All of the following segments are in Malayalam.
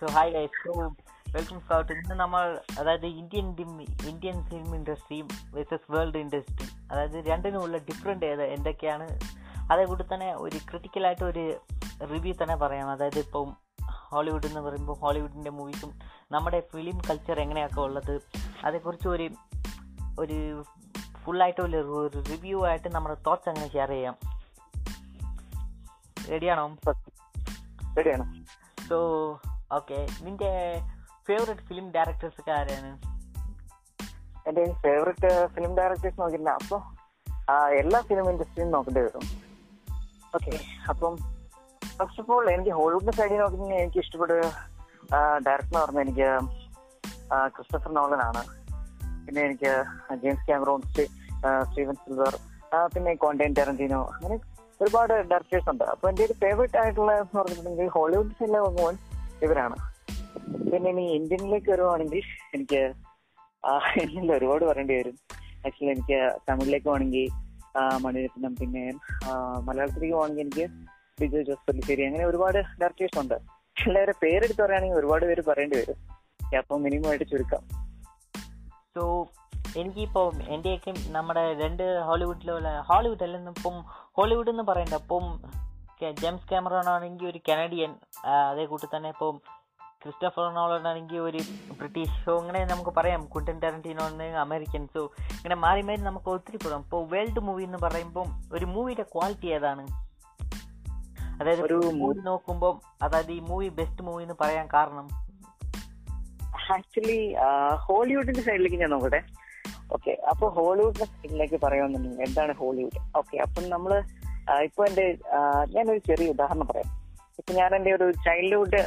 So hi guys welcome scout ഇന്ന് നമ്മൾ അതായത് ഇന്ത്യൻ ഇന്ത്യൻ ഫിലിം ഇൻഡസ്ട്രിയും വേഴ്സസ് വേൾഡ് ഇൻഡസ്ട്രി അതായത് രണ്ടിനുമുള്ള ഡിഫറെന്റ് ഏത് എന്തൊക്കെയാണ്? അതേകൂടി തന്നെ ഒരു ക്രിട്ടിക്കലായിട്ട് ഒരു റിവ്യൂ തന്നെ പറയാം. അതായത് ഇപ്പം ഹോളിവുഡ് എന്ന് പറയുമ്പോൾ ഹോളിവുഡിന്റെ മൂവീസും നമ്മുടെ ഫിലിം കൾച്ചർ എങ്ങനെയൊക്കെ ഉള്ളത് അതേക്കുറിച്ച് ഒരു ഒരു ഫുള്ളായിട്ട് ഒരു റിവ്യൂ ആയിട്ട് നമ്മുടെ തോട്ട്സ് അങ്ങനെ ഷെയർ ചെയ്യാം. റെഡിയാണോ റെഡിയാണ് സോ ഓക്കെ നിന്റെ ഫേവറേറ്റ് ഫിലിം ഡയറക്ടേഴ്സ് ഒക്കെ ആരാണ്? എന്റെ ഫേവറേറ്റ് ഫിലിം ഡയറക്ടേഴ്സ് നോക്കിയില്ല അപ്പൊ എല്ലാ ഫിലിം ഇൻഡസ്ട്രിയും നോക്കേണ്ടി വരും. ഓക്കെ. അപ്പം ഫസ്റ്റ് ഓഫ് ഓൾ എനിക്ക് ഹോളിവുഡിന്റെ സൈഡിൽ നോക്കി എനിക്ക് ഇഷ്ടപ്പെട്ട ഡയറക്ടർ എന്ന് പറഞ്ഞാൽ എനിക്ക് ക്രിസ്റ്റഫർ നോളൻ ആണ്. പിന്നെ എനിക്ക് ജെയിംസ് ക്യാമറോൺ സ്റ്റീവൻ സിൽവർ പിന്നെ കോണ്ടൈൻ ടെറന്റീനോ അങ്ങനെ ഒരുപാട് ഡയറക്ടേഴ്സ് ഉണ്ട്. അപ്പൊ എന്റെ ഒരു ഫേവറേറ്റ് ആയിട്ടുള്ള എന്ന് പറഞ്ഞിട്ടുണ്ടെങ്കിൽ ഹോളിവുഡ് സൈഡിലെ ഇവരാണ്. പിന്നെ ഇനി ഇന്ത്യനിലേക്ക് വരുവാണെങ്കിൽ എനിക്ക് ഇല്ല ഒരുപാട് പറയേണ്ടി വരും. ആക്ച്വലി എനിക്ക് തമിഴിലേക്ക് വേണമെങ്കിൽ മണിരത്നം പിന്നെ മലയാളത്തിലേക്ക് പോകണമെങ്കിൽ എനിക്ക് ബിജു ജോസ് പല്ലിശ്ശേരി അങ്ങനെ ഒരുപാട് ഡയറക്ടേഴ്സ് ഉണ്ട്. എല്ലാവരുടെ പേരെടുത്ത് പറയുകയാണെങ്കിൽ ഒരുപാട് പേര് പറയേണ്ടി വരും. അപ്പം മിനിമം ആയിട്ട് ചുരുക്കാം. സോ എനിക്കിപ്പോൾ എന്റെയൊക്കെ നമ്മുടെ രണ്ട് ഹോളിവുഡിലുള്ള ഹോളിവുഡ് അല്ലെന്നിപ്പം ഹോളിവുഡ് എന്ന് പറയണ്ട അപ്പം ജെയിംസ് ക്യാമറോൺ ആണെങ്കിൽ ഒരു കനഡിയൻ അതേ കൂട്ടി തന്നെ ഇപ്പം ക്രിസ്റ്റഫർ നോളൻ ആണെങ്കിൽ ഒരു ബ്രിട്ടീഷ്. സോ അങ്ങനെ നമുക്ക് പറയാം കുണ്ടൻ ടെറന്റീനോ അമേരിക്കൻ. സോ ഇങ്ങനെ മാറി മാറി നമുക്ക് ഒത്തിരി പോകാം ഇപ്പോൾ വേൾഡ് മൂവി എന്ന് പറയുമ്പോൾ ഒരു മൂവിയുടെ ക്വാളിറ്റി ഏതാണ്? അതായത് ഒരു മൂവി നോക്കുമ്പോൾ അതായത് ഈ മൂവി ബെസ്റ്റ് മൂവി എന്ന് പറയാൻ കാരണം? ആക്ച്വലി ഹോളിവുഡിന്റെ സൈഡിലേക്ക് ഞാൻ നോക്കട്ടെ. ഓക്കെ അപ്പൊ ഹോളിവുഡിന്റെ സൈഡിലേക്ക് പറയാമെന്നുണ്ടെങ്കിൽ എന്താണ് ഹോളിവുഡ്? ഓക്കെ അപ്പം നമ്മൾ ഇപ്പൊ എന്റെ ഞാനൊരു ചെറിയ ഉദാഹരണം പറയാം. ഇപ്പൊ ഞാൻ എന്റെ ഒരു ചൈൽഡ്ഹുഡ്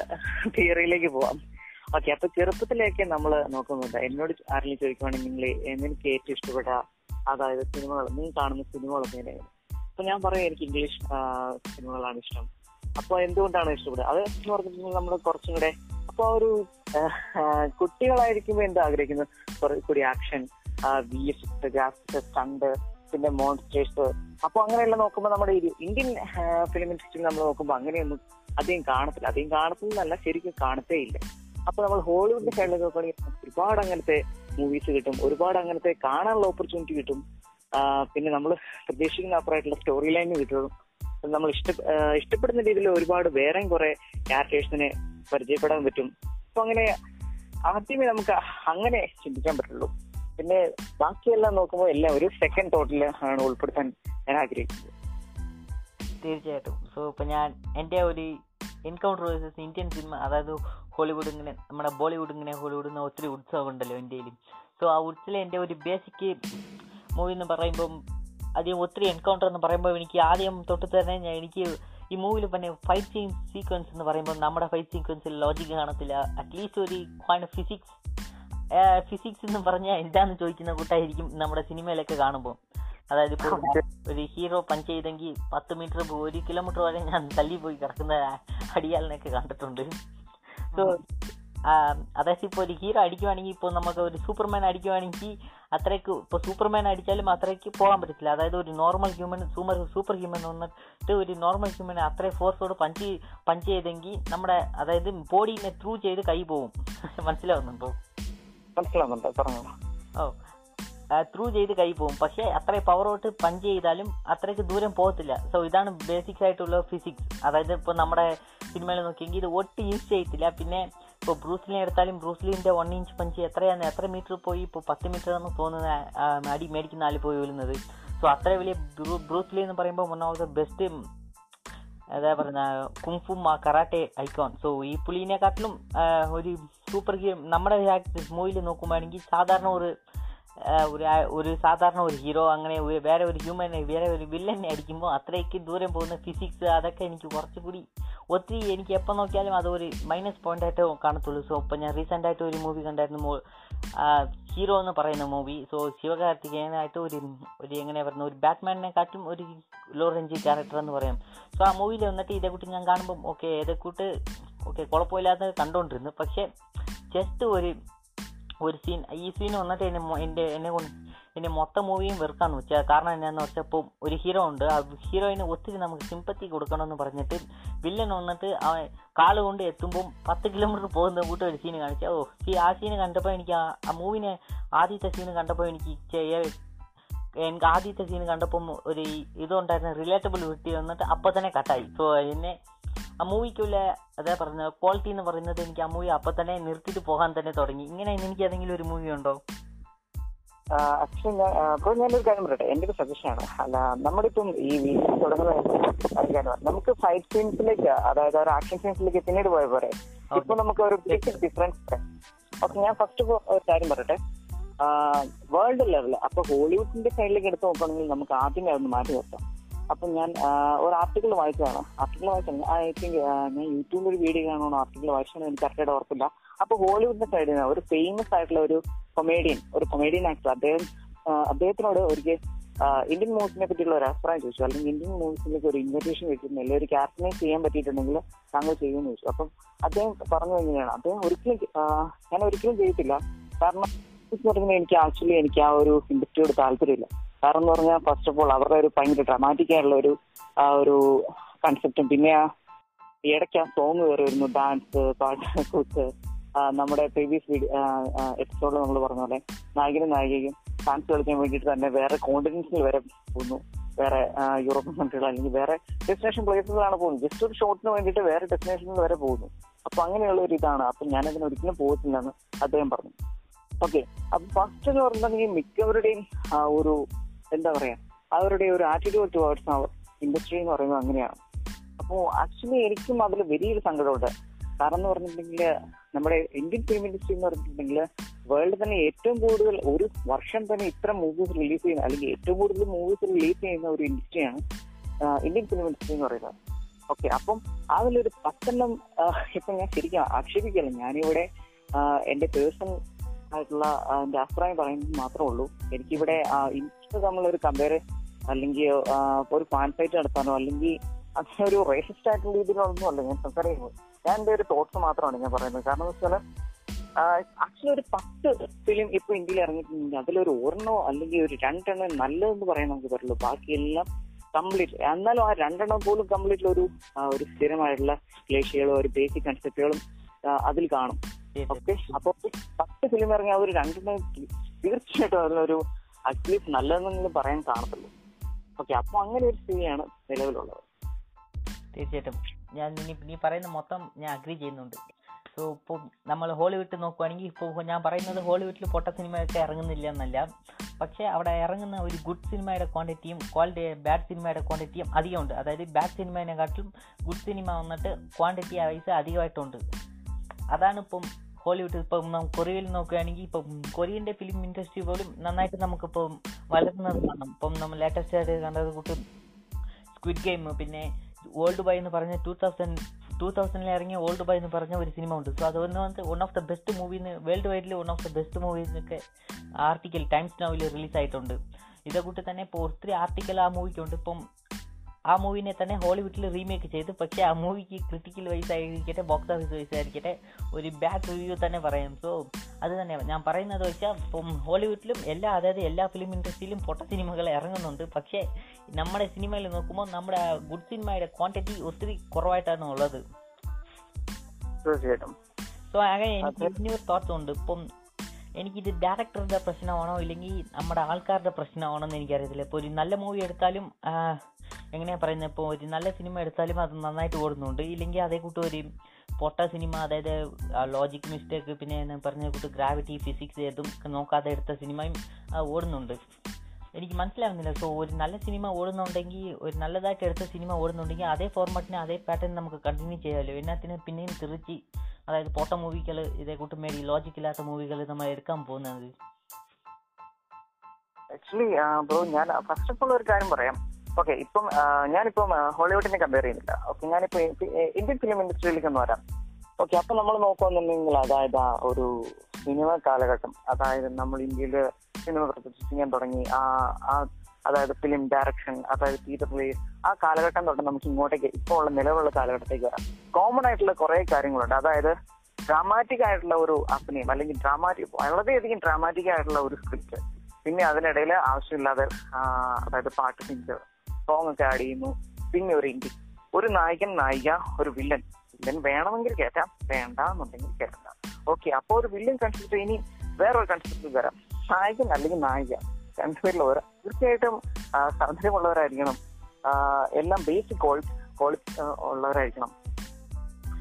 തിയറിയിലേക്ക് പോവാം. ഓക്കെ അപ്പൊ ചെറുപ്പത്തിലേക്ക് നമ്മൾ നോക്കുന്നുണ്ട്. എന്നോട് ആരെങ്കിലും ചോദിക്കുവാണെങ്കിൽ നിങ്ങൾ എനിക്ക് ഏറ്റവും ഇഷ്ടപ്പെട്ട അതായത് സിനിമകൾ നീ കാണുന്ന സിനിമകളൊക്കെ എങ്ങനെയാണ് അപ്പൊ ഞാൻ പറയും എനിക്ക് ഇംഗ്ലീഷ് സിനിമകളാണ് ഇഷ്ടം. അപ്പൊ എന്തുകൊണ്ടാണ് ഇഷ്ടപ്പെടുക? അത് എന്ന് പറഞ്ഞിട്ടുണ്ടെങ്കിൽ നമ്മൾ കുറച്ചും കൂടെ അപ്പൊ ഒരു കുട്ടികളായിരിക്കുമ്പോൾ എന്താ ആഗ്രഹിക്കുന്നത്? കുറെ കൂടി action V F graphics stunt പിന്നെ മോൺസ്റ്റേഴ്സ്. അപ്പൊ അങ്ങനെയുള്ള നോക്കുമ്പോൾ നമ്മുടെ ഈ ഇന്ത്യൻ ഫിലിം ഇൻഡസ്ട്രി നമ്മൾ നോക്കുമ്പോൾ അങ്ങനെയൊന്നും അധികം കാണത്തില്ല. അധികം കാണത്തില്ലെന്നല്ല ശരിക്കും കാണത്തേ ഇല്ല. അപ്പൊ നമ്മൾ ഹോളിവുഡിന്റെ സൈഡിൽ നോക്കുകയാണെങ്കിൽ ഒരുപാട് അങ്ങനത്തെ മൂവീസ് കിട്ടും. ഒരുപാട് അങ്ങനത്തെ കാണാനുള്ള ഓപ്പർച്യൂണിറ്റി കിട്ടും. പിന്നെ നമ്മൾ പ്രതീക്ഷിക്കുന്ന അപ്പുറമായിട്ടുള്ള സ്റ്റോറി ലൈൻ കിട്ടും. നമ്മൾ ഇഷ്ട ഇഷ്ടപ്പെടുന്ന രീതിയിൽ ഒരുപാട് വേറെയും കുറെ ക്യാരക്ടേഴ്സിനെ പരിചയപ്പെടാൻ പറ്റും. അപ്പൊ അങ്ങനെ ആദ്യമേ നമുക്ക് അങ്ങനെ ചിന്തിക്കാൻ പറ്റുള്ളൂ. പിന്നെ ബാക്കിയെല്ലാം നോക്കുമ്പോൾ എല്ലാം ഒരു സെക്കൻഡ് തോട്ടിൽ ആണ് ഉൾപ്പെടുത്താൻ ഞാൻ ആഗ്രഹിക്കുന്നത്. തീർച്ചയായിട്ടും. സോ ഇപ്പൊ ഞാൻ എന്റെ ഒരു എൻകൗണ്ടർ വേഴ്സസ് ഇന്ത്യൻ സിനിമ അതായത് ഹോളിവുഡ് ഇങ്ങനെ നമ്മുടെ ബോളിവുഡ് ഇങ്ങനെ ഹോളിവുഡ് എന്ന ഒത്തിരി ഉത്സവം ഉണ്ടല്ലോ ഇന്ത്യയിലും സോ ആ ഉത്സവം എന്റെ ഒരു ബേസിക് മൂവി എന്ന് പറയുമ്പം ആദ്യം ഒത്തിരി എൻകൗണ്ടർ എന്ന് പറയുമ്പോൾ എനിക്ക് ആദ്യം തൊട്ട് തന്നെ ഞാൻ എനിക്ക് ഈ മൂവിയിൽ പിന്നെ ഫൈറ്റ് സീൻ സീക്വൻസ് എന്ന് പറയുമ്പോൾ നമ്മുടെ ഫൈറ്റ് സീക്വൻസിൽ ലോജിക് കാണത്തില്ല. അറ്റ്ലീസ്റ്റ് ഒരു ഫിസിക്സ് ഫിസിക്സ് എന്ന് പറഞ്ഞാൽ എന്താന്ന് ചോദിക്കുന്ന കൂട്ടായിരിക്കും നമ്മുടെ സിനിമയിലൊക്കെ കാണുമ്പോൾ അതായത് ഇപ്പോൾ ഒരു ഹീറോ പഞ്ച് ചെയ്തെങ്കിൽ പത്ത് മീറ്റർ ഒരു കിലോമീറ്റർ വരെ ഞാൻ തല്ലി പോയി കിടക്കുന്ന അടിയാലിനൊക്കെ കണ്ടിട്ടുണ്ട്. സോ അതായത് ഇപ്പോൾ ഒരു ഹീറോ അടിക്കുവാണെങ്കിൽ ഇപ്പോൾ നമുക്ക് ഒരു സൂപ്പർമാൻ അടിക്കുവാണെങ്കിൽ അത്രയ്ക്ക് ഇപ്പോൾ സൂപ്പർമാൻ അടിച്ചാലും അത്രയ്ക്ക് പോകാൻ പറ്റത്തില്ല. അതായത് ഒരു നോർമൽ ഹ്യൂമൻ സൂമർ സൂപ്പർ ഹ്യൂമൻ വന്നിട്ട് ഒരു നോർമൽ ഹ്യൂമൻ അത്രയും ഫോഴ്സോട് പഞ്ച് പഞ്ച് ചെയ്തെങ്കിൽ നമ്മുടെ അതായത് ബോഡീനെ ത്രൂ ചെയ്ത് കൈ പോവും മനസ്സിലാവുന്നുണ്ടോ? മനസ്സിലാവുന്നുണ്ട്. പറഞ്ഞു. ഓ ത്രൂ ചെയ്ത് കൈ പോകും പക്ഷേ പവർ പവറോട്ട് പഞ്ച് ചെയ്താലും അത്രയ്ക്ക് ദൂരം പോകത്തില്ല. സോ ഇതാണ് ബേസിക്സ് ആയിട്ടുള്ള ഫിസിക്സ് അതായത് ഇപ്പോൾ നമ്മുടെ സിനിമയിൽ നോക്കിയെങ്കിൽ ഇത് ഒട്ടും യൂസ് ചെയ്യത്തില്ല. പിന്നെ ഇപ്പോൾ ബ്രൂസ്ലിനെ എടുത്താലും ബ്രൂസ്ലിന്റെ വൺ ഇഞ്ച് പഞ്ച് എത്രയാണ് എത്ര മീറ്റർ പോയി? ഇപ്പോൾ പത്ത് മീറ്റർ എന്ന് തോന്നുന്ന അടി മേടിക്കുന്ന ആൾ പോയി വീഴുന്നത് സോ അത്ര വലിയ ബ്രൂ- ബ്രൂസ്ലി എന്ന് പറയുമ്പോൾ വൺ ഓഫ് ദ ബെസ്റ്റ് എന്താ പറയുന്ന മാ കറാട്ടെ ഐക്കോൺ സോ ഈ പുലിനെക്കാട്ടിലും ആ, ഒരു സൂപ്പർ ഗെയിം നമ്മുടെ മൂവിയിൽ നോക്കുമ്പോഴാണെങ്കിൽ സാധാരണ ഒരു ഒരു ഒരു സാധാരണ ഒരു ഹീറോ അങ്ങനെ വേറെ ഒരു ഹ്യൂമനെ വേറെ ഒരു വില്ലനെ അടിക്കുമ്പോൾ അത്രയ്ക്ക് ദൂരം പോകുന്ന ഫിസിക്സ് അതൊക്കെ എനിക്ക് കുറച്ചുകൂടി ഒത്തിരി എനിക്ക് എപ്പോൾ നോക്കിയാലും അതൊരു മൈനസ് പോയിന്റ് ആയിട്ട് കാണത്തുള്ളൂ. സോ ഇപ്പോൾ ഞാൻ റീസെന്റ് ആയിട്ട് ഒരു മൂവി കണ്ടായിരുന്നു. ഹീറോ എന്ന് പറയുന്ന മൂവി സോ ശിവകാർത്തികേയനായിട്ട് ഒരു ഒരു എങ്ങനെ പറയുന്നത് ഒരു ബാറ്റ്മാനിനെക്കാട്ടും ഒരു ലോ റേഞ്ച് ക്യാരക്ടർ എന്ന് പറയാം. സോ ആ മൂവിയിൽ വന്നിട്ട് ഇതേ കൂട്ടി ഞാൻ കാണുമ്പം ഓക്കെ ഇതേ കൂട്ട് ഓക്കെ കുഴപ്പമില്ലാതെ കണ്ടുകൊണ്ടിരുന്നു പക്ഷേ ജസ്റ്റ് ഒരു ഒരു സീൻ ഈ സീൻ വന്നിട്ട് എന്നെ എന്റെ എന്നെ കൊണ്ട് എന്റെ മൊത്തം മൂവിയും വെറുക്കാന്ന് വെച്ചാൽ കാരണം എന്നാന്ന് വെച്ചാൽ ഇപ്പം ഒരു ഹീറോ ഉണ്ട് ആ ഹീറോയിന് ഒത്തിരി നമുക്ക് സിമ്പത്തി കൊടുക്കണമെന്ന് പറഞ്ഞിട്ട് വില്ലൻ വന്നിട്ട് അവൻ കാൽ കൊണ്ട് എത്തുമ്പം പത്ത് കിലോമീറ്റർ പോകുന്ന കൂട്ടം ഒരു സീന് കാണിച്ചാൽ ഓ ഈ ആ സീന് കണ്ടപ്പോൾ എനിക്ക് ആ- ആ മൂവിനെ ആദ്യത്തെ സീന് കണ്ടപ്പോൾ എനിക്ക് എനിക്ക് ആദ്യത്തെ സീന് കണ്ടപ്പം ഒരു ഇതുണ്ടായിരുന്ന റിലേറ്റബിൾ വിട്ടി വന്നിട്ട് അപ്പോൾ തന്നെ കട്ടായി സോ എന്നെ ആ മൂവിക്കുള്ള അതാ പറഞ്ഞ ക്വാളിറ്റി എന്ന് പറയുന്നത് എനിക്ക് ആ മൂവി അപ്പൊ തന്നെ നിർത്തിയിട്ട് പോകാൻ തന്നെ തുടങ്ങി. ഇങ്ങനെ എനിക്ക് ഏതെങ്കിലും ഒരു മൂവി ഉണ്ടോ? ആക്ച്വലി ഞാൻ ഞാനൊരു കാര്യം പറയട്ടെ. എന്റെ ഒരു സജഷൻ ആണ്. അല്ല നമ്മളിപ്പം ഈ വീഡിയോ തുടങ്ങുന്ന നമുക്ക് ഫൈറ്റ് സീൻസിലേക്ക് അതായത് ഒരു ആക്ഷൻ സീൻസിലേക്ക് പിന്നീട് പോയ പോലെ ഇപ്പൊ നമുക്ക് ഒരു ബേസിക് ഡിഫറൻസ് ഓക്കെ ഞാൻ ഫസ്റ്റ് ഒരു കാര്യം പറയട്ടെ. വേൾഡ് ലെവൽ അപ്പൊ ഹോളിവുഡിന്റെ സൈഡിലേക്ക് എടുത്ത് നോക്കുകയാണെങ്കിൽ നമുക്ക് ആദ്യമേ അതൊന്ന് മാറ്റി നിർത്താം. അപ്പൊ ഞാൻ ഒരു ആർട്ടിക്കിൾ വായിച്ചതാണ്. ആർട്ടിക്കിൾ വായിച്ചാണ് ഐ തിങ്ക് ഞാൻ യൂട്യൂബിൽ ഒരു വീഡിയോ കാണുന്ന ആർട്ടിക്കിൾ വായിച്ചാണ് എനിക്ക് കറക്റ്റായിട്ട് ഓർപ്പില്ല അപ്പൊ ഹോളിവുഡിന്റെ സൈഡിൽ നിന്ന് ഒരു ഫേമസ് ആയിട്ടുള്ള ഒരു കൊമേഡിയൻ ഒരു കൊമേഡിയൻ ആക്ടർ അദ്ദേഹം അദ്ദേഹത്തിനോട് ഒരിക്കൽ ഇന്ത്യൻ മൂവീസിനെ പറ്റിയുള്ള ഒരു അഭിപ്രായം ചോദിച്ചു. അല്ലെങ്കിൽ ഇന്ത്യൻ മൂവീസിലേക്ക് ഒരു ഇൻവിറ്റേഷൻ വെച്ചിട്ടുണ്ടെങ്കിൽ ഒരു ക്യാപ്റ്റനെ ചെയ്യാൻ പറ്റിയിട്ടുണ്ടെങ്കിൽ താങ്കൾ ചെയ്യുമെന്ന് ചോദിച്ചു. അപ്പം അദ്ദേഹം പറഞ്ഞു എങ്ങനെയാണ് അദ്ദേഹം ഒരിക്കലും ഞാൻ ഒരിക്കലും ചെയ്തിട്ടില്ല. കാരണം പറഞ്ഞാൽ എനിക്ക് ആക്ച്വലി എനിക്ക് ആ ഒരു ഇൻഡസ്ട്രിയോട് താല്പര്യമില്ല. കാരണം എന്ന് പറഞ്ഞാൽ ഫസ്റ്റ് ഓഫ് ഓൾ അവരുടെ ഒരു ഭയങ്കര ഡ്രമാറ്റിക് ആയിട്ടുള്ള ഒരു ആ ഒരു കൺസെപ്റ്റും പിന്നെ ആ ഇടയ്ക്ക് ആ സോങ് കയറി വരുന്നു ഡാൻസ് പാട്ട് കൂത്ത്. നമ്മുടെ പ്രീവിയസ് എപ്പിസോഡിൽ നമ്മൾ പറഞ്ഞ പോലെ നായകനും നായികയും ഡാൻസ് കളിക്കാൻ വേണ്ടിയിട്ട് തന്നെ വേറെ കോണ്ടിനൻസിൽ വരെ പോകുന്നു. വേറെ യൂറോപ്യൻ കൺട്രികൾ അല്ലെങ്കിൽ വേറെ ഡെസ്റ്റിനേഷൻ പ്ലേസുകളാണ് പോകുന്നത് ജസ്റ്റ് ഒരു ഷോട്ടിന് വേണ്ടിയിട്ട് വേറെ ഡെസ്റ്റിനേഷനിൽ വരെ പോകുന്നു. അപ്പൊ അങ്ങനെയുള്ള ഒരു ഇതാണ്. അപ്പൊ ഞാൻ അതിന് ഒരിക്കലും പോകത്തില്ലെന്ന് അദ്ദേഹം പറഞ്ഞു. ഓക്കെ അപ്പൊ ഫസ്റ്റ് എന്ന് പറഞ്ഞിട്ടുണ്ടെങ്കിൽ മിക്കവരുടെയും ഒരു എന്താ പറയാ അവരുടെ ഒരു ആറ്റിറ്റ്യൂഡ് ടുവേർഡ്സ് ഇൻഡസ്ട്രി എന്ന് പറയുന്നത് അങ്ങനെയാണ്. അപ്പോ ആക്ച്വലി എനിക്കും അതിൽ വലിയൊരു സങ്കടമുണ്ട്. കാരണം എന്ന് പറഞ്ഞിട്ടുണ്ടെങ്കിൽ നമ്മുടെ ഇന്ത്യൻ ഫിലിം ഇൻഡസ്ട്രി എന്ന് പറഞ്ഞിട്ടുണ്ടെങ്കിൽ വേൾഡ് തന്നെ ഏറ്റവും കൂടുതൽ ഒരു വർഷം തന്നെ ഇത്ര മൂവീസ് റിലീസ് ചെയ്യുന്ന അല്ലെങ്കിൽ ഏറ്റവും കൂടുതൽ മൂവീസ് റിലീസ് ചെയ്യുന്ന ഒരു ഇൻഡസ്ട്രിയാണ് ഇന്ത്യൻ ഫിലിം ഇൻഡസ്ട്രി എന്ന് പറയുന്നത്. ഓക്കെ അപ്പം അതിലൊരു പത്തെണ്ണം ഇപ്പൊ ഞാൻ ശരിക്കും ആക്ഷേപിക്കല്ല ഞാനിവിടെ എന്റെ പേഴ്സണൽ ആയിട്ടുള്ള എന്റെ അഭിപ്രായം പറയുന്നത് മാത്രമേ ഉള്ളൂ. എനിക്കിവിടെ തമ്മിലൊരു കമ്പയർ അല്ലെങ്കിൽ ഒരു ഫാൻ ഫൈറ്റ് നടത്താനോ അല്ലെങ്കിൽ അങ്ങനെ ഒരു റേസിസ്റ്റ് ആയിട്ടുള്ള രീതിയിലൊന്നും അല്ല ഞാൻ സംസാരിക്കുന്നത് ഞാൻ എന്റെ ഒരു തോട്ട്സ് മാത്രമാണ് ഞാൻ പറയുന്നത്. കാരണം എന്ന് വെച്ചാൽ ആക്ച്വലി ഒരു പത്ത് ഫിലിം ഇപ്പൊ ഇന്ത്യയിൽ ഇറങ്ങിയിട്ടുണ്ടെങ്കിൽ അതിലൊരു ഒരെണ്ണോ അല്ലെങ്കിൽ ഒരു രണ്ടെണ്ണം നല്ലതെന്ന് പറയാൻ നമുക്ക് പറ്റുള്ളൂ. ബാക്കിയെല്ലാം കംപ്ലീറ്റ് എന്നാലും ആ രണ്ടെണ്ണം പോലും കംപ്ലീറ്റ് ഒരു ഒരു സ്ഥിരമായിട്ടുള്ള ക്ലേശികളും ഒരു ബേസിക് കൺസെപ്റ്റുകളും അതിൽ കാണും. ഓക്കെ അപ്പൊ പത്ത് ഫിലിം ഇറങ്ങിയ ഒരു രണ്ടെണ്ണം തീർച്ചയായിട്ടും അതിലൊരു അറ്റ്ലീസ്റ്റ് നല്ലതെന്നെങ്കിലും പറയാൻ കാണത്തുള്ളൂ ഓക്കെ അപ്പൊ അങ്ങനെ ഒരു സ്ഥിതിയാണ് നിലവിലുള്ളത്. തീർച്ചയായിട്ടും. ഞാൻ നീ പറയുന്ന മൊത്തം ഞാൻ അഗ്രി ചെയ്യുന്നുണ്ട്. സോ ഇപ്പോൾ നമ്മൾ ഹോളിവുഡ് നോക്കുവാണെങ്കിൽ ഇപ്പോൾ ഞാൻ പറയുന്നത് ഹോളിവുഡിൽ പൊട്ട സിനിമയൊക്കെ ഇറങ്ങുന്നില്ല എന്നല്ല. പക്ഷേ അവിടെ ഇറങ്ങുന്ന ഒരു ഗുഡ് സിനിമയുടെ ക്വാണ്ടിറ്റിയും ക്വാളിറ്റി ബാഡ് സിനിമയുടെ ക്വാണ്ടിറ്റിയും അധികമുണ്ട്. അതായത് ബാഡ് സിനിമേനെക്കാട്ടിലും ഗുഡ് സിനിമ വന്നിട്ട് ക്വാണ്ടിറ്റി വൈസ് അധികമായിട്ടുണ്ട്. അതാണ് ഇപ്പം ഹോളിവുഡ് ഇപ്പം കൊറിയയിൽ നോക്കുകയാണെങ്കിൽ ഇപ്പം കൊറിയന്റെ ഫിലിം ഇൻഡസ്ട്രി പോലും നന്നായിട്ട് നമുക്കിപ്പം വളരുന്നത് കാണാം. ഇപ്പം നമ്മൾ ലേറ്റസ്റ്റ് ആയിട്ട് കണ്ടത് കൂട്ട് സ്ക്വിഡ് ഗെയിം പിന്നെ ഓൾഡ് ബൈ എന്ന് പറഞ്ഞ ടൂ തൗസൻഡ് ടൂ തൗസൻഡിൽ ഇറങ്ങിയ ഓൾഡ് ബൈ എന്ന് പറഞ്ഞ ഒരു സിനിമ ഉണ്ട്. സോ അതൊന്ന് വന്ന് one of the best movie world വൈഡിൽ one of the best movie എന്നൊക്കെ ആർട്ടിക്കൽ ടൈംസ് നോവിൽ റിലീസ് ആയിട്ടുണ്ട്. ഇതേ കൂട്ടി തന്നെ ഇപ്പോൾ ഒത്തിരി ആർട്ടിക്കൽ ആ മൂവിക്കുണ്ട് ഇപ്പം ആ മൂവിനെ തന്നെ ഹോളിവുഡിൽ റീമേക്ക് ചെയ്തു. പക്ഷേ ആ മൂവിക്ക് ക്രിട്ടിക്കൽ വൈസ് ആയിരിക്കട്ടെ ബോക്സ് ഓഫീസ് വൈസ് ആയിരിക്കട്ടെ ഒരു ബാഡ് റിവ്യൂ തന്നെ പറയാം. സോ അത് തന്നെ ഞാൻ പറയുന്നത് വെച്ചാൽ ഇപ്പം ഹോളിവുഡിലും എല്ലാ അതായത് എല്ലാ ഫിലിം ഇൻഡസ്ട്രിയിലും പൊട്ട സിനിമകൾ ഇറങ്ങുന്നുണ്ട്. പക്ഷേ നമ്മുടെ സിനിമയിൽ നോക്കുമ്പോൾ നമ്മുടെ ഗുഡ് സിനിമയുടെ ക്വാണ്ടിറ്റി ഒത്തിരി കുറവായിട്ടാണ് ഉള്ളത്. തീർച്ചയായിട്ടും. സോ അങ്ങനെ എനിക്ക് ഇതിനൊരു തോട്ട്സ് ഉണ്ട്. ഇപ്പം എനിക്കിത് ഡയറക്ടറുടെ പ്രശ്നമാണോ ഇല്ലെങ്കിൽ നമ്മുടെ ആൾക്കാരുടെ പ്രശ്നമാണോ എന്ന് എനിക്കറിയത്തില്ല. ഇപ്പോൾ ഒരു നല്ല മൂവി എടുത്താലും എങ്ങനെയാണ് എങ്ങനെയാ പറയുന്നത് ഇപ്പോൾ ഒരു നല്ല സിനിമ എടുത്താലും അത് നന്നായിട്ട് ഓടുന്നുണ്ട്. ഇല്ലെങ്കിൽ അതേ കൂട്ട് ഒരു പൊട്ട സിനിമ അതായത് ലോജിക് മിസ്റ്റേക്ക് പിന്നെ പറഞ്ഞ കൂട്ട് ഗ്രാവിറ്റി ഫിസിക്സ് ഏതും നോക്കാതെ എടുത്ത സിനിമയും ഓടുന്നുണ്ട്. എനിക്ക് മനസ്സിലാവുന്നില്ല. സോ ഒരു നല്ല സിനിമ ഓടുന്നുണ്ടെങ്കിൽ ഒരു നല്ലതായിട്ട് എടുത്ത സിനിമ ഓടുന്നുണ്ടെങ്കിൽ അതേ ഫോർമാറ്റിന് അതേ പാറ്റേൺ നമുക്ക് കണ്ടിന്യൂ ചെയ്യാമല്ലോ എന്നാത്തിന് പിന്നെയും തിരിച്ച് അതായത് പോട്ട മൂവികൾ ഇതേ കൂട്ടുമേടി ലോജിക് ഇല്ലാത്ത മൂവികൾ നമ്മൾ എടുക്കാൻ പോകുന്നത്? ആക്ച്വലി ബ്രോ ഞാൻ ഫസ്റ്റ് ഓഫ് ഓൾ ഒരു കാര്യം പറയാം. ഓക്കെ ഇപ്പം ഞാനിപ്പം ഹോളിവുഡിനെ കമ്പയർ ചെയ്യുന്നില്ല. ഓക്കെ ഞാനിപ്പോ ഇന്ത്യൻ ഫിലിം ഇൻഡസ്ട്രിയിലേക്ക് ഒന്ന് വരാം. ഓക്കെ അപ്പൊ നമ്മൾ നോക്കുകയാണെന്നുണ്ടെങ്കിൽ അതായത് ആ ഒരു സിനിമ കാലഘട്ടം അതായത് നമ്മൾ ഇന്ത്യയിൽ സിനിമ പ്രദർശിപ്പിക്കാൻ തുടങ്ങി. ആ ആ അതായത് ഫിലിം ഡയറക്ഷൻ അതായത് തിയേറ്റർ റിലീസ് ആ കാലഘട്ടം തൊട്ട് നമുക്ക് ഇങ്ങോട്ടേക്ക് ഇപ്പോൾ ഉള്ള നിലവിലുള്ള കാലഘട്ടത്തേക്ക് വരാം. കോമൺ ആയിട്ടുള്ള കുറെ കാര്യങ്ങളുണ്ട്. അതായത് ഡ്രാമാറ്റിക് ആയിട്ടുള്ള ഒരു അഭിനയം അല്ലെങ്കിൽ ഡ്രാമാറ്റിക് വളരെയധികം ഡ്രാമാറ്റിക് ആയിട്ടുള്ള ഒരു സ്ക്രിപ്റ്റ് പിന്നെ അതിനിടയിൽ ആവശ്യമില്ലാതെ അതായത് പാട്ട് സിംഗർ സോങ് ഒക്കെ ആഡ് ചെയ്യുന്നു. പിന്നെ ഒരു ഇൻഡി ഒരു നായകൻ നായിക ഒരു വില്ലൻ വില്ലൻ വേണമെങ്കിൽ കയറ്റാം വേണ്ട എന്നുണ്ടെങ്കിൽ കയറ്റണ്ട ഓക്കെ അപ്പോൾ ഒരു വില്ലൻ കൺസെപ്റ്റ് ഇനി വേറൊരു കൺസെപ്റ്റ് വരാം. നായകൻ അല്ലെങ്കിൽ നായിക. രണ്ടുപേരിലുള്ളവർ തീർച്ചയായിട്ടും ആ, സൗന്ദര്യമുള്ളവരായിരിക്കണം. എല്ലാം ബേസിക് ക്വാളിറ്റി ഉള്ളവരായിരിക്കണം.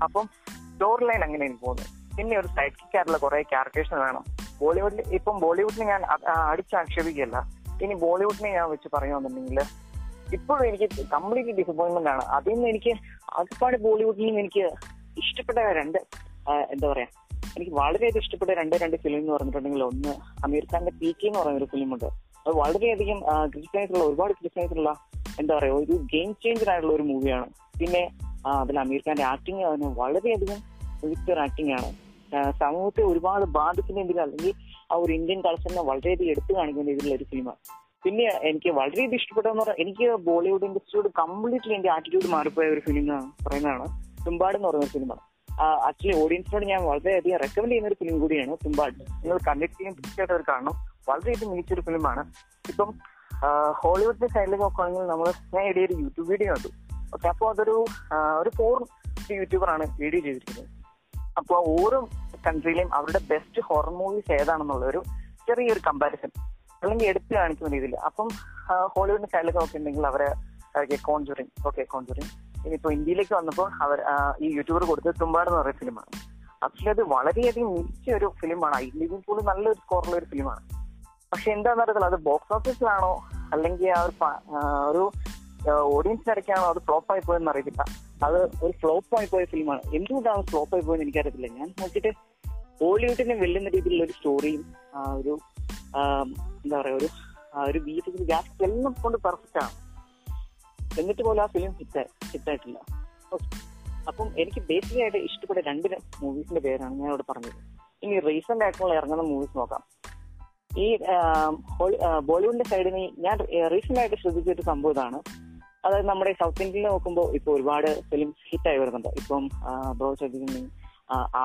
അപ്പം സ്റ്റോറി ലൈൻ അങ്ങനെ എനിക്ക് പോകുന്നത്. പിന്നെ ഒരു സൈഡ് കിക്കായിട്ടുള്ള കുറെ ക്യാരക്ടേഴ്സ് വേണം. ബോളിവുഡിൽ ഇപ്പം ബോളിവുഡിനെ ഞാൻ അടിച്ചാക്ഷേപിക്കുകയല്ല. ഇനി ബോളിവുഡിനെ ഞാൻ വെച്ച് പറയുകയാണെന്നുണ്ടെങ്കിൽ ഇപ്പോഴും എനിക്ക് കംപ്ലീറ്റ്ലി ഡിസപ്പോയിന്റ്മെന്റ് ആണ്. അതിൽ നിന്ന് എനിക്ക് ആകെപ്പാട് ബോളിവുഡിൽ നിന്ന് എനിക്ക് ഇഷ്ടപ്പെട്ട രണ്ട് എന്താ പറയാ എനിക്ക് വളരെയധികം ഇഷ്ടപ്പെട്ട രണ്ട് രണ്ട് ഫിലിം എന്ന് പറഞ്ഞിട്ടുണ്ടെങ്കിൽ ഒന്ന് അമീർ ഖാന്റെ പി കെ എന്ന് പറയുന്ന ഒരു ഫിലിമുണ്ട് വളരെയധികം ക്രിറ്റിസൈസ് ഉള്ള ഒരുപാട് ക്രിറ്റിസൈസ് എന്താ പറയുക ഒരു ഗെയിം ചേഞ്ചർ ആയിട്ടുള്ള ഒരു മൂവിയാണ് പിന്നെ അതിൽ അമീർ ഖാന്റെ ആക്ടിങ് അതിന് വളരെയധികം മികച്ചൊരു ആക്ടിങ് ആണ്. സമൂഹത്തെ ഒരുപാട് ബാധിക്കുന്ന അല്ലെങ്കിൽ ആ ഒരു ഇന്ത്യൻ കൾച്ചറിനെ വളരെയധികം എടുത്തു കാണിക്കുന്ന രീതിയിലുള്ള ഒരു സിനിമ പിന്നെ എനിക്ക് വളരെയധികം ഇഷ്ടപ്പെട്ടതെന്ന് പറഞ്ഞാൽ എനിക്ക് ബോളിവുഡ് ഇൻഡസ്ട്രിയോട് കംപ്ലീറ്റ്ലി എന്റെ ആറ്റിറ്റ്യൂഡ് മാറിപ്പോയ ഒരു ഫിലിം പറയുന്നതാണ് തുമ്പാട് എന്ന് പറയുന്ന സിനിമ ആക്ച്വലി ഓഡിയൻസിനോട് ഞാൻ വളരെയധികം റെക്കമെൻഡ് ചെയ്യുന്ന ഒരു ഫിലിം കൂടിയാണ് തുമ്പാട്. നിങ്ങൾ കണ്ടിട്ടില്ലെങ്കിൽ തീർച്ചയായിട്ടും അവർ കാണണം. വളരെയധികം മികച്ചൊരു ഫിലിമാണ്. ഇപ്പം ഹോളിവുഡിന്റെ സൈഡിൽ നോക്കുകയാണെങ്കിൽ നമ്മൾ ഞാൻ ഇടയിൽ ഒരു യൂട്യൂബ് വീഡിയോ കണ്ടു. ഓക്കെ അപ്പോൾ അതൊരു ഒരു ഫോർ യൂട്യൂബറാണ് വീഡിയോ ചെയ്തിരിക്കുന്നത്. അപ്പോൾ ഓരോ കൺട്രിയിലെയും അവരുടെ ബെസ്റ്റ് ഹൊറർ മൂവീസ് ഏതാണെന്നുള്ള ഒരു ചെറിയൊരു കമ്പാരിസൺ അല്ലെങ്കിൽ എടുത്തു കാണിക്കുന്ന രീതിയിൽ. അപ്പം ഹോളിവുഡിന്റെ സൈഡിലൊക്കെ നോക്കിയിട്ടുണ്ടെങ്കിൽ അവരെ കോൺജുറിങ് ഓക്കെ കോൺജുറിങ് ഇനിയിപ്പോ ഇന്ത്യയിലേക്ക് വന്നപ്പോൾ അവർ ഈ യൂട്യൂബർ കൊടുത്ത തുമ്പാട് എന്ന് പറയുന്ന ഫിലിമാണ്. ആക്ച്വലി അത് വളരെയധികം മികച്ച ഒരു ഫിലിമാണ് ലിവിൽ പോലും നല്ലൊരു സ്കോറുള്ള ഒരു ഫിലിമാണ്. പക്ഷെ എന്താണെന്ന് അറിയത്തില്ല. അത് ബോക്സ് ഓഫീസിലാണോ അല്ലെങ്കിൽ ആ ഒരു ഓഡിയൻസിന് ഇടയ്ക്കാണോ അത് ഫ്ലോപ്പ് ആയി പോയെന്ന് അറിയത്തില്ല. അത് ഒരു ഫ്ലോപ്പ് ആയി പോയ ഫിലിമാണ് എന്തുകൊണ്ടാണ് ഫ്ലോപ്പ് ആയി പോയെന്ന് എനിക്കറിയത്തില്ല. ഞാൻ നോക്കിയിട്ട് ബോളിവുഡിനെ വെല്ലുന്ന രീതിയിലുള്ള ഒരു സ്റ്റോറിയും ഒരു എന്താ പറയാ ഒരു ഒരു ബീറ്റ് ഗ്യാസ് എല്ലാം കൊണ്ട് പെർഫെക്റ്റ് ആണ്. എന്നിട്ട് പോലും ആ ഫിലിം ഹിറ്റ് ഹിറ്റായിട്ടില്ല അപ്പം എനിക്ക് ബേസിക് ആയിട്ട് ഇഷ്ടപ്പെട്ട രണ്ട് മൂവീസിന്റെ പേരാണ് ഞാൻ ഇവിടെ പറഞ്ഞത്. ഇനി റീസെന്റ് ആയിട്ടുള്ള ഇറങ്ങുന്ന മൂവീസ് നോക്കാം. ഈ ബോളിവുഡിന്റെ സൈഡിൽ നിന്ന് ഞാൻ റീസെന്റ് ആയിട്ട് ശ്രദ്ധിച്ച ഒരു സംഭവം ഇതാണ്. അതായത് നമ്മുടെ സൗത്ത് ഇന്ത്യയിൽ നോക്കുമ്പോൾ ഇപ്പൊ ഒരുപാട് ഫിലിംസ് ഹിറ്റായി വരുന്നുണ്ട്. ഇപ്പം ബ്രോ ചോദിക്കുന്ന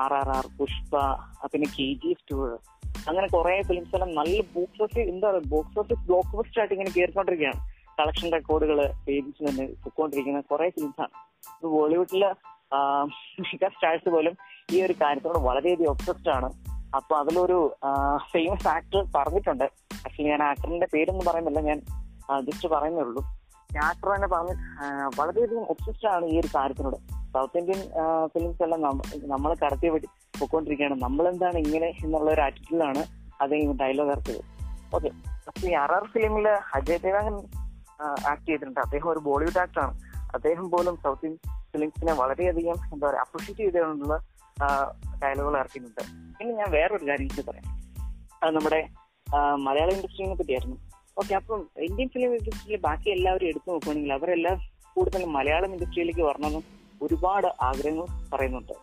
ആർ ആർ ആർ പുഷ്പ പിന്നെ കെ ജി എഫ് ടു അങ്ങനെ കുറെ ഫിലിംസ് എല്ലാം നല്ല ബോക്സ് ഓഫീസ് എന്താ പറയുക ബോക്സ് ഓഫീസ് ബ്ലോക്ക് ബസ്റ്റർ ആയിട്ട് ഇങ്ങനെ കയറിക്കൊണ്ടിരിക്കുകയാണ്. കളക്ഷൻ റെക്കോർഡുകൾ പേജിച്ച് തന്നെ പൊക്കോണ്ടിരിക്കുന്ന കുറെ ഫിലിംസ് ആണ്. ബോളിവുഡിലെ മെഗാ സ്റ്റാർസ് പോലും ഈ ഒരു കാര്യത്തോട് വളരെയധികം ഒബ്സസ്ഡ് ആണ്. അപ്പൊ അതിലൊരു ഫേമസ് ആക്ടർ പറഞ്ഞിട്ടുണ്ട്. ആക്ച്വലി ഞാൻ ആക്ടറിന്റെ പേരൊന്നും പറയുന്നില്ല. ഞാൻ ജസ്റ്റ് പറയുന്നേ ഉള്ളൂ. ആക്ടർ തന്നെ പറഞ്ഞ് വളരെയധികം ഒബ്സസ്ഡ് ആണ് ഈ ഒരു കാര്യത്തിനോട്. സൗത്ത് ഇന്ത്യൻ ഫിലിംസ് എല്ലാം നമ്മൾ കടത്തി പറ്റി പൊക്കോണ്ടിരിക്കുകയാണ്. നമ്മളെന്താണ് ഇങ്ങനെ എന്നുള്ള ഒരു ആറ്റിറ്റ്യൂഡിലാണ് അദ്ദേഹം ഡയലോഗ് ഇറക്കിയത്. ഓക്കെ പക്ഷേ ഈ ആർ ഫിലിമിൽ അജയ് ദേവാങ്കൻ ആക്ട് ചെയ്തിട്ടുണ്ട്. അദ്ദേഹം ഒരു ബോളിവുഡ് ആക്ടറാണ് അദ്ദേഹം പോലും സൗത്ത് ഇന്ത്യൻ ഫിലിംസിനെ വളരെയധികം എന്താ പറയുക അപ്രിഷ്യേറ്റ് ചെയ്തുകൊണ്ടുള്ള ഡയലോഗുകൾ ഇറക്കുന്നുണ്ട് പിന്നെ ഞാൻ വേറൊരു കാര്യം കൂടി പറയാം. അത് നമ്മുടെ മലയാള ഇൻഡസ്ട്രീനെ പറ്റിയായിരുന്നു. ഓക്കെ അപ്പം ഇന്ത്യൻ ഫിലിം ഇൻഡസ്ട്രിയിലെ ബാക്കി എല്ലാവരും എടുത്തു നോക്കുകയാണെങ്കിൽ അവരെല്ലാം കൂടുതൽ മലയാളം ഇൻഡസ്ട്രിയിലേക്ക് വരണമെന്നും ഒരുപാട് ആഗ്രഹങ്ങൾ പറയുന്നുണ്ട്.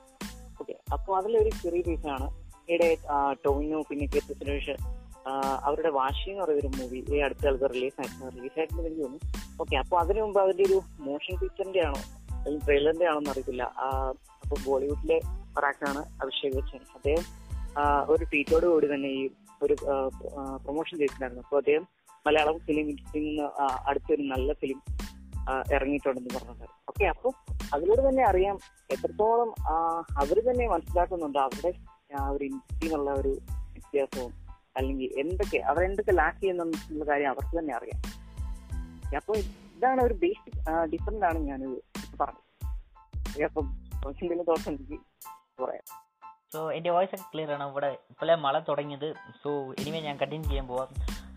ഓക്കെ അപ്പോൾ അതിലൊരു ചെറിയ പീസാണ് ഈയിടെ ടോവിനോ പിന്നെ പി സുരേഷ് അവരുടെ വാശി എന്ന് പറയുന്ന ഒരു മൂവി ഈ അടുത്ത കാലത്ത് റിലീസ് റിലീസ് ആയിട്ടുണ്ട് എനിക്ക് തോന്നുന്നു. ഓക്കെ അപ്പോൾ അതിനു മുമ്പ് അവരുടെ ഒരു മോഷൻ പിക്ചറിന്റെ ആണോ അല്ലെങ്കിൽ ട്രെയിലറിന്റെ ആണോ എന്നറിയത്തില്ല അപ്പോൾ ബോളിവുഡിലെ ഒരു ആക്ടറാണ് അഭിഷേക് ബച്ചൻ. അദ്ദേഹം ഒരു ട്വീറ്റോട് കൂടി തന്നെ ഈ ഒരു പ്രൊമോഷൻ ചെയ്തിട്ടുണ്ടായിരുന്നു. അപ്പോൾ അദ്ദേഹം മലയാളം ഫിലിം ഇൻഡസ്ട്രിയിൽ നിന്ന് അടുത്തൊരു നല്ല ഫിലിം ഇറങ്ങിയിട്ടുണ്ടെന്ന് പറഞ്ഞിട്ടുണ്ട്. ഓക്കെ അപ്പോൾ അതിലൂടെ തന്നെ അറിയാം എത്രത്തോളം അവർ തന്നെ മനസ്സിലാക്കുന്നുണ്ട് അവരുടെ ഒരു ഇൻഡസ്ട്രി എന്നുള്ള ഒരു വ്യത്യാസവും അല്ലെങ്കിൽ എന്തൊക്കെ അവരെന്തൊക്കെ ലാക്ക് ചെയ്യുന്നുള്ള കാര്യം അവർക്ക് തന്നെ അറിയാം. അപ്പോൾ ഇതാണ് ഒരു ബേസിക് ഡിഫറന്റ് ആണ് ഞാനിത് പറഞ്ഞത്. അപ്പം എന്തെങ്കിലും തോട്ടം സോ എന്റെ വോയിസ് ഒക്കെ ക്ലിയർ ആണ്. ഇവിടെ ഇപ്പോഴേ മഴ തുടങ്ങിയത്. സോ ഇനിമേ ഞാൻ കണ്ടിന്യൂ ചെയ്യാൻ പോവാം.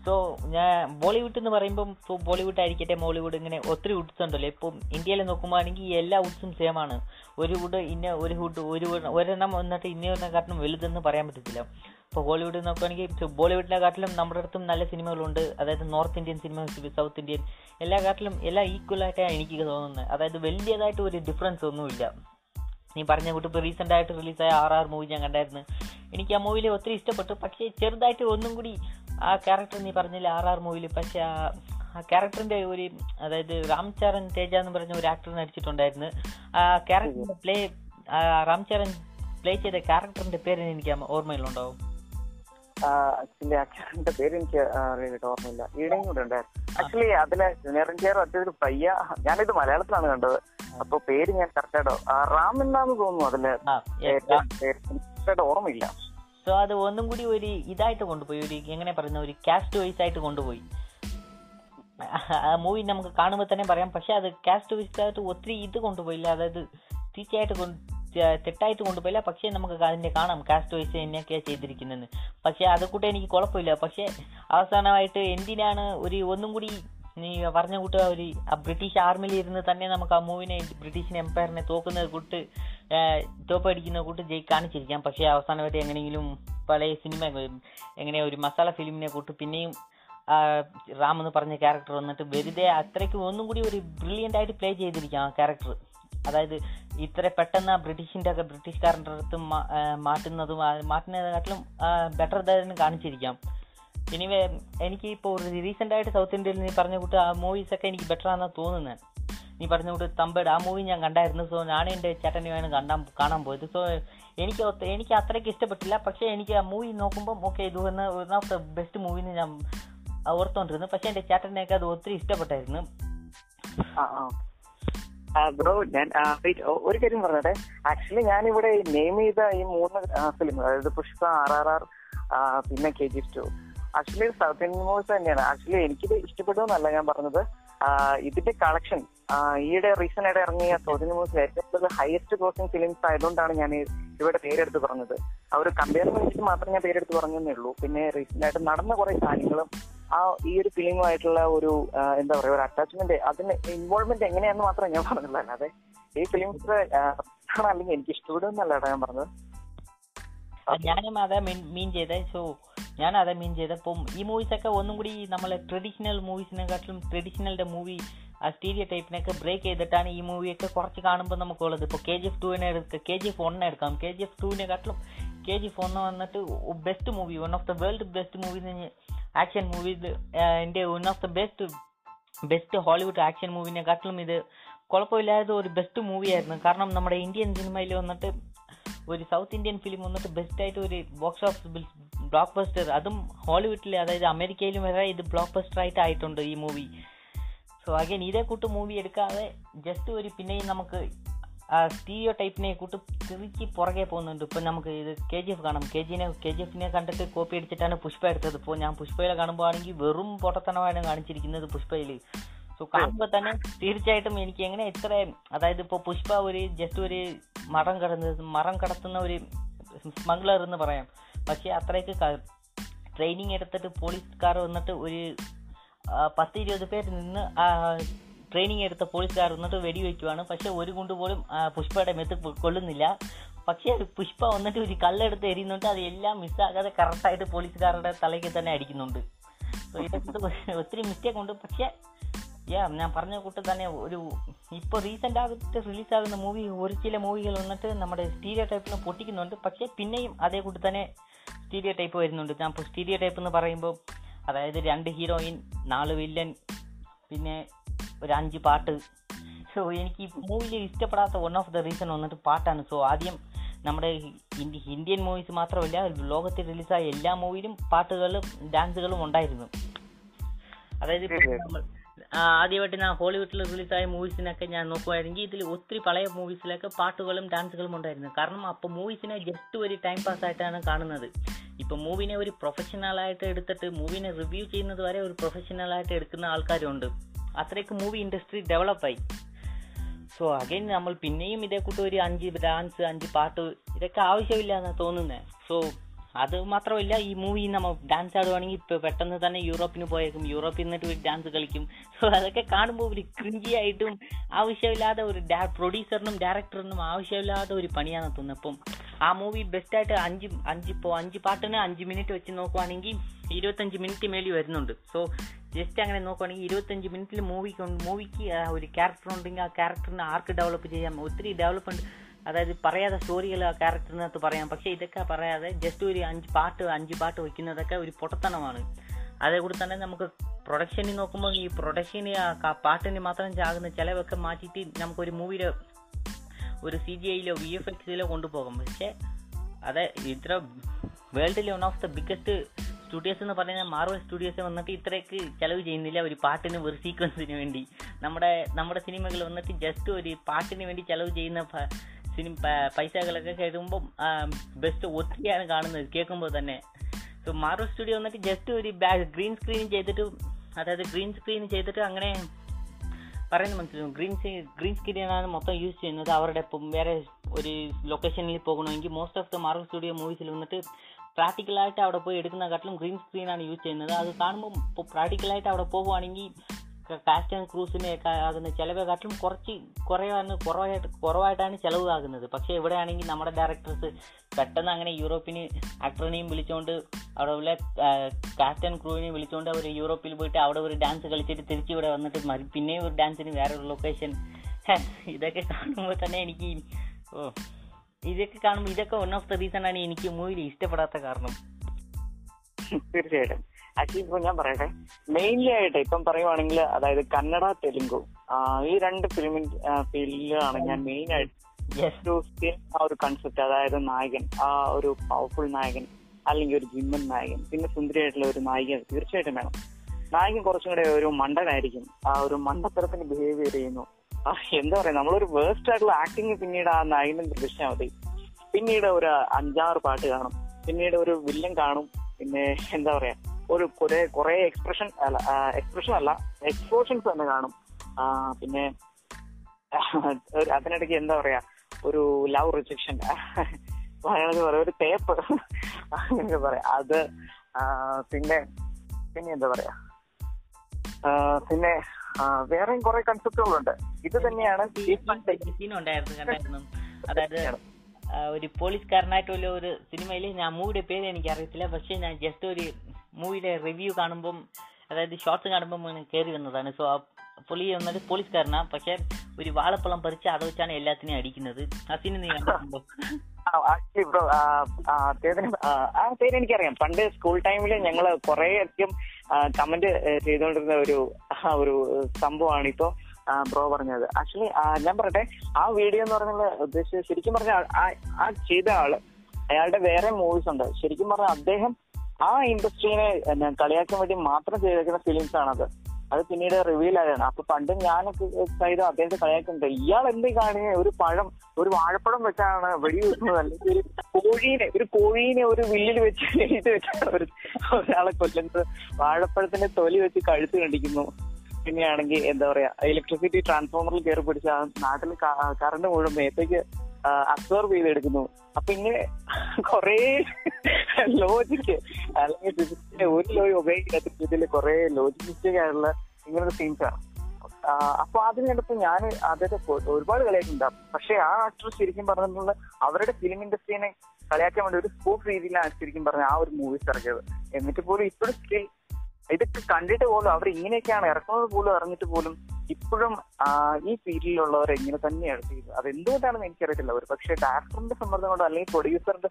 സോ ഞാൻ ബോളിവുഡ് എന്ന് പറയുമ്പം സോ ബോളിവുഡ് ആയിരിക്കട്ടെ മോളിവുഡ് ഇങ്ങനെ ഒത്തിരി വുഡ്സ് ഉണ്ടല്ലോ. ഇപ്പം ഇന്ത്യയിൽ നോക്കുമ്പോഴാണെങ്കിൽ എല്ലാ വുഡ്സും സെയിം ആണ്. ഒരു വുഡ് ഇന്ന ഒരു വുഡ് ഒരു ഒരെണ്ണം വന്നിട്ട് ഇന്നൊരെണ്ണം വലുതെന്ന് പറയാൻ പറ്റത്തില്ല. ഇപ്പോൾ ഹോളിവുഡ് നോക്കുകയാണെങ്കിൽ ബോളിവുഡിനെ കാട്ടിലും നമ്മുടെ അടുത്തും നല്ല സിനിമകളുണ്ട്. അതായത് North Indian cinema South Indian എല്ലാ കാട്ടിലും എല്ലാം ഈക്വൽ ആയിട്ടാണ് എനിക്ക് തോന്നുന്നത്. അതായത് വലിയതായിട്ട് ഒരു ഡിഫറൻസ് ഒന്നുമില്ല. നീ പറഞ്ഞ കൂട്ട് ഇപ്പോൾ റീസെന്റ് ആയിട്ട് റിലീസായ ആർ ആർ മൂവി ഞാൻ കണ്ടായിരുന്നു. എനിക്ക് ആ മൂവിയിൽ ഒത്തിരി ഇഷ്ടപ്പെട്ടു. പക്ഷേ ചെറുതായിട്ട് ഒന്നും കൂടി ആ ക്യാരക്ടർ നീ പറഞ്ഞില്ല ആർ ആർ മൂവിയിൽ പക്ഷേ ആ ആ ക്യാരക്ടറിന്റെ ഒരു അതായത് രാം ചരൺ തേജ എന്ന് പറഞ്ഞ ഒരു ആക്ടർ നടിച്ചിട്ടുണ്ടായിരുന്നു. ആ ക്യാരക്ടറിന്റെ പ്ലേ രാം ചരൺ പ്ലേ ചെയ്ത ക്യാരക്ടറിന്റെ പേര് എനിക്ക് ഓർമ്മയിലുണ്ടാവും ആക്ച്വലി ആക്ടറിന്റെ പേര് എനിക്ക് അറിയാനായിട്ട് ഓർമ്മയില്ല. ഈടെയും കൂടെ ഉണ്ടായിരുന്നു. ആക്ച്വലി അതിലെ ജൂനിയർ ഒറ്റൊരു പയ്യ ഞാനിത് മലയാളത്തിലാണ് കണ്ടത്. അപ്പൊ പേര് ഞാൻ കറക്റ്റായിട്ട് റാം എന്നാന്ന് തോന്നുന്നു അതിൽ. കറക്റ്റായിട്ട് ഓർമ്മയില്ല. സോ അത് ഒന്നും കൂടി ഒരു ഇതായിട്ട് കൊണ്ടുപോയി ഒരു എങ്ങനെ പറയുന്ന ഒരു കാസ്റ്റ് വൈസ് ആയിട്ട് കൊണ്ടുപോയി. ആ മൂവി നമുക്ക് കാണുമ്പോൾ തന്നെ പറയാം. പക്ഷെ അത് കാസ്റ്റ് വൈസ് ആയിട്ട് ഒത്തിരി ഇത് കൊണ്ടുപോയില്ല. അതായത് തീർച്ചയായിട്ട് തെറ്റായിട്ട് കൊണ്ടുപോയില്ല. പക്ഷേ നമുക്ക് അതിന്റെ കാണാം. കാസ്റ്റ് വൈസ് തന്നെയൊക്കെയാണ് ചെയ്തിരിക്കുന്നത് പക്ഷേ അത് കൂട്ട് എനിക്ക് കുഴപ്പമില്ല. പക്ഷേ അവസാനമായിട്ട് എന്തിനാണ് ഒരു ഒന്നും കൂടി നീ പറഞ്ഞ കൂട്ടുക ഒരു ബ്രിട്ടീഷ് ആർമിയിൽ ഇരുന്ന് തന്നെ നമുക്ക് ആ മൂവിനെ ബ്രിട്ടീഷ് എംപയറിനെ തോക്കുന്നത് കൂട്ട് തോപ്പടിക്കുന്ന കൂട്ട് ജയി കാണിച്ചിരിക്കാം. പക്ഷേ അവസാനമായിട്ട് എങ്ങനെയെങ്കിലും പഴയ സിനിമ എങ്ങനെ ഒരു മസാല ഫിലിമിനെ കൂട്ട് പിന്നെയും റാം എന്ന് പറഞ്ഞ ക്യാരക്ടർ വന്നിട്ട് വെറുതെ അത്രയ്ക്ക് ഒന്നും കൂടി ഒരു ബ്രില്യന്റ് ആയിട്ട് പ്ലേ ചെയ്തിരിക്കാം ആ ക്യാരക്ടർ അതായത് ഇത്ര പെട്ടെന്ന് ആ ബ്രിട്ടീഷിന്റെ ഒക്കെ ബ്രിട്ടീഷുകാരന്റെ അടുത്ത് മാറ്റുന്നതും മാറ്റുന്നതിനെക്കാട്ടിലും ബെറ്റർ ഇതായിരുന്നു കാണിച്ചിരിക്കാം. എനിവേ എനിക്ക് ഇപ്പോൾ ഒരു റീസെന്റ് ആയിട്ട് സൗത്ത് ഇന്ത്യയിൽ നീ പറഞ്ഞ കൂട്ട് ആ മൂവീസൊക്കെ എനിക്ക് ബെറ്റർ ആണെന്ന് തോന്നുന്നത് നീ പറഞ്ഞ കൂട്ട് തമ്പേട് ആ മൂവി ഞാൻ കണ്ടായിരുന്നു. സോ ഞാനും എന്റെ ചേട്ടനുമാണ് കണ്ടാൻ കാണാൻ പോയത്. സോ എനിക്ക് എനിക്ക് അത്രയ്ക്ക് ഇഷ്ടപ്പെട്ടില്ല. പക്ഷേ എനിക്ക് ആ മൂവി നോക്കുമ്പോൾ ഓക്കെ ഇത് വന്ന് one of the best movie ഞാൻ ഓർത്തോണ്ടിരുന്നു. പക്ഷേ എന്റെ ചേട്ടനെയൊക്കെ അത് ഒത്തിരി ഇഷ്ടപ്പെട്ടായിരുന്നു. ബ്രോ ഞാൻ ഒരു കാര്യം പറഞ്ഞെ ആക്ച്വലി ഞാൻ ഇവിടെ നെയിം ചെയ്ത ഈ മൂന്ന് ഫിലിം അതായത് പുഷ്പ ആർ ആർ ആർ പിന്നെ K G two actually South Indian movies തന്നെയാണ്. ആക്ച്വലി എനിക്കിത് ഇഷ്ടപ്പെടുമെന്നല്ല ഞാൻ പറഞ്ഞത്. ഇതിന്റെ കളക്ഷൻ ഈയിടെ റീസെന്റ് ആയിട്ട് ഇറങ്ങിയ സൗത്ത് ഇന്ത്യൻ മൂവീസ് ഏറ്റവും ഹയസ്റ്റ് ക്രോസിംഗ് ഫിലിംസ് ആയതുകൊണ്ടാണ് ഞാൻ ഇവിടെ പേരെടുത്ത് പറഞ്ഞത്. ആ ഒരു കമ്പയർ വേണ്ടിയിട്ട് മാത്രം ഞാൻ പേരെടുത്ത് പറഞ്ഞതേ ഉള്ളൂ. പിന്നെ റീസെന്റ് ആയിട്ട് നടന്ന കുറെ കാര്യങ്ങളും ആ ഈ ഒരു ഫിലിമുമായിട്ടുള്ള ഒരു എന്താ പറയുക ഒരു അറ്റാച്ച്മെന്റ് അതിന് ഇൻവോൾവ്മെന്റ് എങ്ങനെയാന്ന് മാത്രമേ ഞാൻ പറഞ്ഞുള്ളൂ അല്ലാതെ ഈ ഫിലിംസ് അല്ലെങ്കിൽ എനിക്ക് ഇഷ്ടപ്പെടുന്നല്ല ഞാൻ പറഞ്ഞത്. ഞാനും അതാ മീൻ ചെയ്തേ. സോ ഞാൻ അതെ മീൻ ചെയ്ത് അപ്പം ഈ മൂവീസൊക്കെ ഒന്നും കൂടി നമ്മളെ ട്രഡീഷണൽ മൂവീസിനെക്കാട്ടിലും ട്രഡീഷണലിന്റെ മൂവി ആ സ്റ്റീരിയ ടൈപ്പിനൊക്കെ ബ്രേക്ക് ചെയ്തിട്ടാണ് ഈ മൂവിയൊക്കെ കുറച്ച് കാണുമ്പോൾ നമുക്കുള്ളത്. ഇപ്പോൾ കെ ജി എഫ് ടുവിനെ എടുക്കുക കെ ജി എഫ് ഒന്നിനെ എടുക്കാം. കെ ജി എഫ് ടുവിനെക്കാട്ടിലും കെ ജി എഫ് ഒന്ന് വന്നിട്ട് best movie one of the world best movie action movie എന്റെ one of the best best Hollywood action മൂവിനെക്കാട്ടിലും ഇത് കുഴപ്പമില്ലാത്ത ഒരു ബെസ്റ്റ് മൂവിയായിരുന്നു കാരണം നമ്മുടെ ഇന്ത്യൻ സിനിമയിൽ വന്നിട്ട് ഒരു സൗത്ത് ഇന്ത്യൻ ഫിലിം വന്നിട്ട് ബെസ്റ്റായിട്ട് ഒരു ബോക്സ് ഓഫീസ് ബ്ലോക്ക് ബസ്റ്റർ അതും ഹോളിവുഡിൽ അതായത് അമേരിക്കയിലും വരെ ഇത് ബ്ലോക്ക് ബസ്റ്റർ ആയിട്ട് ആയിട്ടുണ്ട് ഈ മൂവി സോ അഗൈൻ ഇതേ കൂട്ട് മൂവി എടുക്കാതെ ജസ്റ്റ് ഒരു പിന്നെയും നമുക്ക് ആ സ്റ്റീരിയോ ടൈപ്പിനെ കൂട്ട് തിരിച്ച് പുറകെ പോകുന്നുണ്ട്. ഇപ്പം നമുക്ക് ഇത് കെ ജി എഫ് കാണാം. കെ ജിനെ കെ ജി എഫിനെ കണ്ടിട്ട് കോപ്പി അടിച്ചിട്ടാണ് പുഷ്പ എടുത്തത്. ഇപ്പോൾ ഞാൻ പുഷ്പയിലെ കാണുമ്പോൾ ആണെങ്കിൽ വെറും പൊട്ടത്തനമാണ് കാണിച്ചിരിക്കുന്നത് പുഷ്പയിൽ സോ കാണുമ്പോൾ തന്നെ തീർച്ചയായിട്ടും എനിക്ക് എങ്ങനെ ഇത്ര അതായത് ഇപ്പോൾ പുഷ്പ ഒരു ജസ്റ്റ് ഒരു മരം കടന്ന് മരം കടത്തുന്ന ഒരു സ്മഗ്ലർ എന്ന് പറയാം. പക്ഷേ അത്രയ്ക്ക് ട്രെയിനിങ് എടുത്തിട്ട് പോലീസുകാർ വന്നിട്ട് ഒരു പത്ത് ഇരുപത് പേര് നിന്ന് ട്രെയിനിങ് എടുത്ത പോലീസുകാർ വന്നിട്ട് വെടിവെക്കുവാണ്. പക്ഷേ ഒരു കൊണ്ട് പോലും ആ, പുഷ്പയുടെ മെത്ത് കൊള്ളുന്നില്ല. പക്ഷേ പുഷ്പ വന്നിട്ട് ഒരു കല്ലെടുത്ത് എറിയുന്നുണ്ട്. അത് എല്ലാം മിസ്സാകാതെ കറക്റ്റായിട്ട് പോലീസുകാരുടെ തലയ്ക്ക് തന്നെ അടിക്കുന്നുണ്ട്. ഒത്തിരി മിസ്റ്റേക്ക് ഉണ്ട്. പക്ഷേ യാ ഞാൻ പറഞ്ഞ കൂട്ട് തന്നെ ഒരു ഇപ്പോൾ റീസെന്റ് ആയിട്ട് റിലീസാകുന്ന മൂവി ഒരു ചില മൂവികൾ വന്നിട്ട് നമ്മുടെ സ്റ്റീരിയോ ടൈപ്പിന് പൊട്ടിക്കുന്നുണ്ട്. പക്ഷേ പിന്നെയും അതേ കൂട്ട് തന്നെ സ്റ്റീരിയോ ടൈപ്പ് വരുന്നുണ്ട്. ഞാൻ ഇപ്പോൾ സ്റ്റീരിയോ ടൈപ്പ് എന്ന് പറയുമ്പോൾ അതായത് രണ്ട് ഹീറോയിൻ നാല് വില്ലൻ പിന്നെ ഒരു അഞ്ച് പാട്ട്. സോ എനിക്ക് ഈ മൂവിയിൽ ഇഷ്ടപ്പെടാത്ത വൺ ഓഫ് ദ റീസൺ വന്നിട്ട് പാട്ടാണ്. സോ ആദ്യം നമ്മുടെ ഇന്ത്യ ഇന്ത്യൻ മൂവീസ് മാത്രമല്ല ലോകത്തിൽ റിലീസായ എല്ലാ മൂവിയിലും പാട്ടുകളും ഡാൻസുകളും ഉണ്ടായിരുന്നു. അതായത് ആദ്യമായിട്ട് ഞാൻ ഹോളിവുഡിൽ റിലീസായ മൂവീസിനൊക്കെ ഞാൻ നോക്കുമായിരുന്നെങ്കിൽ ഇതിൽ ഒത്തിരി പഴയ മൂവീസിലൊക്കെ പാട്ടുകളും ഡാൻസുകളും ഉണ്ടായിരുന്നു. കാരണം അപ്പോൾ മൂവീസിനെ ജസ്റ്റ് ഒരു ടൈം പാസ് ആയിട്ടാണ് കാണുന്നത്. ഇപ്പോൾ മൂവിനെ ഒരു പ്രൊഫഷണലായിട്ട് എടുത്തിട്ട് മൂവിനെ റിവ്യൂ ചെയ്യുന്നത് വരെ ഒരു പ്രൊഫഷണലായിട്ട് എടുക്കുന്ന ആൾക്കാരുണ്ട്. അത്രയ്ക്ക് മൂവി ഇൻഡസ്ട്രി ഡെവലപ്പായി സോ അഗൈൻ നമ്മൾ പിന്നെയും ഇതേ ഒരു അഞ്ച് ഡാൻസ് അഞ്ച് പാട്ട് ഇതൊക്കെ ആവശ്യമില്ല എന്നാണ് തോന്നുന്നത് സോ അത് മാത്രമല്ല ഈ മൂവി നമ്മൾ ഡാൻസ് ആടുവാണെങ്കിൽ ഇപ്പൊ പെട്ടെന്ന് തന്നെ യൂറോപ്പിന് പോയേക്കും. യൂറോപ്പിൽ നിന്നിട്ട് ഒരു ഡാൻസ് കളിക്കും. സോ അതൊക്കെ കാണുമ്പോൾ ഒരു ക്രിഞ്ചി ആയിട്ടും ആവശ്യമില്ലാത്ത ഒരു പ്രൊഡ്യൂസറിനും ഡയറക്ടറിനും ആവശ്യമില്ലാത്ത ഒരു പണിയാണ് തോന്നുന്നത് അപ്പം ആ മൂവി ബെസ്റ്റായിട്ട് അഞ്ച് അഞ്ച് ഇപ്പോൾ അഞ്ച് പാട്ടിന് അഞ്ച് മിനിറ്റ് വെച്ച് നോക്കുവാണെങ്കിൽ ഇരുപത്തഞ്ച് മിനിറ്റ് മേലി വരുന്നുണ്ട്. സോ ജസ്റ്റ് അങ്ങനെ നോക്കുവാണെങ്കിൽ ഇരുപത്തഞ്ച് മിനിറ്റിൽ മൂവിക്ക് മൂവിക്ക് ഒരു ക്യാരക്ടർ ഉണ്ടെങ്കിൽ ആ ക്യാരക്ടറിനെ ആർക്ക് ഡെവലപ്പ് ചെയ്യാം ഒത്തിരി ഡെവലപ്മെന്റ് അതായത് പറയാതെ സ്റ്റോറികൾ ആ ക്യാരക്ടറിനകത്ത് പറയാം. പക്ഷേ ഇതൊക്കെ പറയാതെ ജസ്റ്റ് ഒരു അഞ്ച് പാട്ട് അഞ്ച് പാട്ട് വയ്ക്കുന്നതൊക്കെ ഒരു പൊട്ടത്തനമാണ്. അതേ കൂടി തന്നെ നമുക്ക് പ്രൊഡക്ഷനിൽ നോക്കുമ്പോൾ ഈ പ്രൊഡക്ഷന് പാട്ടിന് മാത്രം ചാകുന്ന ചിലവൊക്കെ മാറ്റിയിട്ട് നമുക്കൊരു മൂവിയിലോ ഒരു സി ജി ഐയിലോ വി എഫ് എക്സിലോ കൊണ്ടുപോകാം. പക്ഷേ അതെ ഇത്ര വേൾഡിലെ one of the biggest studios എന്ന് പറയുന്നത് മാർവൽ സ്റ്റുഡിയോസ് വന്നിട്ട് ഇത്രയ്ക്ക് ചെലവ് ചെയ്യുന്നില്ല ഒരു പാട്ടിന് ഒരു സീക്വൻസിന് വേണ്ടി. നമ്മുടെ നമ്മുടെ സിനിമകൾ വന്നിട്ട് ജസ്റ്റ് ഒരു പാട്ടിന് വേണ്ടി ചെലവ് ചെയ്യുന്ന സിനിമ പൈസകളൊക്കെ കേൾക്കുമ്പോൾ ബെസ്റ്റ് ഒത്തിരിയാണ് കാണുന്നത് കേൾക്കുമ്പോൾ തന്നെ. സോ മാർവൽ സ്റ്റുഡിയോ വന്നിട്ട് ജസ്റ്റ് ഒരു ഗ്രീൻ സ്ക്രീൻ ചെയ്തിട്ട് അതായത് ഗ്രീൻ സ്ക്രീൻ ചെയ്തിട്ട് അങ്ങനെ പറയുന്നത് മനസ്സിലാവും. ഗ്രീൻ ഗ്രീൻ സ്ക്രീനാണ് മൊത്തം യൂസ് ചെയ്യുന്നത്. അവരുടെ ഇപ്പം വേറെ ഒരു ലൊക്കേഷനിൽ പോകണമെങ്കിൽ most of the Marvel studio മൂവീസിൽ വന്നിട്ട് പ്രാക്ടിക്കലായിട്ട് അവിടെ പോയി എടുക്കുന്നതിനെക്കാട്ടിലും ഗ്രീൻ സ്ക്രീനാണ് യൂസ് ചെയ്യുന്നത്. അത് കാണുമ്പോൾ പ്രാക്ടിക്കലായിട്ട് അവിടെ പോകുവാണെങ്കിൽ കാസ്റ്റ് ആൻഡ് ക്രൂസിനെയൊക്കെ ആകുന്ന ചിലവേക്കാട്ടിലും കുറച്ച് കുറയാണ് കുറവായിട്ട് കുറവായിട്ടാണ് ചിലവ് ആകുന്നത് പക്ഷേ ഇവിടെയാണെങ്കിൽ നമ്മുടെ ഡയറക്ടേഴ്സ് പെട്ടെന്ന് അങ്ങനെ യൂറോപ്പിന് ആക്ടറിനെയും വിളിച്ചുകൊണ്ട് അവിടെ ഉള്ള കാസ്റ്റ് ആൻഡ് ക്രൂവിനെയും വിളിച്ചുകൊണ്ട് അവർ യൂറോപ്പിൽ പോയിട്ട് അവിടെ ഒരു ഡാൻസ് കളിച്ചിട്ട് തിരിച്ച് ഇവിടെ വന്നിട്ട് പിന്നെയും ഒരു ഡാൻസിന് വേറെ ഒരു ലൊക്കേഷൻ ഇതൊക്കെ കാണുമ്പോൾ തന്നെ എനിക്ക് ഓ ഇതൊക്കെ കാണുമ്പോൾ ഇതൊക്കെ വൺ ഓഫ് ദ റീസൺ ആണ് എനിക്ക് മൂവിയിൽ ഇഷ്ടപ്പെടാത്ത കാരണം. തീർച്ചയായിട്ടും. ആക്ച്വലി ഇപ്പൊ ഞാൻ പറയട്ടെ. മെയിൻലി ആയിട്ട് ഇപ്പം പറയുവാണെങ്കിൽ അതായത് കന്നഡ തെലുങ്കു ഈ രണ്ട് ഫിലിമിൻ ഫീൽഡിലാണ് ഞാൻ മെയിൻ ആയിട്ട് ജസ്റ്റ് ടു film, ആ ഒരു കൺസെപ്റ്റ് അതായത് നായകൻ ആ ഒരു പവർഫുൾ നായകൻ അല്ലെങ്കിൽ ഒരു ജിമ്മൻ നായകൻ പിന്നെ സുന്ദരിയായിട്ടുള്ള ഒരു നായിക തീർച്ചയായിട്ടും വേണം. നായകൻ കുറച്ചും കൂടെ ഒരു മണ്ടനായിരിക്കും. ആ ഒരു മണ്ടത്തരത്തിന് ബിഹേവിയർ ചെയ്യുന്നു. എന്താ പറയാ നമ്മളൊരു വേസ്റ്റ് ആയിട്ടുള്ള ആക്ടിങ് പിന്നീട് ആ നായകൻ ദൃശ്യമാവതി മതി. പിന്നീട് ഒരു അഞ്ചാറ് പാട്ട് കാണും. പിന്നീട് ഒരു വില്ലൻ കാണും. പിന്നെ എന്താ പറയാ ഒരു കുറെ കുറെ എക്സ്പ്രഷൻ അല്ല എക്സ്പ്രഷൻ അല്ല എക്സ്പ്ലോഷൻസ് തന്നെ കാണും. പിന്നെ അതിനിടയ്ക്ക് എന്താ പറയാ ഒരു ലവ് റിജക്ഷൻ മലയാളത്തിൽ പറയാം ഒരു പേപ്പർ അങ്ങനെ പറയാം. അത് പിന്നെ പിന്നെ എന്താ പറയാ പിന്നെ വേറെയും കുറെ കൺസെപ്റ്റുകളുണ്ട് ഇത് തന്നെയാണ് അതായത് ഒരു പോലീസുകാരനായിട്ടുള്ള ഒരു സിനിമയിൽ ഞാൻ മൂവിയുടെ പേര് എനിക്ക് അറിയത്തില്ല പക്ഷേ ഞാൻ ജസ്റ്റ് ഒരു മൂവിയുടെ റിവ്യൂ കാണുമ്പം അതായത് ഷോർട്സ് കാണുമ്പം കയറി വന്നതാണ്. സോ ആ പുള്ളി വന്നിട്ട് പോലീസുകാരനാ. പക്ഷെ ഒരു വാഴപ്പഴം പറിച്ച് അത് വെച്ചാണ് എല്ലാത്തിനെയും അടിക്കുന്നത്. ആ സിനിമ നീ അദ്ദേഹത്തിന് ആ, പേര് എനിക്കറിയാം. പണ്ട് സ്കൂൾ ടൈമിൽ ഞങ്ങൾ കൊറേ അധികം കമന്റ് ചെയ്തുകൊണ്ടിരുന്ന ഒരു ഒരു സംഭവമാണ് ഇപ്പൊ ബ്രോ പറഞ്ഞത്. ആക്ച്വലി ഞാൻ പറയട്ടെ ആ വീഡിയോ എന്ന് പറഞ്ഞാൽ ഉദ്ദേശിച്ചത് ശരിക്കും പറഞ്ഞ ആ- ചെയ്ത ആൾ അയാളുടെ വേറെ മൂവീസ് ഉണ്ട്. ശരിക്കും പറഞ്ഞാൽ അദ്ദേഹം ആ ഇൻഡസ്ട്രീനെ കളിയാക്കാൻ വേണ്ടി മാത്രം ചെയ്തേക്കുന്ന ഫിലിംസ് ആണത്. അത് പിന്നീട് റിവീൽ ആയതാണ്. അപ്പൊ പണ്ട് ഞാൻ ചെയ്ത അദ്ദേഹത്തെ കളിയാക്കുന്നുണ്ട്. ഇയാൾ എന്ത് കാണുക ഒരു പഴം ഒരു വാഴപ്പഴം വെച്ചാണ് വെടി വെക്കുന്നത് അല്ലെങ്കിൽ ഒരു കോഴീനെ ഒരു കോഴീനെ ഒരു വില്ലിൽ വെച്ച് എഴുതി വെച്ചാണ് ഒരു ഒരാളെ കൊല്ലുന്നത്. വാഴപ്പഴത്തിന്റെ തൊലി വെച്ച് കഴുത്ത് കണ്ടിക്കുന്നു പിന്നെയാണെങ്കിൽ എന്താ പറയാ ഇലക്ട്രിസിറ്റി ട്രാൻസ്ഫോമറിൽ കയറി പിടിച്ച നാട്ടിൽ കറണ്ട് മുഴുവൻ മേത്തേക്ക് അബ്സോർബ് ചെയ്തെടുക്കുന്നു. അപ്പൊ ഇങ്ങനെ കൊറേ ലോജിക്ക് അല്ലെങ്കിൽ ഫിസിക്സിന്റെ ഒരു ലോ ഉപയോഗിക്കാത്ത രീതിയിൽ കുറെ ലോജിക് മിസ്റ്റേക്ക് ആയിട്ടുള്ള ഇങ്ങനൊരു സീൻസ് ആണ്. ആ, അപ്പൊ അതിന് കണ്ടപ്പോ ഞാൻ അദ്ദേഹത്തെ കൊ- ഒരുപാട് കളിയാക്കിണ്ടാവും പക്ഷെ ആ ആക്ടർ ശരിക്കും പറഞ്ഞിട്ടുള്ള അവരുടെ ഫിലിം ഇൻഡസ്ട്രീനെ കളിയാക്കാൻ വേണ്ടി ഒരു സ്കോപ്പ് രീതിയിലാണ് ശരിക്കും പറഞ്ഞ ആ ഒരു മൂവീസ് ഇറക്കിയത്. എന്നിട്ട് പോലും ഇപ്പോഴും സ്റ്റിൽ ഇതൊക്കെ കണ്ടിട്ട് പോലും അവർ ഇങ്ങനെയൊക്കെയാണ് ഇറക്കുന്നത് പോലും അറിഞ്ഞിട്ട് പോലും ഇപ്പോഴും ഈ ഫീൽഡിലുള്ളവർ ഇങ്ങനെ തന്നെയാണ് ചെയ്യുന്നത് അത് എന്തുകൊണ്ടാണെന്ന് എനിക്കറിയത്തില്ല. ഒരു പക്ഷേ ഡയറക്ടറിന്റെ സമ്മർദ്ദം കൊണ്ടോ അല്ലെങ്കിൽ പ്രൊഡ്യൂസറിന്റെ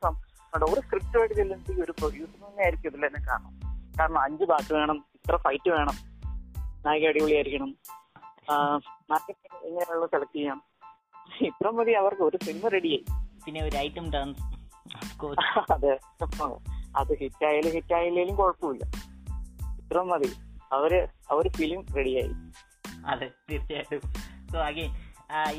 കൊണ്ടോ ഒരു സ്ക്രിപ്റ്റ് ആയിട്ട് ചെല്ലുന്നത് ഒരു പ്രൊഡ്യൂസർ തന്നെ ആയിരിക്കും ഇതിൽ തന്നെ കാരണം കാരണം അഞ്ച് പാട്ട് വേണം ഇത്ര ഫൈറ്റ് വേണം നായിക അടിപൊളിയായിരിക്കണം എങ്ങനെയുള്ള സെലക്ട് ചെയ്യാം. ഇത്ര മതി അവർക്ക് ഒരു സിനിമ റെഡിയായി പിന്നെ ഒരു ഐറ്റം ഡാൻസ് അതെ. അത് ഹിറ്റായാലും ഹിറ്റായില്ലേലും കുഴപ്പമില്ല. ഇത്ര മതി. അവർ അവർ ഫിലിം റെഡിയായി അതെ തീർച്ചയായിട്ടും. സോ അഗെയിൻ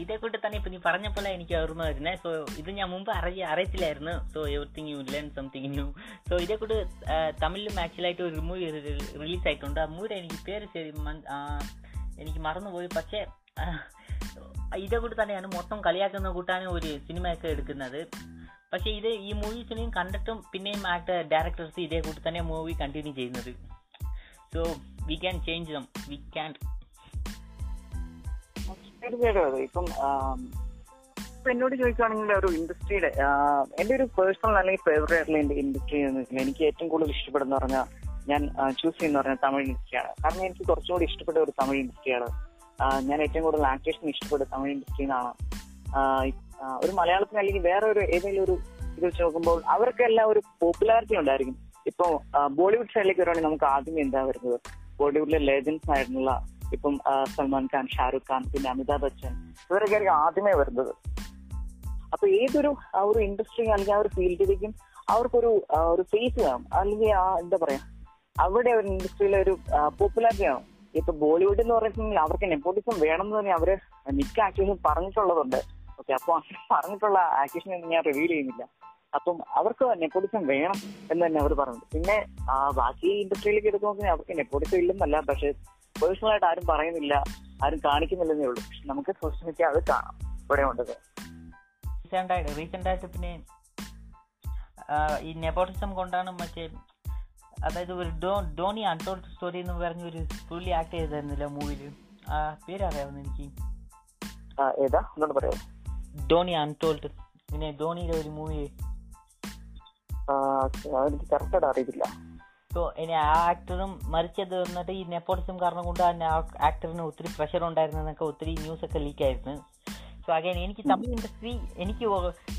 ഇതേ കൂട്ട് തന്നെ ഇപ്പൊ നീ പറഞ്ഞ പോലെ എനിക്ക് ഓർമ്മ വരുന്നത് സോ ഇത് ഞാൻ മുമ്പ് അറിയ അറിയത്തില്ലായിരുന്നു. So everything you learn something new so ഇതേ കൂട്ട് തമിഴിലും ആക്ച്വലായിട്ട് ഒരു മൂവി റിലീസ് ആയിട്ടുണ്ട്. ആ മൂവിയുടെ എനിക്ക് പേര് ശരി എനിക്ക് മറന്നുപോയി. പക്ഷേ ഇതേ കൂട്ട് തന്നെയാണ് മൊത്തം കളിയാക്കുന്ന കൂട്ടാണ് ഒരു സിനിമയൊക്കെ എടുക്കുന്നത്. പക്ഷേ ഇത് ഈ മൂവീസിനെയും കണ്ടിട്ടും പിന്നെയും ആക്ടർ ഡയറക്ടേഴ്സ് ഇതേ കൂട്ട് തന്നെ മൂവി കണ്ടിന്യൂ ചെയ്യുന്നത്. So we can change them. We can't. എന്നോട് ചോദിക്കുകയാണെങ്കിൽ ഒരു ഇൻഡസ്ട്രിയുടെ എന്റെ ഒരു പേഴ്സണൽ അല്ലെങ്കിൽ ഫേവറേറ്റ് ആയിട്ടുള്ള എന്റെ ഇൻഡസ്ട്രി എന്ന് വെച്ചാൽ എനിക്ക് ഏറ്റവും കൂടുതൽ ഇഷ്ടപ്പെടുന്ന പറഞ്ഞാൽ ഞാൻ ചൂസ് ചെയ്യുന്ന പറഞ്ഞാൽ തമിഴ് ഇൻഡസ്ട്രിയാണ് കാരണം എനിക്ക് കുറച്ചുകൂടി ഇഷ്ടപ്പെട്ട ഒരു തമിഴ് ഇൻഡസ്ട്രിയാണ് ഞാൻ ഏറ്റവും കൂടുതൽ ആക്ടേഴ്സിന് ഇഷ്ടപ്പെട്ട തമിഴ് ഇൻഡസ്ട്രി എന്നാണ്. ആ, ഇ- ആ, ഒരു മലയാളത്തിന് അല്ലെങ്കിൽ വേറെ ഒരു ഏതെങ്കിലും ഒരു ഇത് വെച്ച് നോക്കുമ്പോൾ അവർക്കെല്ലാം ഒരു പോപ്പുലാരിറ്റി ഉണ്ടായിരിക്കും. ഇപ്പൊ ബോളിവുഡ് സൈഡിലേക്ക് വരുവാണെങ്കിൽ നമുക്ക് ആദ്യം എന്താ വരുന്നത്? ബോളിവുഡിലെ ലേജൻസ് ആയിട്ടുള്ള ഇപ്പം സൽമാൻ ഖാൻ ഷാറുഖ് ഖാൻ പിന്നെ അമിതാഭ് ബച്ചൻ ഇവരൊക്കെ ആയിരിക്കും ആദ്യമേ വരുന്നത്. അപ്പൊ ഏതൊരു ആ ഒരു ഇൻഡസ്ട്രി അല്ലെങ്കിൽ ആ ഒരു ഫീൽഡിലേക്കും അവർക്കൊരു ഒരു ഫേസ് വേണം. അല്ലെങ്കിൽ ആ എന്താ പറയാ അവിടെ ഒരു ഇൻഡസ്ട്രിയിലെ ഒരു പോപ്പുലാരിറ്റി വേണം. ഇപ്പൊ ബോളിവുഡ് എന്ന് പറഞ്ഞിട്ടുണ്ടെങ്കിൽ അവർക്ക് നെപ്പോട്ടിസം വേണം എന്ന് തന്നെ അവർ മിക്ക ആക്ടേഴ്സും പറഞ്ഞിട്ടുള്ളതുണ്ട്. ഓക്കെ അപ്പൊ പറഞ്ഞിട്ടുള്ള ആക്ടേഷൻ ഞാൻ റിവീൽ ചെയ്യുന്നില്ല. അപ്പം അവർക്ക് നെപ്പോട്ടിസം വേണം എന്ന് തന്നെ അവർ പറഞ്ഞു പിന്നെ ബാക്കി ഇൻഡസ്ട്രിയിലേക്ക് എടുത്തു നോക്കി അവർക്ക് നെപ്പോട്ടിസം ഇല്ലെന്നല്ല പക്ഷെ പേഴ്സണൽ ആയിട്ട് ആരും പറയുന്നില്ല ആരും കാണിക്കുന്നില്ലെന്നേ ഉള്ളൂ. പക്ഷെ നമുക്ക് സോഷ്യൽ മീഡിയ അത് കാണാം. ഇവിടെ ഉണ്ടത് റീസെന്റ് ആയിട്ട് റീസെന്റ് പിന്നെ ഈ നെപ്പോട്ടിസം കൊണ്ടാണ് മറ്റേ അതായത് ഒരു ഡോ ഡോണി അൺടോൾഡ് സ്റ്റോറി എന്ന് പറഞ്ഞ ഒരു പുള്ളി ആക്ട് ചെയ്തായിരുന്നില്ല മൂവിയിൽ ആ പേരറിയാവുന്ന എനിക്ക്? ഏതാ? പറയാം ഡോണി അൺടോൾഡ് പിന്നെ ധോണിയുടെ ഒരു മൂവി എനിക്ക് കറക്റ്റായിട്ട് അറിയില്ല ഇനി ആ ആക്ടറും മരിച്ചത് വന്നിട്ട് ഈ നെപ്പോട്ടിസം കാരണം കൊണ്ട് ആ ആക്ടറിന് ഒത്തിരി പ്രഷർ ഉണ്ടായിരുന്നെന്നൊക്കെ ഒത്തിരി ന്യൂസ് ഒക്കെ ലീക്ക് ആയിരുന്നു. സോ അഗൈൻ എനിക്ക് തമിഴ് ഇൻഡസ്ട്രി എനിക്ക്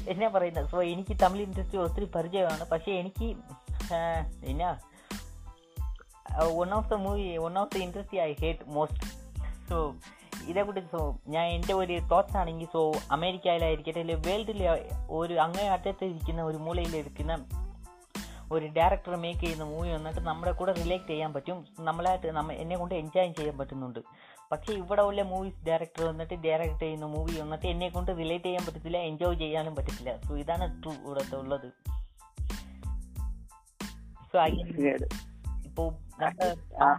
എന്നാ പറയുന്നത് സോ എനിക്ക് തമിഴ് ഇൻഡസ്ട്രി ഒത്തിരി പരിചയമാണ്. പക്ഷേ എനിക്ക് എന്നാ? One of the movie one of the industry I hate most so ഇതേക്കുറിച്ച് സോ ഞാൻ എന്റെ ഒരു തോട്ട്സ് ആണെങ്കിൽ സോ അമേരിക്കയിലായിരിക്കട്ടെ അല്ലെങ്കിൽ വേൾഡിലെ ഒരു അങ്ങേ അറ്റത്ത് ഇരിക്കുന്ന ഒരു മൂലയിലിരിക്കുന്ന ഒരു ഡയറക്ടർ മേക്ക് ചെയ്യുന്ന മൂവി വന്നിട്ട് നമ്മുടെ കൂടെ റിലേറ്റ് ചെയ്യാൻ പറ്റും. നമ്മളായിട്ട് നമ്മ എന്നെ കൊണ്ട് എൻജോയ് ചെയ്യാൻ പറ്റുന്നുണ്ട്. പക്ഷേ ഇവിടെ ഉള്ള മൂവീസ് ഡയറക്ടർ വന്നിട്ട് ഡയറക്റ്റ് ചെയ്യുന്ന മൂവി വന്നിട്ട് എന്നെ കൊണ്ട് റിലേറ്റ് ചെയ്യാൻ പറ്റത്തില്ല എൻജോയ് ചെയ്യാനും പറ്റത്തില്ല. സോ ഇതാണ് ട്രൂ ഇവിടുത്തെ ഉള്ളത്. സോ ഇപ്പോൾ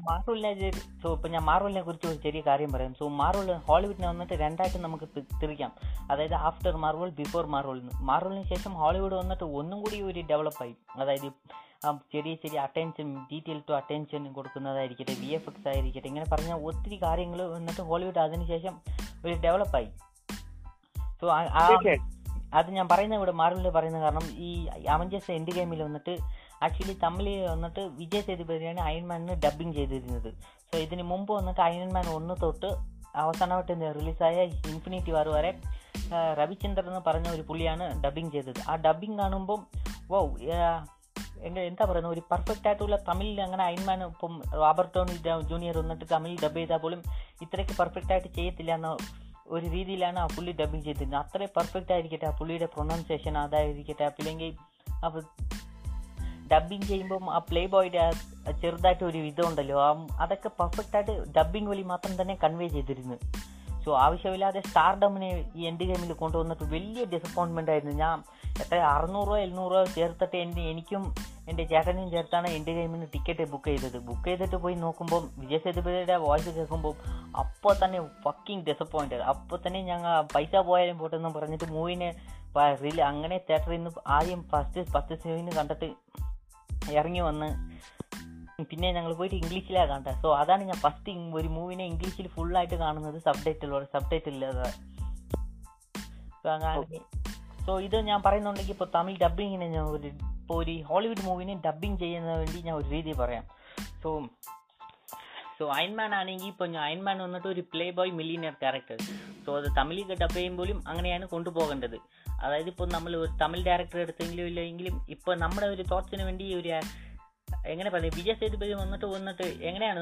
മാർവലിനെ സോ ഇപ്പൊ ഞാൻ മാർവലിനെ കുറിച്ച് ഒരു ചെറിയ കാര്യം പറയാം. സോ മാർവൽ ഹോളിവുഡിനെ വന്നിട്ട് രണ്ടായിട്ട് നമുക്ക് തിരിക്കാം. അതായത് ആഫ്റ്റർ മാർവൽ ബിഫോർ മാർവൽ മാർവലിന് ശേഷം ഹോളിവുഡ് വന്നിട്ട് ഒന്നും കൂടി ഒരു ഡെവലപ്പായി. അതായത് ചെറിയ ചെറിയ അറ്റൻഷൻ ഡീറ്റെയിൽ ടു അറ്റൻഷൻ കൊടുക്കുന്നതായിരിക്കട്ടെ വി എഫ് എക്സ് ആയിരിക്കട്ടെ ഇങ്ങനെ പറഞ്ഞ ഒത്തിരി കാര്യങ്ങൾ വന്നിട്ട് ഹോളിവുഡ് അതിനുശേഷം ഒരു ഡെവലപ്പായി. സോ. അത് ഞാൻ പറയുന്ന ഇവിടെ മാർവലിൽ പറയുന്ന കാരണം ഈ അവഞ്ചേഴ്സ് എൻഡ് ഗെയിമിൽ വന്നിട്ട് ആക്ച്വലി തമിഴിൽ വന്നിട്ട് വിജയ് സേതുപതിയാണ് അയൺമാനിന് ഡബ്ബിങ് ചെയ്തിരുന്നത്. സോ ഇതിന് മുമ്പ് വന്നിട്ട് അയൺമാൻ ഒന്ന് തൊട്ട് അവസാനമായിട്ട് റിലീസായ ഇൻഫിനിറ്റി വാർ വരെ രവിചന്ദ്രൻ എന്ന് പറഞ്ഞ ഒരു പുള്ളിയാണ് ഡബ്ബിങ് ചെയ്തത്. ആ ഡബ്ബിങ് കാണുമ്പം വൗ എന്താ പറയുന്നത്? ഒരു പെർഫെക്റ്റ് ആയിട്ടുള്ള തമിഴിൽ അങ്ങനെ അയൺമാൻ ഇപ്പം റോബർട്ട് ടോണി ജൂനിയർ വന്നിട്ട് തമിഴിൽ ഡബ് ചെയ്താൽ പോലും ഇത്രയ്ക്ക് പെർഫെക്റ്റ് ആയിട്ട് ചെയ്യത്തില്ല എന്ന ഒരു രീതിയിലാണ് ആ പുള്ളി ഡബ്ബിങ് ചെയ്തിരുന്നത്. അത്രയും പെർഫെക്റ്റ് ആയിരിക്കട്ടെ ആ പുള്ളിയുടെ പ്രൊണൗൺസിയേഷൻ അതായിരിക്കട്ടെ അല്ലെങ്കിൽ ഡബിങ് ചെയ്യുമ്പം ആ പ്ലേ ബോയുടെ ആ ചെറുതായിട്ട് ഒരു ഇതുണ്ടല്ലോ. ആ അതൊക്കെ പെർഫെക്റ്റ് ആയിട്ട് ഡബിങ് വഴി മാത്രം തന്നെ കൺവേ ചെയ്തിരുന്നു. സോ ആവശ്യമില്ലാതെ സ്റ്റാർ ഡമ്മിനെ ഈ എന്റെ ഗെയിമിൽ കൊണ്ടുവന്നിട്ട് വലിയ ഡിസപ്പോയിൻമെന്റ് ആയിരുന്നു. ഞാൻ എത്ര അറുന്നൂറോ എഴുന്നൂറോ ചേർത്തിട്ട് എന്റെ എനിക്കും എന്റെ ചേട്ടനും ചേർത്താണ് എൻഡ് ഗെയിമിന് ടിക്കറ്റ് ബുക്ക് ചെയ്തത്. ബുക്ക് ചെയ്തിട്ട് പോയി നോക്കുമ്പോൾ വിജയ് സേതുപതിയുടെ വോയിസ് കേൾക്കുമ്പോൾ അപ്പോൾ തന്നെ ഫക്കിങ് ഡിസപ്പോയിന്റഡ് അപ്പോൾ തന്നെ ഞങ്ങൾ പൈസ പോയാലും പോട്ടെന്ന് പറഞ്ഞിട്ട് മൂവിനെ റിലീ അങ്ങനെ തിയേറ്ററിൽ നിന്ന് ആദ്യം ഫസ്റ്റ് ഫസ്റ്റ് സീന് കണ്ടിട്ട് ഇറങ്ങി വന്ന് പിന്നെ ഞങ്ങൾ പോയിട്ട് ഇംഗ്ലീഷിലാണ് കണ്ടത് സോ അതാണ് ഞാൻ ഫസ്റ്റ് ഒരു മൂവിനെ ഇംഗ്ലീഷിൽ ഫുള്ളായിട്ട് കാണുന്നത് സബ് ടൈറ്റിലോടെ സബ് ടൈറ്റിൽ ഇല്ലാതെ സോ ഇത് ഞാൻ പറയുന്നുണ്ടെങ്കിൽ ഇപ്പോൾ തമിഴ് ഡബ്ബിങ്ങിനെ ഞാൻ ഒരു ഇപ്പോൾ ഒരു ഹോളിവുഡ് മൂവിനെ ഡബ്ബിങ് ചെയ്യുന്നതിന് വേണ്ടി ഞാൻ ഒരു രീതി പറയാം. സോ സോ അയൺമാൻ ആണെങ്കിൽ ഇപ്പോൾ ഞാൻ അയൺമാൻ വന്നിട്ട് ഒരു play boy millionaire character so അത് തമിഴിൽ ഡബ് ചെയ്യുമ്പോഴും അങ്ങനെയാണ് കൊണ്ടുപോകേണ്ടത്. അതായത് ഇപ്പോൾ നമ്മൾ ഒരു തമിഴ് ഡയറക്ടർ എടുത്തെങ്കിലും ഇല്ലെങ്കിലും ഇപ്പോൾ നമ്മുടെ ഒരു തോട്ട്സിന് വേണ്ടി ഒരു എങ്ങനെ പറയുക വിജയ് സേതുപതി വന്നിട്ട് വന്നിട്ട് എങ്ങനെയാണ്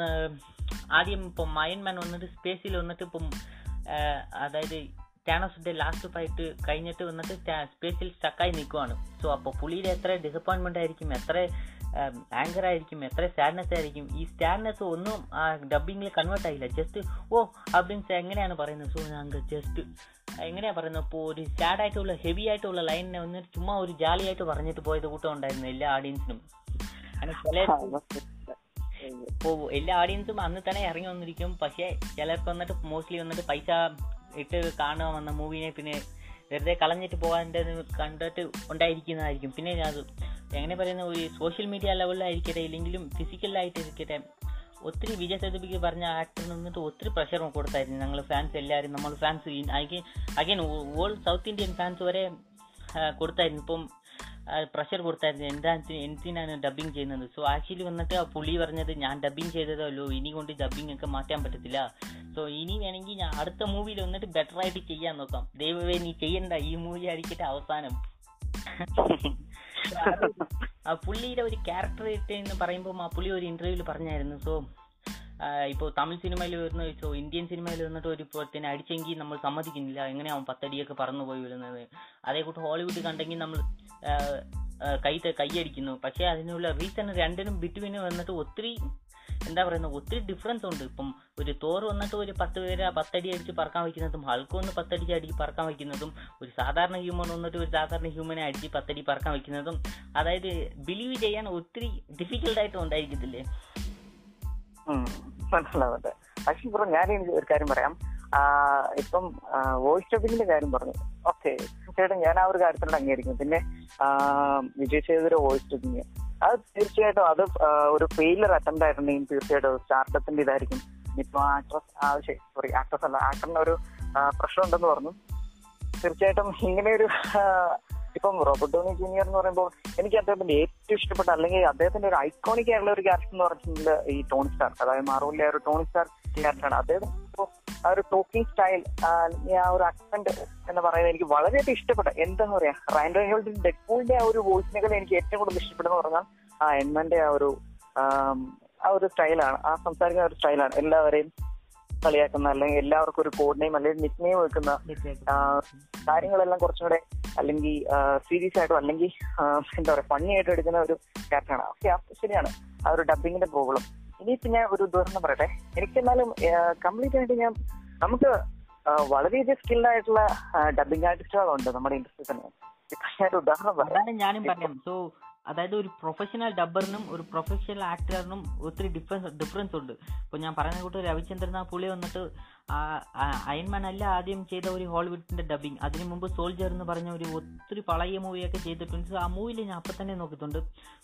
ആദ്യം ഇപ്പം അയൺമാൻ വന്നിട്ട് സ്പേസിൽ വന്നിട്ട് ഇപ്പം അതായത് ടാനോസിന്റെ ലാസ്റ്റ് ഫൈറ്റ് കഴിഞ്ഞിട്ട് വന്നിട്ട് സ്പേസിൽ സ്റ്റക്കായി നിൽക്കുവാണ്. സോ അപ്പോൾ പുള്ളിയുടെ എത്ര ഡിസപ്പോയിൻമെന്റ് ആയിരിക്കും എത്ര ആങ്കർ ആയിരിക്കും എത്ര സാഡ്നെസ് ആയിരിക്കും. ഈ സാഡ്നെസ് ഒന്നും ആ ഡബിങ്ങിൽ കൺവേർട്ട് ആയില്ല. ജസ്റ്റ് ഓ അബ്ദിൻസ് എങ്ങനെയാണ് പറയുന്നത്? സോ ഞങ്ങൾ ജസ്റ്റ് എങ്ങനെയാണ് പറയുന്നത്? അപ്പോൾ ഒരു സാഡായിട്ടുള്ള ഹെവി ആയിട്ടുള്ള ലൈനിനെ ഒന്ന് ചുമ്മാ ഒരു ജാലിയായിട്ട് പറഞ്ഞിട്ട് പോയത് കൂട്ടം ഉണ്ടായിരുന്നു എല്ലാ ഓഡിയൻസിനും ഇപ്പോൾ എല്ലാ ഓഡിയൻസും അന്ന് തന്നെ ഇറങ്ങി വന്നിരിക്കും. പക്ഷേ ചിലർക്ക് വന്നിട്ട് മോസ്റ്റ്ലി വന്നിട്ട് പൈസ ഇട്ട് കാണുക വന്ന മൂവിനെ പിന്നെ വെറുതെ കളഞ്ഞിട്ട് പോകാന്റെ കണ്ടിട്ട് ഉണ്ടായിരിക്കുന്നതായിരിക്കും. പിന്നെ ഞാൻ എങ്ങനെ പറയുന്ന ഒരു സോഷ്യൽ മീഡിയ ലെവലിലായിരിക്കട്ടെ ഇല്ലെങ്കിലും ഫിസിക്കലായിട്ട് ഇരിക്കട്ടെ ഒത്തിരി വിജയ് സേതുപിക്ക് പറഞ്ഞ ആക്ടർ നിന്നിട്ട് ഒത്തിരി പ്രഷർ കൊടുത്തായിരുന്നു. ഞങ്ങൾ ഫാൻസ് എല്ലാവരും നമ്മൾ fans again again all South Indian fans വരെ കൊടുത്തായിരുന്നു. ഇപ്പം പ്രഷർ കൊടുത്തായിരുന്നു. എന്താ എന്തിനാണ് ഡബിങ് ചെയ്യുന്നത്? സോ ആക്ച്വലി വന്നിട്ട് ആ പുള്ളി പറഞ്ഞത് ഞാൻ ഡബിങ് ചെയ്തതല്ലോ ഇനി കൊണ്ട് ഡബിങ് ഒക്കെ മാറ്റാൻ പറ്റത്തില്ല. സോ ഇനി വേണമെങ്കിൽ ഞാൻ അടുത്ത മൂവിയിൽ വന്നിട്ട് ബെറ്റർ ആയിട്ട് ചെയ്യാൻ നോക്കാം. ദൈവമേ നീ ചെയ്യണ്ട. ഈ മൂവി ആയിരിക്കട്ടെ അവസാനം. ആ പുള്ളിയുടെ ഒരു ക്യാരക്ടർ എന്ന് പറയുമ്പോൾ ആ പുള്ളി ഒരു ഇന്റർവ്യൂവിൽ പറഞ്ഞായിരുന്നു. സോ ഇപ്പോൾ തമിഴ് സിനിമയിൽ വരുന്ന ചോദിച്ചോ ഇന്ത്യൻ സിനിമയിൽ വന്നിട്ട് ഒരു പുറത്തിനെ അടിച്ചെങ്കിൽ നമ്മൾ സമ്മതിക്കുന്നില്ല. എങ്ങനെയാവും പത്തടിയൊക്കെ പറന്നു പോയി വരുന്നത് അതേ കൂട്ട് ഹോളിവുഡ് കണ്ടെങ്കിൽ നമ്മൾ കൈ കൈയടിക്കുന്നു. പക്ഷേ അതിനുള്ള റീസൺ രണ്ടിനും ബിറ്റ്വീന് വന്നിട്ട് ഒത്തിരി എന്താ പറയുന്നത് ഒത്തിരി ഡിഫറൻസ് ഉണ്ട്. ഇപ്പം ഒരു തോർ വന്നിട്ട് ഒരു പത്ത് പേര് പത്തടി അടിച്ച് പറക്കാൻ വയ്ക്കുന്നതും ഹൾക്ക് ഒന്ന് പത്തടി അടിച്ച് പറക്കാൻ വയ്ക്കുന്നതും ഒരു സാധാരണ ഹ്യൂമൻ വന്നിട്ട് ഒരു സാധാരണ ഹ്യൂമനെ അടിച്ച് പത്തടി പറക്കാൻ വയ്ക്കുന്നതും അതായത് ബിലീവ് ചെയ്യാൻ ഒത്തിരി ഡിഫിക്കൽട്ടായിട്ട് ഉണ്ടായിരിക്കത്തില്ലേ? ഉം, മനസ്സിലാവുന്നുണ്ട്. പക്ഷെ ഇപ്പൊ ഞാൻ ഒരു കാര്യം പറയാം. ഇപ്പം വോയിസ് ഡബിങ്ങിന്റെ കാര്യം പറഞ്ഞു. ഓക്കെ. തീർച്ചയായിട്ടും ഞാൻ ആ ഒരു കാര്യത്തിനോട് അംഗീകരിക്കും പിന്നെ വിജയ് സേതുര വോയിസ് ഡബിങ് അത് തീർച്ചയായിട്ടും അത് ഒരു ഫെയിലർ അറ്റംപ്റ്റ് ആയിട്ടുണ്ടെങ്കിൽ തീർച്ചയായിട്ടും സ്റ്റാർട്ടപ്പിന്റെ ഇതായിരിക്കും. ഇപ്പൊ ആക്ട്രസ് ആവശ്യം സോറി ആക്ട്രസ് അല്ല ആക്ടറിന് ഒരു പ്രശ്നം ഉണ്ടെന്ന് പറഞ്ഞു. തീർച്ചയായിട്ടും ഇങ്ങനെ ഒരു ഇപ്പം റോബർട്ട് ഡോണി ജൂനിയർ എന്ന് പറയുമ്പോൾ എനിക്ക് അദ്ദേഹത്തിന്റെ ഏറ്റവും ഇഷ്ടപ്പെട്ട അല്ലെങ്കിൽ അദ്ദേഹത്തിന്റെ ഒരു ഐക്കോണിക് ആയിട്ടുള്ള ഒരു ക്യാരക്ടർ എന്ന് പറഞ്ഞിട്ടുണ്ടെങ്കിൽ ഈ ടോണി സ്റ്റാർ അതായത് മാറൂലിലെ ഒരു ടോണി സ്റ്റാർ ക്യാരക്ടറാണ് അദ്ദേഹം ആ ഒരു ടോക്കിംഗ് സ്റ്റൈൽ ആ ഒരു അക്സെന്റ് എന്ന് പറയുന്നത് എനിക്ക് വളരെയധികം ഇഷ്ടപ്പെട്ട എന്താ പറയാ റയൻ റെയ്നോൾഡിന്റെ ഡെഡ്പൂളിന്റെ ആ ഒരു വോയിസിനേക്കാൾ എനിക്ക് ഏറ്റവും കൂടുതൽ ഇഷ്ടപ്പെടുന്ന പറഞ്ഞാൽ ആ എൻമന്റെ ആ ഒരു ആ ഒരു സ്റ്റൈലാണ് ആ സംസാരിക്കുന്ന ഒരു സ്റ്റൈലാണ് എല്ലാവരെയും കളിയാക്കുന്ന അല്ലെങ്കിൽ എല്ലാവർക്കും ഒരു കോഡ് നെയിം അല്ലെങ്കിൽ നിക് നെയിം വെക്കുന്ന കാര്യങ്ങളെല്ലാം കുറച്ചും കൂടെ അല്ലെങ്കിൽ സീരിയസ് ആയിട്ടോ അല്ലെങ്കിൽ എന്താ പറയാ ഫണ്ണി ആയിട്ട് എടുക്കുന്ന ഒരു ക്യാരക്ടറാണ് ഓക്കെ ശരിയാണ്. ആ ഒരു ഡബിങ്ങിന്റെ പ്രോബ്ലം ഇനിയിപ്പോ ഞാൻ ഒരു ഉദാഹരണം പറയട്ടെ. എനിക്ക് എന്നാലും കംപ്ലീറ്റ് ആയിട്ട് ഞാൻ നമുക്ക് വളരെയധികം സ്കിൽഡ് ആയിട്ടുള്ള ഡബിങ് ആർട്ടിസ്റ്റുകളുണ്ട് നമ്മുടെ ഇൻഡസ്ട്രി തന്നെ. ഞാൻ ഉദാഹരണം പറയാം അതായത് ഒരു പ്രൊഫഷണൽ ഡബ്ബറിനും ഒരു പ്രൊഫഷണൽ ആക്ടറിനും ഒത്തിരി ഡിഫറൻസ് ഡിഫറൻസ് ഉണ്ട്. ഇപ്പോൾ ഞാൻ പറയുന്ന കൂട്ട് രവിചന്ദ്രൻ ആ പുള്ളി വന്നിട്ട് അയൺമാൻ അല്ല ആദ്യം ചെയ്ത ഒരു ഹോളിവുഡിന്റെ ഡബിങ് അതിനു മുമ്പ് സോൾജർ എന്ന് പറഞ്ഞ ഒരു ഒത്തിരി പഴയ മൂവിയൊക്കെ ചെയ്തിട്ടുണ്ട് ആ മൂവിയിൽ ഞാൻ അപ്പം തന്നെ നോക്കിയിട്ടുണ്ട്.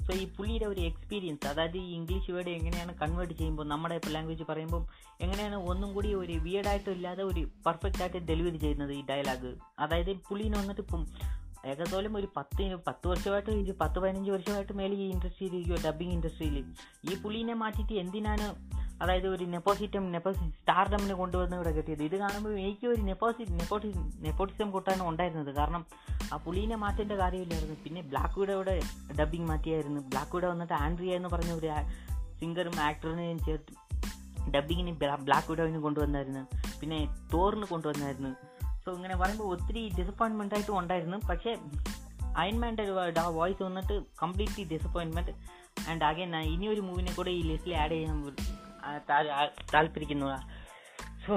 സോ ഈ പുള്ളിയുടെ ഒരു എക്സ്പീരിയൻസ് അതായത് ഈ ഇംഗ്ലീഷ് വേർഡ് എങ്ങനെയാണ് കൺവേർട്ട് ചെയ്യുമ്പോൾ നമ്മുടെ ലാംഗ്വേജ് പറയുമ്പോൾ എങ്ങനെയാണ് ഒന്നും കൂടി ഒരു വിയർഡായിട്ട് ഇല്ലാതെ ഒരു പെർഫെക്റ്റ് ആയിട്ട് ഡെലിവറി ചെയ്യുന്നത് ഈ ഡയലോഗ് അതായത് പുള്ളീനെ വന്നിട്ട് ഇപ്പം ഏകദേശം ഒരു പത്ത് പത്ത് വർഷമായിട്ട് ഒരു പത്ത് പതിനഞ്ച് വർഷമായിട്ട് മേലെ ഈ ഇൻഡസ്ട്രിയിൽ ഇരിക്കുമോ ഡബിങ് ഇൻഡസ്ട്രിയിൽ. ഈ പുള്ളീനെ മാറ്റിയിട്ട് എന്തിനാണ് അതായത് ഒരു നെപ്പോസിറ്റം നെപ്പോസി സ്റ്റാർഡമിനെ കൊണ്ടുവന്ന് ഇവിടെ കിട്ടിയത്? ഇത് കാണുമ്പോൾ എനിക്ക് ഒരു നെപ്പോസി നെപ്പോട്ടി നെപ്പോട്ടിസം കൂട്ടാണ് ഉണ്ടായിരുന്നത്. കാരണം ആ പുളീനെ മാറ്റേണ്ട കാര്യമില്ലായിരുന്നു. പിന്നെ ബ്ലാക്ക് വീടെ ഡബിങ് മാറ്റിയായിരുന്നു. ബ്ലാക്ക് വീടെ വന്നിട്ട് ആൻഡ്രിയ എന്ന് പറഞ്ഞ ഒരു സിംഗറും ആക്ടറിനെയും ചേർത്ത് ഡബിങ്ങിന് ബ്ലാക്ക് വിഡോവിന് കൊണ്ടുവന്നായിരുന്നു. പിന്നെ തോറിന് കൊണ്ടുവന്നായിരുന്നു. സോ ഇങ്ങനെ പറയുമ്പോൾ ഒത്തിരി ഡിസപ്പോയിൻമെന്റ് ആയിട്ടും ഉണ്ടായിരുന്നു. പക്ഷേ അയൺമാന്റെ ആ വോയിസ് വന്നിട്ട് കംപ്ലീറ്റ്ലി ഡിസപ്പോയിൻമെന്റ് ആൻഡ് അഗൈൻ ഞാൻ ഇനിയൊരു മൂവിനെ കൂടെ ഈ ലിസ്റ്റിൽ ആഡ് ചെയ്യാൻ താല്പര്യക്കുന്നു സോ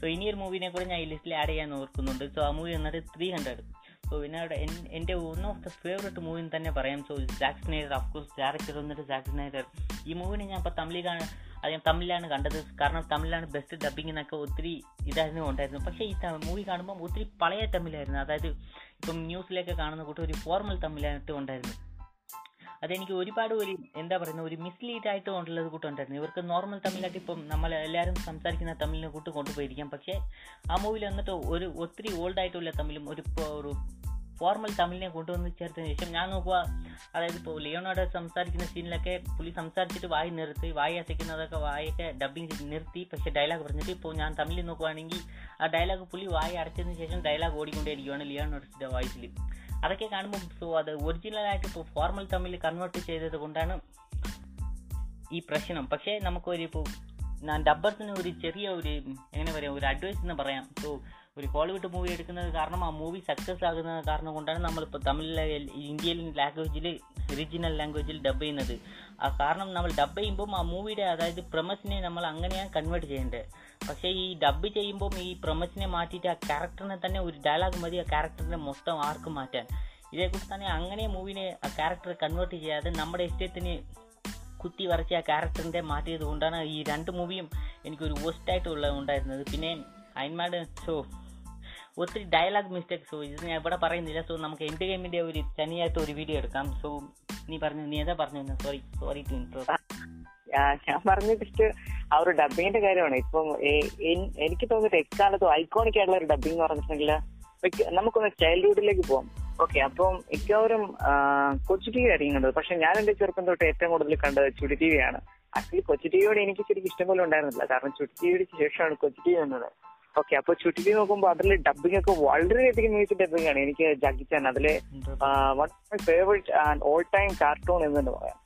സോ ഇനിയൊരു മൂവിനെ കൂടെ ഞാൻ ഈ ലിസ്റ്റിൽ ആഡ് ചെയ്യാൻ ഓർക്കുന്നുണ്ട്. സോ ആ മൂവി വന്നിട്ട് ത്രീ ഹൺഡ്രഡ് സോ പിന്നീട് എന്റെ one of the favourite movie തന്നെ പറയാം. So Jack Snyder of course director വന്നിട്ട് ജാക്സ് നൈഡർ ഈ മൂവിനെ ഞാൻ ഇപ്പോൾ തമിഴിൽ ഞാൻ തമിഴിലാണ് കണ്ടത്. കാരണം തമിഴിലാണ് ബെസ്റ്റ് ഡബിങ് എന്നൊക്കെ ഒത്തിരി ഇതായിരുന്നു ഉണ്ടായിരുന്നു. പക്ഷേ ഈ മൂവി കാണുമ്പോൾ ഒത്തിരി പഴയ തമിഴായിരുന്നു. അതായത് ഇപ്പം ന്യൂസിലൊക്കെ കാണുന്ന കൂട്ടം ഒരു ഫോർമൽ തമിഴായിട്ട് ഉണ്ടായിരുന്നു. അതെനിക്ക് ഒരുപാട് ഒരു എന്താ പറയുന്നത് ഒരു മിസ്ലീഡ് ആയിട്ട് ഉള്ളത് കൂട്ടുണ്ടായിരുന്നു ഇവർക്ക് നോർമൽ തമിഴായിട്ട് ഇപ്പം നമ്മൾ എല്ലാവരും സംസാരിക്കുന്ന തമിഴിനെ കൂട്ട് കൊണ്ടുപോയിരിക്കാം. പക്ഷേ ആ മൂവിയിൽ വന്നിട്ട് ഒരു ഒത്തിരി ഓൾഡ് ആയിട്ടുള്ള തമിഴും ഒരു ഒരു ഫോർമൽ തമിഴിനെ കൊണ്ടുവന്ന് ചേർത്തതിന് ശേഷം ഞാൻ നോക്കുക അതായത് ഇപ്പോൾ ലിയോണോടെ സംസാരിക്കുന്ന സീനിലൊക്കെ പുള്ളി സംസാരിച്ചിട്ട് വായി നിർത്തി വായി അസയ്ക്കുന്നതൊക്കെ വായൊക്കെ ഡബിങ് നിർത്തി പക്ഷേ ഡയലോഗ് പറഞ്ഞിട്ട് ഇപ്പോൾ ഞാൻ തമിഴിൽ നോക്കുവാണെങ്കിൽ ആ ഡയലോഗ് പുള്ളി വായി അടച്ചതിന് ശേഷം ഡയലോഗ് ഓടിക്കൊണ്ടേയിരിക്കുകയാണ് ലിയോണോടെ വോയിസിൽ അതൊക്കെ കാണുമ്പോൾ സോ അത് ഒറിജിനലായിട്ട് ഇപ്പോൾ ഫോർമൽ തമിഴിൽ കൺവേർട്ട് ചെയ്തത് കൊണ്ടാണ് ഈ പ്രശ്നം. പക്ഷേ നമുക്കൊരു ഇപ്പോൾ ഞാൻ ഡബ്ബർസിന് ഒരു ചെറിയ ഒരു എങ്ങനെ പറയാം ഒരു അഡ്വൈസ് എന്ന് പറയാം. സോ ഒരു ഹോളിവുഡ് മൂവി എടുക്കുന്നത് കാരണം ആ മൂവി സക്സസ് ആകുന്ന കാരണം കൊണ്ടാണ് നമ്മളിപ്പോൾ തമിഴിലെ ഇന്ത്യൻ ലാംഗ്വേജിൽ ഒറിജിനൽ ലാംഗ്വേജിൽ ഡബ് ചെയ്യുന്നത്. ആ കാരണം നമ്മൾ ഡബ് ചെയ്യുമ്പം ആ മൂവിയുടെ അതായത് പ്രമസിനെ നമ്മൾ അങ്ങനെയാണ് കൺവേർട്ട് ചെയ്യേണ്ടത് പക്ഷേ ഈ ഡബ് ചെയ്യുമ്പം ഈ പ്രമസിനെ മാറ്റിയിട്ട് ആ ക്യാരക്ടറിനെ തന്നെ ഒരു ഡയലോഗ് മതി ആ ക്യാരക്ടറിനെ മൊത്തം ആർക്കും മാറ്റാൻ. ഇതേക്കുറിച്ച് തന്നെ അങ്ങനെ മൂവിനെ ആ ക്യാരക്ടർ കൺവേർട്ട് ചെയ്യാതെ നമ്മുടെ ഇഷ്ടത്തിന് കുത്തി വരച്ച് ആ ക്യാരക്ടറിന്റെ മാറ്റിയത് കൊണ്ടാണ് ഈ രണ്ട് മൂവിയും എനിക്കൊരു വേസ്റ്റായിട്ടുള്ള ഉണ്ടായിരുന്നത് പിന്നെ അയൻമാട് ഷോ ഒത്തിരി ഡയലോഗ് മിസ്റ്റേക്സ് ഇത് ഞാൻ ഇവിടെ പറയുന്നില്ല. സോ നമുക്ക് എന്റെ ഗെയിമിന്റെ ഒരു തനിയായിട്ട് ഒരു വീഡിയോ എടുക്കാം. സോ നീ പറഞ്ഞു നീ ഏതാ പറഞ്ഞു സോറി സോറി ടു ഇൻട്രോ ഞാൻ പറഞ്ഞ ജസ്റ്റ് ആ ഒരു ഡബിങ്ങിന്റെ കാര്യമാണ്. ഇപ്പം എനിക്ക് തോന്നിയിട്ട് എക്കാലത്തും ഐക്കോണിക് ആയിട്ടുള്ള ഒരു ഡബിങ് പറഞ്ഞിട്ടുണ്ടെങ്കിൽ മിക്ക- നമുക്കൊന്ന് ചൈൽഡ്ഹുഡിലേക്ക് പോവാം. ഓക്കെ അപ്പം മിക്കവാറും കൊച്ചു ടി വി ആയിരിക്കും കണ്ടത് പക്ഷെ ഞാൻ എന്റെ ചെറുപ്പം തൊട്ട് ഏറ്റവും കൂടുതൽ കണ്ടത് ചുടി ടി വി ആണ്. ആക്ച്വലി കൊച്ചു ടി വിയോട് എനിക്ക് ശരിക്കും ഇഷ്ടം പോലെ ഉണ്ടായിരുന്നില്ല. കാരണം ചുടി ടി വിയുടെ ശേഷമാണ് കൊച്ചു ടി വി വന്നത്. ഓക്കെ അപ്പൊ ചുറ്റി നോക്കുമ്പോ അതിലെ നോക്കുമ്പോൾ അതിൽ ഡബിംഗ് ഒക്കെ വളരെയധികം മികച്ച ഡബിംഗ് ആണ്. എനിക്ക് ജഗിച്ചാൻ അതിലെ one my favourite and all time cartoon എന്ന് തന്നെ പറയാം.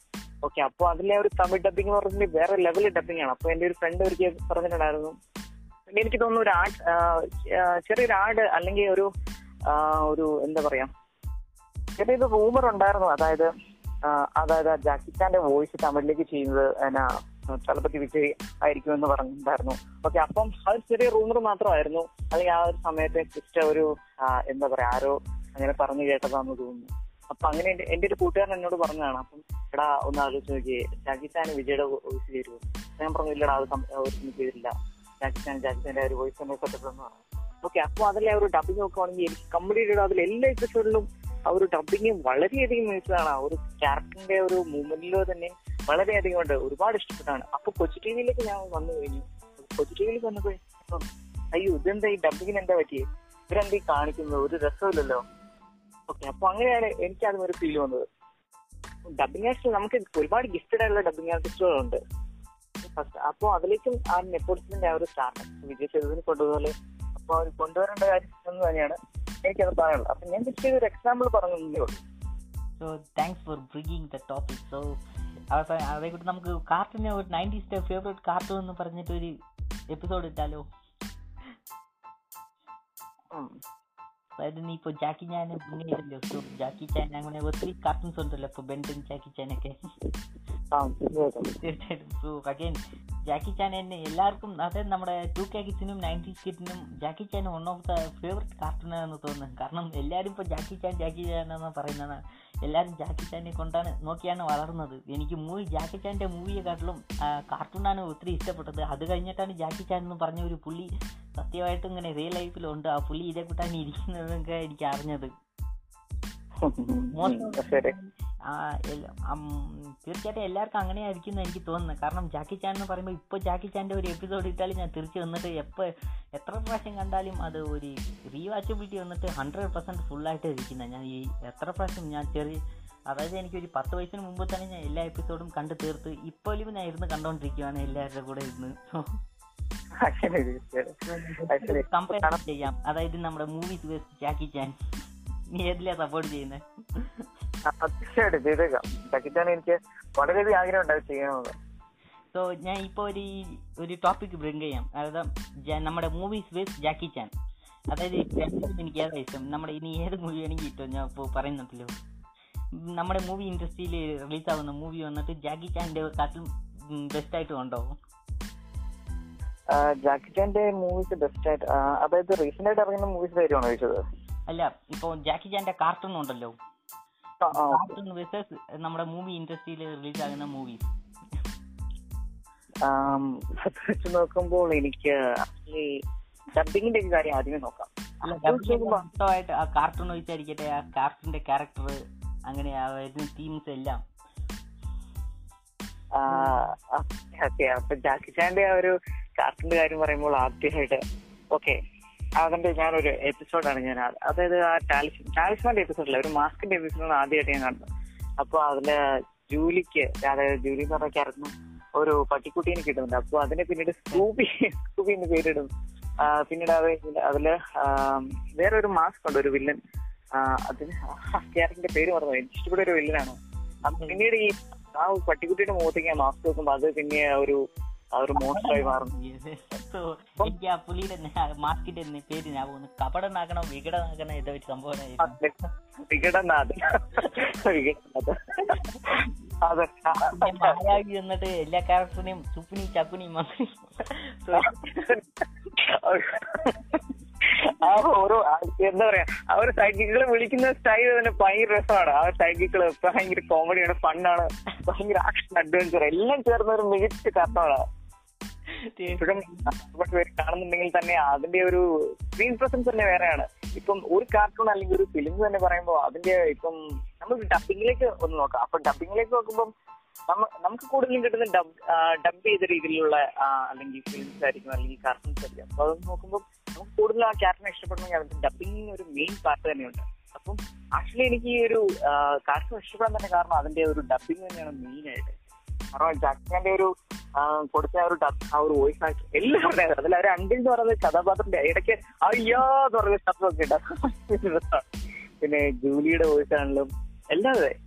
ഓക്കെ അപ്പൊ അതിലെ ഒരു തമിഴ് ഡബിംഗ് എന്ന് പറഞ്ഞിട്ട് വേറെ ലെവൽ ഡബിംഗ് ആണ്. അപ്പൊ എന്റെ ഒരു ഫ്രണ്ട് ഒരു പറഞ്ഞിട്ടുണ്ടായിരുന്നു. പിന്നെ എനിക്ക് തോന്നുന്നു ഒരു ആഡ് ചെറിയൊരു ആഡ് അല്ലെങ്കിൽ ഒരു ഒരു എന്താ പറയാ ചെറിയൊരു റൂമർ ഉണ്ടായിരുന്നു. അതായത് അതായത് ജാക്കിച്ചാന്റെ ജാക്കി ചാന്റെ വോയിസ് തമിഴിലേക്ക് ചെയ്യുന്നത് എന്നാ തലപ്പത്തി വിജയ് ആയിരിക്കുമെന്ന് പറഞ്ഞിട്ടുണ്ടായിരുന്നു. ഓക്കെ അപ്പം അത് ചെറിയ റൂമർ മാത്രമായിരുന്നു. അല്ലെങ്കിൽ ആ ഒരു സമയത്തെ ജസ്റ്റ് ഒരു എന്താ പറയാ ആരോ അങ്ങനെ പറഞ്ഞു കേട്ടതാന്ന് തോന്നുന്നു. അപ്പൊ അങ്ങനെ എന്റെ ഒരു കൂട്ടുകാരൻ എന്നോട് പറഞ്ഞതാണ്. അപ്പം എടാ ഒന്ന് ആലോചിച്ച് നോക്കിയേ ജാക്കിസ്ഥാൻ വിജയുടെ വോയിസ് ചേരുമോ ഞാൻ പറഞ്ഞു ഇല്ലടാ അത് ഒരു ചെയ്തില്ല ജാക്കിസ്ഥാൻ ആ ഒരു വോയിസ് തന്നെ പെട്ടെന്ന് പറഞ്ഞു. ഓക്കെ അപ്പൊ അതിലെ ഒരു ഡബിങ് നോക്കുവാണെങ്കിൽ എനിക്ക് കംപ്ലീറ്റ് അതിൽ എല്ലാ എപ്പിസോഡിലും ആ ഒരു ഡബിങ് വളരെയധികം മികച്ചതാണ് ആ ഒരു ക്യാരക്ടറിന്റെ ഒരു മൂവ്മെന്റിലോ തന്നെ വളരെയധികം ഉണ്ട്. ഒരുപാട് ഇഷ്ടപ്പെട്ടാണ്. അപ്പൊ കൊച്ചു ടി വിയിലേക്ക് ഞാൻ വന്നു കഴിഞ്ഞു. കൊച്ചു ടി വിയിലേക്ക് വന്നപ്പോ അയ്യോ ഇതെന്താ ഈ ഡബിങ്ങിന് എന്താ പറ്റിയേ? ഇവരെന്താ കാണിക്കുന്നത്? ഒരു രസമില്ലല്ലോ. ഓക്കെ അപ്പൊ അങ്ങനെയാണ് എനിക്ക് അതും ഒരു ഫീൽ വന്നത്. ഡബിങ് ആർട്ടിസ്റ്റ് നമുക്ക് ഒരുപാട് ഗിഫ്റ്റഡ് ആയിട്ടുള്ള ഡബിങ് ആർട്ടിസ്റ്റുകളുണ്ട് ഫസ്റ്റ് അപ്പൊ അതിലേക്കും ആ നെപ്പോളിസിന്റെ ആ ഒരു സ്റ്റാർട്ട് വിജയ് ചെയ്തതിന് കൊണ്ടുപോലെ അപ്പൊ അവർ കൊണ്ടുവരേണ്ട കാര്യം എന്ന് തന്നെയാണ് എനിക്കത് പറയാനുള്ളത്. അപ്പൊ ഞാൻ ജസ്റ്റ് ഒരു എക്സാമ്പിൾ പറഞ്ഞു ഉള്ളൂ. So thanks for bringing the topic so അവസാനം അതേക്കൂട്ട് നമുക്ക് കാർട്ടൂണിനെ ഒരു നയന്റീസിന്റെ ഫേവറേറ്റ് കാർട്ടൂൺ എന്ന് പറഞ്ഞിട്ട് ഒരു എപ്പിസോഡ് ഇട്ടാലോ. അതായത് നീ ഇപ്പൊ ജാക്കി ചാൻ ഇങ്ങനെ ഇല്ലല്ലോ സോ ജാക്കി ചാൻ അങ്ങനെ ഒത്തിരി കാർട്ടൂൺസ് ഉണ്ടല്ലോ ഇപ്പോൾ ബെൻഡൻ ജാക്കി ആ തീർച്ചയായിട്ടും. തീർച്ചയായിട്ടും. സോ അഗൈൻ ജാക്കി ചാൻ എന്നെ എല്ലാവർക്കും അതായത് നമ്മുടെ ടു കെ കിഡ്സിനും nineties കിഡ്സിനും Jackie Chan one of the favourite cartoon ആണെന്ന് തോന്നുന്നു. കാരണം എല്ലാവരും ഇപ്പോൾ ജാക്കി ചാൻ ജാക്കി ചാൻ എന്ന് പറയുന്നതാണ്. എല്ലാവരും ജാക്കി ചാനെ കൊണ്ടാണ് നോക്കിയാണ് വളർന്നത്. എനിക്ക് മൂവി ജാക്കി ചാന്റെ മൂവിയെക്കാട്ടിലും കാർട്ടൂണാണ് ഒത്തിരി ഇഷ്ടപ്പെട്ടത്. അത് കഴിഞ്ഞിട്ടാണ് ജാക്കി ചാൻ എന്ന് പറഞ്ഞ ഒരു പുള്ളി സത്യമായിട്ടും ഇങ്ങനെ റിയൽ ലൈഫിലുണ്ട് ആ പുള്ളി ഇതേ കൂട്ടാണ് ഇരിക്കുന്നതൊക്കെ എനിക്ക് അറിഞ്ഞത്. തീർച്ചയായിട്ടും എല്ലാവർക്കും അങ്ങനെയായിരിക്കും എന്ന് എനിക്ക് തോന്നുന്നു. കാരണം ജാക്കി ചാൻ എന്ന് പറയുമ്പോൾ ഇപ്പോൾ ജാക്കി ചാന്റെ ഒരു എപ്പിസോഡ് ഇട്ടാലും ഞാൻ തിരിച്ച് വന്നിട്ട് എപ്പോൾ എത്ര പ്രാവശ്യം കണ്ടാലും അത് ഒരു റീവാച്ചബിലിറ്റി വന്നിട്ട് ഹൺഡ്രഡ് പെർസെന്റ് ഫുള്ളായിട്ട് ഇരിക്കുന്നത് ഞാൻ ഈ എത്ര പ്രാവശ്യം ഞാൻ ചെറിയ അതായത് എനിക്കൊരു പത്ത് വയസ്സിന് മുമ്പ് തന്നെ ഞാൻ എല്ലാ എപ്പിസോഡും കണ്ട് തീർത്ത് ഇപ്പോഴും ഞാൻ ഇരുന്ന് കണ്ടുകൊണ്ടിരിക്കുകയാണ് എല്ലാവരുടെ കൂടെ ഇരുന്ന്. കമ്പയർ ചെയ്യാം. അതായത് നമ്മുടെ മൂവീസ് വെച്ച് ജാക്കി ചാൻ. നീ ഏതിലാ സപ്പോർട്ട് ചെയ്യുന്നത് തീർച്ചയായിട്ടും ചെയ്തേക്കാം. ചക്കിച്ചാൻ എനിക്ക് വളരെയധികം ആഗ്രഹം ഉണ്ടാവും ചെയ്യണമെന്ന്. സോ ഞാൻ ഇപ്പോൾ ഒരു ഒരു ടോപ്പിക് ബ്രിങ് ചെയ്യാം. അതായത് നമ്മുടെ മൂവീസ് വിത്ത് ജാക്കി ചാൻ അതായത് എനിക്ക് ഏതാ ഇഷ്ടം? നമ്മുടെ ഇനി ഏത് മൂവി വേണമെങ്കിൽ ഇട്ടോ ഞാൻ ഇപ്പോൾ പറയുന്നുണ്ടല്ലോ. നമ്മുടെ മൂവി ഇൻഡസ്ട്രിയിൽ റിലീസ് ആവുന്ന മൂവി വന്നിട്ട് ജാക്കി ചാന്റെ കാട്ടിലും ബെസ്റ്റ് ആയിട്ട് ഉണ്ടോ? ജാക്കി ജാക്കിച്ചാന്റെ മൂവീസ് ബെസ്റ്റ് ആയിട്ട് അതായത് റീസെന്റ് ആയിട്ട് ഇറങ്ങുന്ന മൂവീസ് കാര്യമാണോ ചോദിച്ചത്? അല്ല ഇപ്പോൾ ജാക്കി ചാന്റെ കാർട്ടൂൺ ഉണ്ടല്ലോ. കാർട്ടൂൺ വേഴ്സസ് നമ്മുടെ മൂവി ഇൻഡസ്ട്രിയിൽ റിലീസ് ആകുന്ന മൂവീസ് വെച്ച് നോക്കുമ്പോൾ എനിക്ക് ഡബിങ്ങിന്റെ ഒരു കാര്യം ആദ്യമേ നോക്കാം. മൊത്തമായിട്ട് ആ കാർട്ടൂൺ വെച്ചായിരിക്കട്ടെ ആ കാർട്ടൂണിന്റെ ക്യാരക്ടർ അങ്ങനെ ആ വരുന്ന തീംസ് എല്ലാം. ഓക്കെ അപ്പൊ ജാക്കി ചാന്റെ ആ ഒരു കാർട്ടൂണിന്റെ കാര്യം പറയുമ്പോൾ ആദ്യമായിട്ട് ഓക്കെ. അതിന്റെ ഞാനൊരു എപ്പിസോഡാണ് ഞാൻ അതായത് ആ ടാലിസ് ടാലിസ്മാന്റെ എപ്പിസോഡില്ല ഒരു മാസ്കിന്റെ എപ്പിസോഡാണ് ആദ്യമായിട്ട് ഞാൻ കണ്ടത് അപ്പൊ അതിൽ ജൂലിക്ക് അതായത് ജൂലി എന്ന് പറഞ്ഞ ക്യാരക്ടറിന് ഒരു പട്ടിക്കുട്ടീനെ കിട്ടുന്നുണ്ട്. അപ്പൊ അതിനെ പിന്നീട് സ്കൂബി സ്കൂബി എന്ന് പേരിടും പിന്നീട് അത് അതിൽ വേറെ ഒരു മാസ്ക് ഉണ്ട് ഒരു വില്ലൻ. അതിന് ക്യാരക്ടറിന്റെ പേര് പറഞ്ഞു ഇഷ്ടപ്പെട്ട ഒരു വില്ലനാണ്. പിന്നീട് ഈ ആ പട്ടിക്കുട്ടിയുടെ മുഖത്തേക്ക് മാസ്ക് വെക്കുമ്പോ അത് പിന്നെ ഒരു ആ ഒരു മോൺസ്റ്ററായി മാറുന്നു. സോ എനിക്ക് ആ പുള്ളിയുടെ മാസ്കിന്റെ പേര് ഞാൻ പോകുന്നു കപടനാക്കണോ വികടനാക്കണോ ഏതോ ഒരു സംഭവമായിരുന്നു വികടനാഥ് വികടനാഥ് അതെ. പിന്നെ മായാവി എന്നിട്ട് എല്ലാ ക്യാരക്ടറിനെയും ചുപ്പിനി ചക്കുനി മന്ത്രി. ആ ഓരോ എന്താ പറയാ ആ ഒരു സൈക്കിക്കുകളെ വിളിക്കുന്ന സ്റ്റൈൽ തന്നെ ഭയങ്കര രസമാണ്. ആ സൈക്കിക്കുകൾ ഭയങ്കര കോമഡിയാണ് ഫണ്ണാണ് ഭയങ്കര ആക്ഷൻ അഡ്വഞ്ചർ എല്ലാം ചേർന്ന ഒരു മികച്ച കാർട്ടൂണാണ് കാണുന്നുണ്ടെങ്കിൽ തന്നെ അതിന്റെ ഒരു സ്ക്രീൻ പ്രസൻസ് തന്നെ വേറെയാണ്. ഇപ്പം ഒരു കാർട്ടൂൺ അല്ലെങ്കിൽ ഒരു ഫിലിം തന്നെ പറയുമ്പോൾ അതിന്റെ ഇപ്പം നമ്മൾ ഡബിങ്ങിലേക്ക് ഒന്ന് നോക്കാം. അപ്പൊ ഡബിങ്ങിലേക്ക് നോക്കുമ്പോൾ നമുക്ക് കൂടുതലും കിട്ടുന്ന ഡബ് ഡബ് ചെയ്ത രീതിയിലുള്ള അല്ലെങ്കിൽ ഫിലിംസ് ആയിരിക്കും അല്ലെങ്കിൽ കാർട്ടൂൺസ് ആയിരിക്കും. അപ്പൊ അത് നോക്കുമ്പോൾ നമുക്ക് കൂടുതൽ ആ ക്യാരക്ടറിനെ ഇഷ്ടപ്പെടണമെങ്കിൽ അതിന്റെ ഡബിങ്ങിന് ഒരു മെയിൻ പാർട്ട് തന്നെയുണ്ട്. അപ്പം ആക്ച്വലി എനിക്ക് ഈ ഒരു കാർട്ടൂൺ ഇഷ്ടപ്പെടാൻ തന്നെ കാരണം അതിന്റെ ഒരു ഡബിങ് തന്നെയാണ് മെയിൻ ആയിട്ട്. കാരണം ജാക്കിന്റെ ഒരു കൊടുത്ത ആ ഒരു ആ ഒരു വോയിസ് ആക്കി എല്ലാവരുടെ അതിൽ ഒരു അണ്ടിൽ എന്ന് പറയുന്നത് കഥാപാത്രത്തിന്റെ ഇടയ്ക്ക് അയ്യോ എന്ന് പറയുന്ന ശബ്ദമൊക്കെ ഉണ്ട് പിന്നെ ജൂലിയുടെ വോയിസ് ആണെങ്കിലും എല്ലാവരും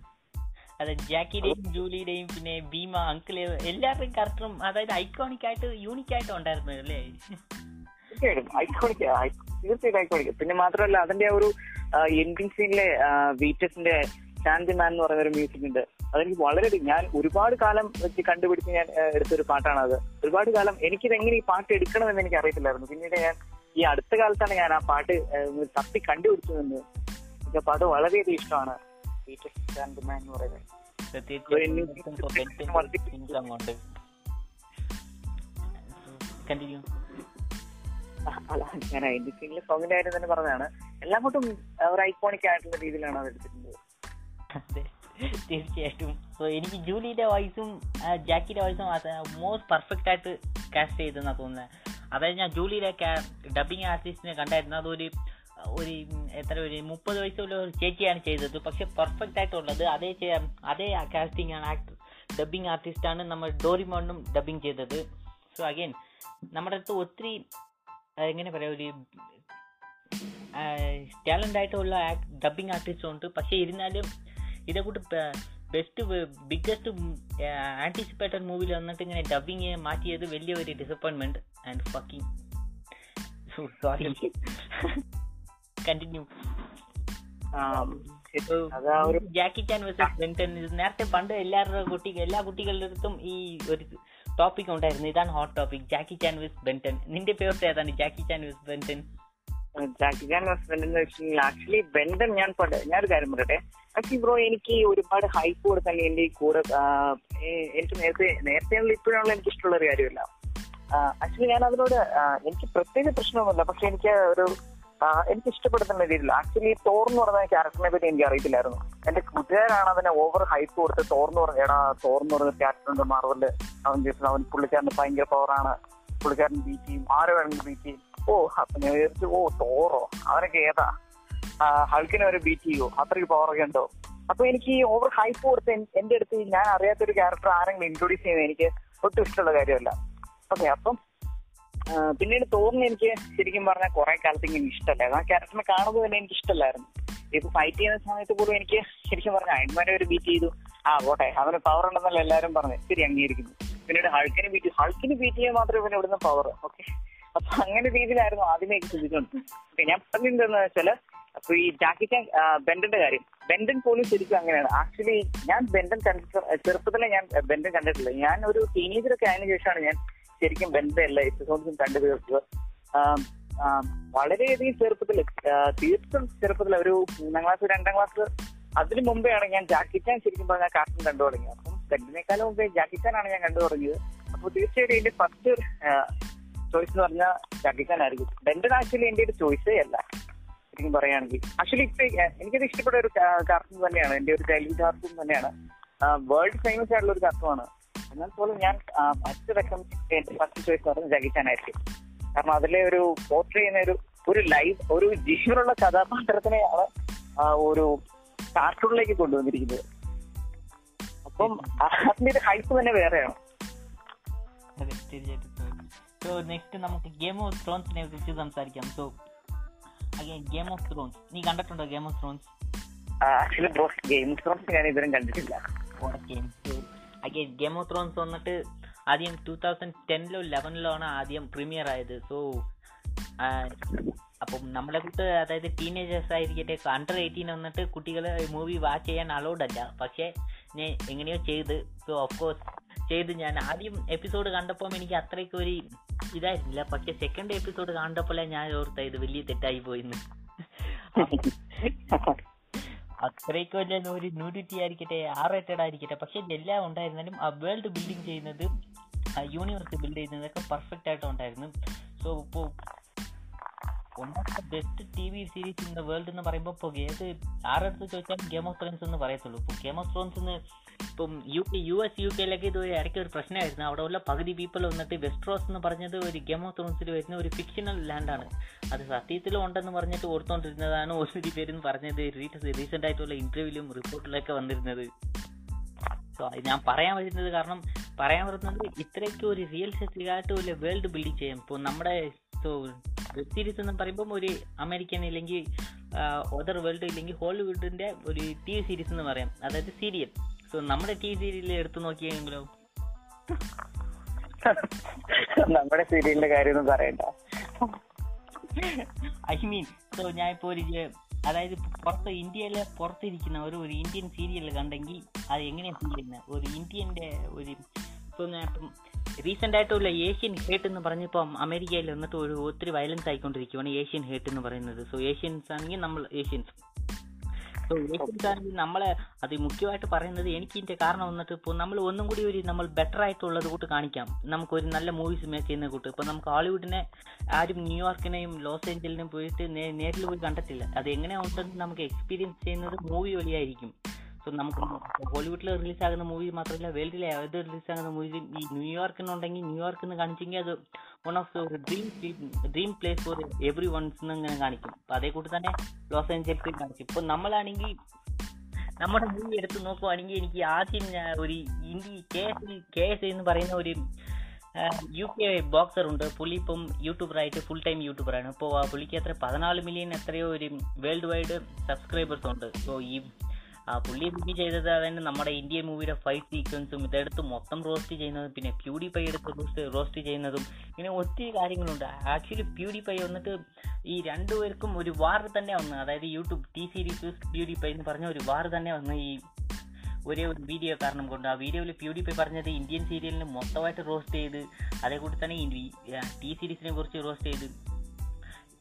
അതെ. ജാക്കിയുടെയും ജൂലിയുടെയും പിന്നെ ഭീമ അങ്കിൾ എല്ലാവരുടെയും ക്യാരക്ടറും അതായത് ഐക്കോണിക് ആയിട്ട് യൂണിക് ആയിട്ട് ഉണ്ടായിരുന്നു അല്ലേ? തീർച്ചയായിട്ടും. ഐക്കോണിക് തീർച്ചയായിട്ടും ഐക്കോണിക് പിന്നെ മാത്രമല്ല അതിന്റെ ആ ഒരു എൻഡിങ് സീനിലെ വീറ്റസിന്റെ ശാന്തി മാൻ എന്ന് പറയുന്ന ഒരു മ്യൂസിക് ഉണ്ട്. അതെനിക്ക് വളരെ ഞാൻ ഒരുപാട് കാലം വെച്ച് കണ്ടുപിടിച്ച് ഞാൻ എടുത്തൊരു പാട്ടാണ് അത്. ഒരുപാട് കാലം എനിക്കിത് എങ്ങനെ ഈ പാട്ട് എടുക്കണമെന്ന് എനിക്ക് അറിയത്തില്ലായിരുന്നു. പിന്നീട് ഞാൻ ഈ അടുത്ത കാലത്താണ് ഞാൻ ആ പാട്ട് തപ്പി കണ്ടുപിടിച്ചതെന്ന്. എനിക്ക് ആ പാട്ട് വളരെയധികം ഇഷ്ടമാണ്. ശാന്തി മാൻ എന്ന് പറയുന്നത്. ഉണ്ട് കണ്ടിന്യൂ അല്ല ഞാൻ സോങ്ങിന്റെ കാര്യം തന്നെ പറഞ്ഞതാണ്. എല്ലാം കൊണ്ടും ഒരു ഐക്കോണിക് ആയിട്ടുള്ള രീതിയിലാണ് അത് എടുത്തിട്ടുള്ളത്. തീർച്ചയായിട്ടും. സോ എനിക്ക് ജൂലിയുടെ വോയിസും ജാക്കിയുടെ വോയിസും മോസ്റ്റ് പെർഫെക്റ്റ് ആയിട്ട് കാസ്റ്റ് ചെയ്തെന്നാണ് തോന്നുന്നത് അതായത് ഞാൻ ജൂലിയുടെ ഡബിങ് ആർട്ടിസ്റ്റിനെ കണ്ടായിരുന്നു. അതൊരു ഒരു എത്ര ഒരു മുപ്പത് വയസ്സുള്ള ഒരു ചേച്ചിയാണ് ചെയ്തത്. പക്ഷെ പെർഫെക്റ്റ് ആയിട്ടുള്ളത് അതേ അതേ കാസ്റ്റിംഗ് ആണ് ആക്ടർ ഡബിങ് ആർട്ടിസ്റ്റാണ് നമ്മൾ ഡോറിമോണ്ടും ഡബിങ് ചെയ്തത്. സോ അഗെയിൻ നമ്മുടെ അടുത്ത് ഒത്തിരി എങ്ങനെ പറയാ ഒരു ടാലന്റ് ആയിട്ടുള്ള ഡബിങ് ആർട്ടിസ്റ്റ് ഉണ്ട്. പക്ഷേ ഇരുന്നാലും ഇതേ കൂട്ട് ബെസ്റ്റ് ബിഗ്ഗസ്റ്റ് ആന്റിസിപ്പേറ്റഡ് മൂവിയിൽ വന്നിട്ട് ഇങ്ങനെ ഡബിങ് മാറ്റിയത് വലിയ ഒരു disappointment and fucking sorry continue Jackie Chan versus ഇത് നേരത്തെ പണ്ട് എല്ലാവരുടെ കുട്ടി എല്ലാ കുട്ടികളുടെ അടുത്തും ഈ ഒരു ടോപ്പിക് ഉണ്ടായിരുന്നു. ഇതാണ് hot topic Jackie Chan versus Ben Ten നിന്റെ ഫേവറേറ്റ് ഏതാണ്? ജാക്കി ചാൻ വേഴ്സ് ജാക്കി ചാൻ ഹസ്ബൻഡ് എന്ന് വെച്ചിട്ടുണ്ടെങ്കിൽ ആക്ച്വലി ബെൻഡൻ ഞാൻ ഞാനൊരു കാര്യം പറയട്ടെ? ആക്ച്വലി ബ്രോ എനിക്ക് ഒരുപാട് ഹൈപ്പ് കൊടുക്കാൻ എന്റെ ഈ കൂടെ എനിക്ക് നേരത്തെ നേരത്തെ ഇപ്പോഴാണല്ലോ എനിക്ക് ഇഷ്ടമുള്ള ഒരു കാര്യമല്ല. ആക്ച്വലി ഞാൻ അതിനോട് എനിക്ക് പ്രത്യേക പ്രശ്നമൊന്നുമില്ല. പക്ഷെ എനിക്ക് ഒരു എനിക്ക് ഇഷ്ടപ്പെടുന്ന രീതിയിൽ ആക്ച്വലി തോർ എന്ന് പറഞ്ഞ ക്യാരക്ടറിനെ പറ്റി എനിക്ക് അറിയത്തില്ലായിരുന്നു. എന്റെ കൂട്ടുകാരാണ് അതിനെ ഓവർ ഹൈപ്പ് കൊടുത്ത് തോർ എന്ന് പറഞ്ഞ എടാ തോർ എന്ന് പറഞ്ഞ ക്യാരക്ടർ ഉണ്ട് മാർവലിൽ അവൻ ചോദിച്ചത് അവൻ പുള്ളിക്കാരന് ഭയങ്കര പവറാണ് പുള്ളിക്കാരൻ ബീറ്റ് ചെയ്യും ആരോ വേണമെങ്കിൽ ബീറ്റ് ചെയ്യും ഓ ഞാൻ വിചാരിച്ചു ഓ തോറോ? അവനൊക്കെ ഏതാ? ഹൾക്കിനെ ഒരു ബീറ്റ് ചെയ്യോ. അത്രയ്ക്ക് പവറൊക്കെ ഉണ്ടോ? അപ്പൊ എനിക്ക് ഓവർ ഹൈപ്പ് കൊടുത്ത് എന്റെ അടുത്ത് ഞാൻ അറിയാത്ത ഒരു ക്യാരക്ടർ ആരെങ്കിലും ഇൻട്രൊഡ്യൂസ് ചെയ്യുന്നത് എനിക്ക് ഒട്ടും ഇഷ്ടമുള്ള കാര്യമല്ല. ഓക്കെ അപ്പം പിന്നീട് തോന്നുന്നു എനിക്ക് ശരിക്കും പറഞ്ഞാൽ കുറെ കാലത്ത് ഇങ്ങനെ ഇഷ്ടമല്ലായിരുന്നു ആ ക്യാരക്ടറിനെ കാണുന്നത് തന്നെ എനിക്ക് ഇഷ്ടമല്ലായിരുന്നു. ഇപ്പൊ ഫൈറ്റ് ചെയ്യുന്ന സമയത്ത് പോലും എനിക്ക് ശരിക്കും പറഞ്ഞ അയൺമാനെ ഒരു ബീറ്റ് ചെയ്തു. ആ പോട്ടെ അവന് പവർ ഉണ്ടെന്നല്ല എല്ലാവരും പറഞ്ഞു ശരി അംഗീകരിക്കുന്നു. പിന്നീട് ഹൾക്കിന് ബീറ്റ് ഹൾക്കിന് ബീറ്റ് ചെയ്യാൻ മാത്രമേ പിന്നെ ഇവിടുന്ന് പവർ ഓക്കെ അപ്പൊ അങ്ങനെ രീതിയിലായിരുന്നു ആദ്യമേ ഓക്കെ ഞാൻ പറഞ്ഞിട്ടുണ്ടെന്ന് വെച്ചാൽ അപ്പൊ ഈ ജാക്കി ചാൻ ബെൻഡന്റെ കാര്യം. ബെൻഡൻ പോലും ശരിക്കും അങ്ങനെയാണ്. ആക്ച്വലി ഞാൻ ബെൻഡൻ കണ്ടിട്ട് ചെറുപ്പത്തിലെ ഞാൻ ബെൻഡൻ കണ്ടിട്ടില്ല. ഞാൻ ഒരു ടീനേജറൊക്കെ ആയതിനു ശേഷമാണ് ഞാൻ ശരിക്കും ബെൻഡൻ എല്ലാ എപ്പിസോഡ്സും കണ്ടു തീർത്തത്. വളരെയധികം ചെറുപ്പത്തിൽ തീർത്തും ചെറുപ്പത്തിൽ ഒരു മൂന്നാം ക്ലാസ് രണ്ടാം ക്ലാസ് അതിനു മുമ്പെയാണ് ഞാൻ ജാക്കി ചാൻ ശരിക്കും പറഞ്ഞാൽ കാർട്ടൂൺ കണ്ടു തുടങ്ങിയത്. അപ്പം ബെൻഡിനേക്കാളും മുമ്പേ ജാക്കി ഞാൻ കണ്ടു തുടങ്ങിയത്. അപ്പോൾ തീർച്ചയായിട്ടും എന്റെ ഫസ്റ്റ് ചോയ്സ് എന്ന് പറഞ്ഞാൽ ചകിക്കാനായിരിക്കും ബെൻഡൻ ആക്ച്വലി എന്റെ ഒരു ചോയ്സേ അല്ല. ശരിക്കും പറയുകയാണെങ്കിൽ. ആക്ച്വലി ഇപ്പൊ എനിക്കത് ഇഷ്ടപ്പെട്ട ഒരു കാർട്ടൂൺ തന്നെയാണ്. എന്റെ ഒരു ചൈൽഡ്ഹുഡ് കാർട്ടൂൺ തന്നെയാണ്. വേൾഡ് ഫേമസ് ആയിട്ടുള്ള ഒരു കാർട്ടൂണാണ് എന്നാൽ പോലും ഞാൻ മറ്റു രക്ഷം എന്റെ ഫസ്റ്റ് ചോയ്സ് പറഞ്ഞത് ആയിരിക്കും കാരണം അതിലെ ഒരു പോർട്രേ ചെയ്യുന്ന ഒരു ഒരു ലൈഫ് ഒരു ജീവനുള്ള കഥാപാത്രത്തിനെയാണ് ഒരു കാർട്ടൂണിലേക്ക് കൊണ്ടുവന്നിരിക്കുന്നത്. അപ്പം അതിന്റെ ഒരു ഹൈപ്പ് തന്നെ വേറെയാണ്. തീർച്ചയായിട്ടും. സോ നെക്സ്റ്റ് നമുക്ക് ഗെയിം ഓഫ് ത്രോൺസിനെ കുറിച്ച് സംസാരിക്കാം. So again game of thrones നീ കണ്ടിട്ടുണ്ടോ game of thrones actually boss game of ഞാൻ ഇതുവരെ കണ്ടിട്ടില്ല. അഗൈൻ ഗെയിം ഓഫ് ത്രോൺസ് വന്നിട്ട് ആദ്യം ടൂ തൗസൻഡ് ടെന്നിലോ ലെവനിലോ ആണ് ആദ്യം പ്രീമിയർ ആയത്. സോ അപ്പം നമ്മളെ കൂട്ട് അതായത് ടീനേജേഴ്സ് ആയിരിക്കട്ടെ അണ്ടർ എയ്റ്റീൻ വന്നിട്ട് കുട്ടികൾ മൂവി വാച്ച് ചെയ്യാൻ അലൗഡ് അല്ല. പക്ഷേ ഞാൻ എങ്ങനെയോ ചെയ്ത്. സോ ഓഫ് കോഴ്സ് ചെയ്ത് ഞാൻ. ആദ്യം എപ്പിസോഡ് കണ്ടപ്പോൾ എനിക്ക് അത്രയ്ക്ക് ഒരു ഇതായിരുന്നില്ല. പക്ഷെ സെക്കൻഡ് എപ്പിസോഡ് കണ്ടപ്പോഴേ ഞാൻ ഓർത്ത ഇത് വലിയ തെറ്റായി പോയിന്ന്. അത്രയ്ക്ക് വലിയ ഒരു ന്യൂഡിറ്റി ആയിരിക്കട്ടെ ആർ റേറ്റഡ് ആയിരിക്കട്ടെ. പക്ഷെ ഇതെല്ലാം ഉണ്ടായിരുന്നാലും ആ വേൾഡ് ബിൽഡിങ് ചെയ്യുന്നത് ആ യൂണിവേഴ്സ് ബിൽഡ് ചെയ്യുന്നതൊക്കെ പെർഫെക്റ്റ് ആയിട്ട് ഉണ്ടായിരുന്നു. സോ ഇപ്പോൾ one best T V series in the world എന്ന് പറയുമ്പോൾ ഇപ്പോൾ ഏത് ആരടുത്ത് ചോദിച്ചാൽ ഗെയിം ഓഫ് ത്രോൺസ് എന്ന് പറയത്തുള്ളൂ. ഇപ്പോൾ ഗെയിം ഓഫ് ത്രോൺസ് എന്ന് ഇപ്പം U K U S U കെയിലൊക്കെ ഇത് ഇടയ്ക്ക് ഒരു പ്രശ്നമായിരുന്നു. അവിടെ ഉള്ള പകുതി പീപ്പിൾ വന്നിട്ട് വെസ്ട്രോസ് എന്ന് പറഞ്ഞത് ഒരു ഗെയിം ഓഫ് ത്രോൺസിൽ വരുന്ന ഒരു ഫിക്ഷണൽ ലാൻഡാണ് അത് സത്യത്തിലും ഉണ്ടെന്ന് പറഞ്ഞിട്ട് ഓർത്തുകൊണ്ടിരുന്നതാണ് ഒത്തിരി പേരും പറഞ്ഞത്. റീസെന്റ് ആയിട്ടുള്ള ഇന്റർവ്യൂവിലും റിപ്പോർട്ടിലൊക്കെ വന്നിരുന്നത്. സോ ഞാൻ പറയാൻ വരുന്നത് കാരണം പറയാൻ വരുന്നത് ഇത്രയ്ക്ക് ഒരു റിയലിസ്റ്റിക് ആയിട്ട് ഒരു വേൾഡ് ബിൽഡ് ചെയ്യാം ഇപ്പോൾ നമ്മുടെ സോ വെബ് സീരീസ് എന്ന് പറയുമ്പം ഒരു അമേരിക്കൻ ഇല്ലെങ്കിൽ അതർ വേൾഡ് ഇല്ലെങ്കിൽ ഹോളിവുഡിന്റെ ഒരു ടി വി സീരീസ് എന്ന് പറയാം. അതായത് സീരിയൽ സോ നമ്മുടെ ടി എടുത്തു നോക്കിയെങ്കിലോ? നമ്മുടെ സീരിയലിന്റെ കാര്യമൊന്നും പറയണ്ട. ഐ മീൻ സോ ഞാൻ ഇപ്പോൾ ഒരു അതായത് ഇപ്പൊ പുറത്ത് ഇന്ത്യയിലെ പുറത്തിരിക്കുന്ന ഒരു ഒരു ഇന്ത്യൻ സീരിയൽ കണ്ടെങ്കിൽ അത് എങ്ങനെയാണ് ഫീൽ ചെയ്യുന്നത് ഒരു ഇന്ത്യന്റെ ഒരു ഇപ്പം ഞാൻ ഇപ്പം റീസെന്റ് ആയിട്ടുള്ള ഏഷ്യൻ ഹേട്ട് എന്ന് പറഞ്ഞിപ്പം അമേരിക്കയിൽ വന്നിട്ട് ഒരു ഒത്തിരി വയലൻസ് ആയിക്കൊണ്ടിരിക്കുവാണ് ഏഷ്യൻ ഹേട്ട് എന്ന് പറയുന്നത്. സോ ഏഷ്യൻസ് ആണെങ്കിൽ നമ്മൾ ഏഷ്യൻസ്. നമ്മളെ അത് മുഖ്യമായിട്ട് പറയുന്നത് എനിക്ക് ഇതിന്റെ കാരണം വന്നിട്ട് ഇപ്പോൾ നമ്മൾ ഒന്നും കൂടി ഒരു നമ്മൾ ബെറ്റർ ആയിട്ടുള്ളത് കൂട്ട് കാണിക്കാം. നമുക്ക് ഒരു നല്ല മൂവീസ് മേക്ക് ചെയ്യുന്ന കൂട്ട്. ഇപ്പൊ നമുക്ക് ഹോളിവുഡിനെ ആരും ന്യൂയോർക്കിനെയും ലോസ് ഏഞ്ചലിനെയും പോയിട്ട് നേരിൽ പോയി കണ്ടിട്ടില്ല. അത് എങ്ങനെ ഉണ്ടെന്ന് നമുക്ക് എക്സ്പീരിയൻസ് ചെയ്യുന്നത് മൂവി വഴിയായിരിക്കും. സോ നമുക്ക് ഹോളിവുഡിൽ റിലീസ് ആകുന്ന മൂവി മാത്രമല്ല വേൾഡിലെ ഏത് റിലീസ് ആകുന്ന മൂവി ഈ ന്യൂയോർക്കിനുണ്ടെങ്കിൽ ന്യൂയോർക്ക് എന്ന് കാണിച്ചെങ്കിൽ അത് വൺ ഓഫ് ഒരു dream dream place for everyone's ഇങ്ങനെ കാണിക്കും. അപ്പൊ അതേ കൂട്ടി തന്നെ ലോസ് ഏഞ്ചൽസിൽ കാണിക്കും. ഇപ്പൊ നമ്മളാണെങ്കിൽ നമ്മുടെ മൂവി എടുത്ത് നോക്കുവാണെങ്കിൽ എനിക്ക് ആദ്യം ഒരു India K S K S എന്ന് പറയുന്ന ഒരു യു കെ ബോക്സർ ഉണ്ട്. പുള്ളി ഇപ്പം യൂട്യൂബറായിട്ട് ഫുൾ ടൈം യൂട്യൂബറാണ് ഇപ്പോൾ ആ പുള്ളിക്ക് എത്ര പതിനാല് മില്യൺ എത്രയോ ഒരു വേൾഡ് വൈഡ് സബ്സ്ക്രൈബേഴ്സ് ഉണ്ട്. സോ ഈ ആ പുള്ളി എന്ത് ചെയ്തത് അതന്നെ നമ്മുടെ ഇന്ത്യൻ മൂവിയുടെ ഫൈറ്റ് സീക്വൻസും ഇതെടുത്ത് മൊത്തം റോസ്റ്റ് ചെയ്യുന്നതും പിന്നെ പ്യൂഡി പൈ എടുത്ത് റോസ്റ്റ് റോസ്റ്റ് ചെയ്യുന്നതും ഇങ്ങനെ ഒത്തിരി കാര്യങ്ങളുണ്ട്. ആക്ച്വലി പ്യൂഡി പൈ വന്നിട്ട് ഈ രണ്ടുപേർക്കും ഒരു വാർ തന്നെ വന്നു അതായത് YouTube T series PewDiePie എന്ന് പറഞ്ഞ ഒരു വാർ തന്നെ വന്നു ഈ ഒരേ ഒരു വീഡിയോ കാരണം കൊണ്ട്. ആ വീഡിയോയിൽ പ്യൂഡി പൈ പറഞ്ഞത് ഇന്ത്യൻ സീരിയലിന് മൊത്തമായിട്ട് റോസ്റ്റ് ചെയ്ത് അതേ കൂടി തന്നെ ടി സീരീസിനെ കുറിച്ച് റോസ്റ്റ് ചെയ്ത്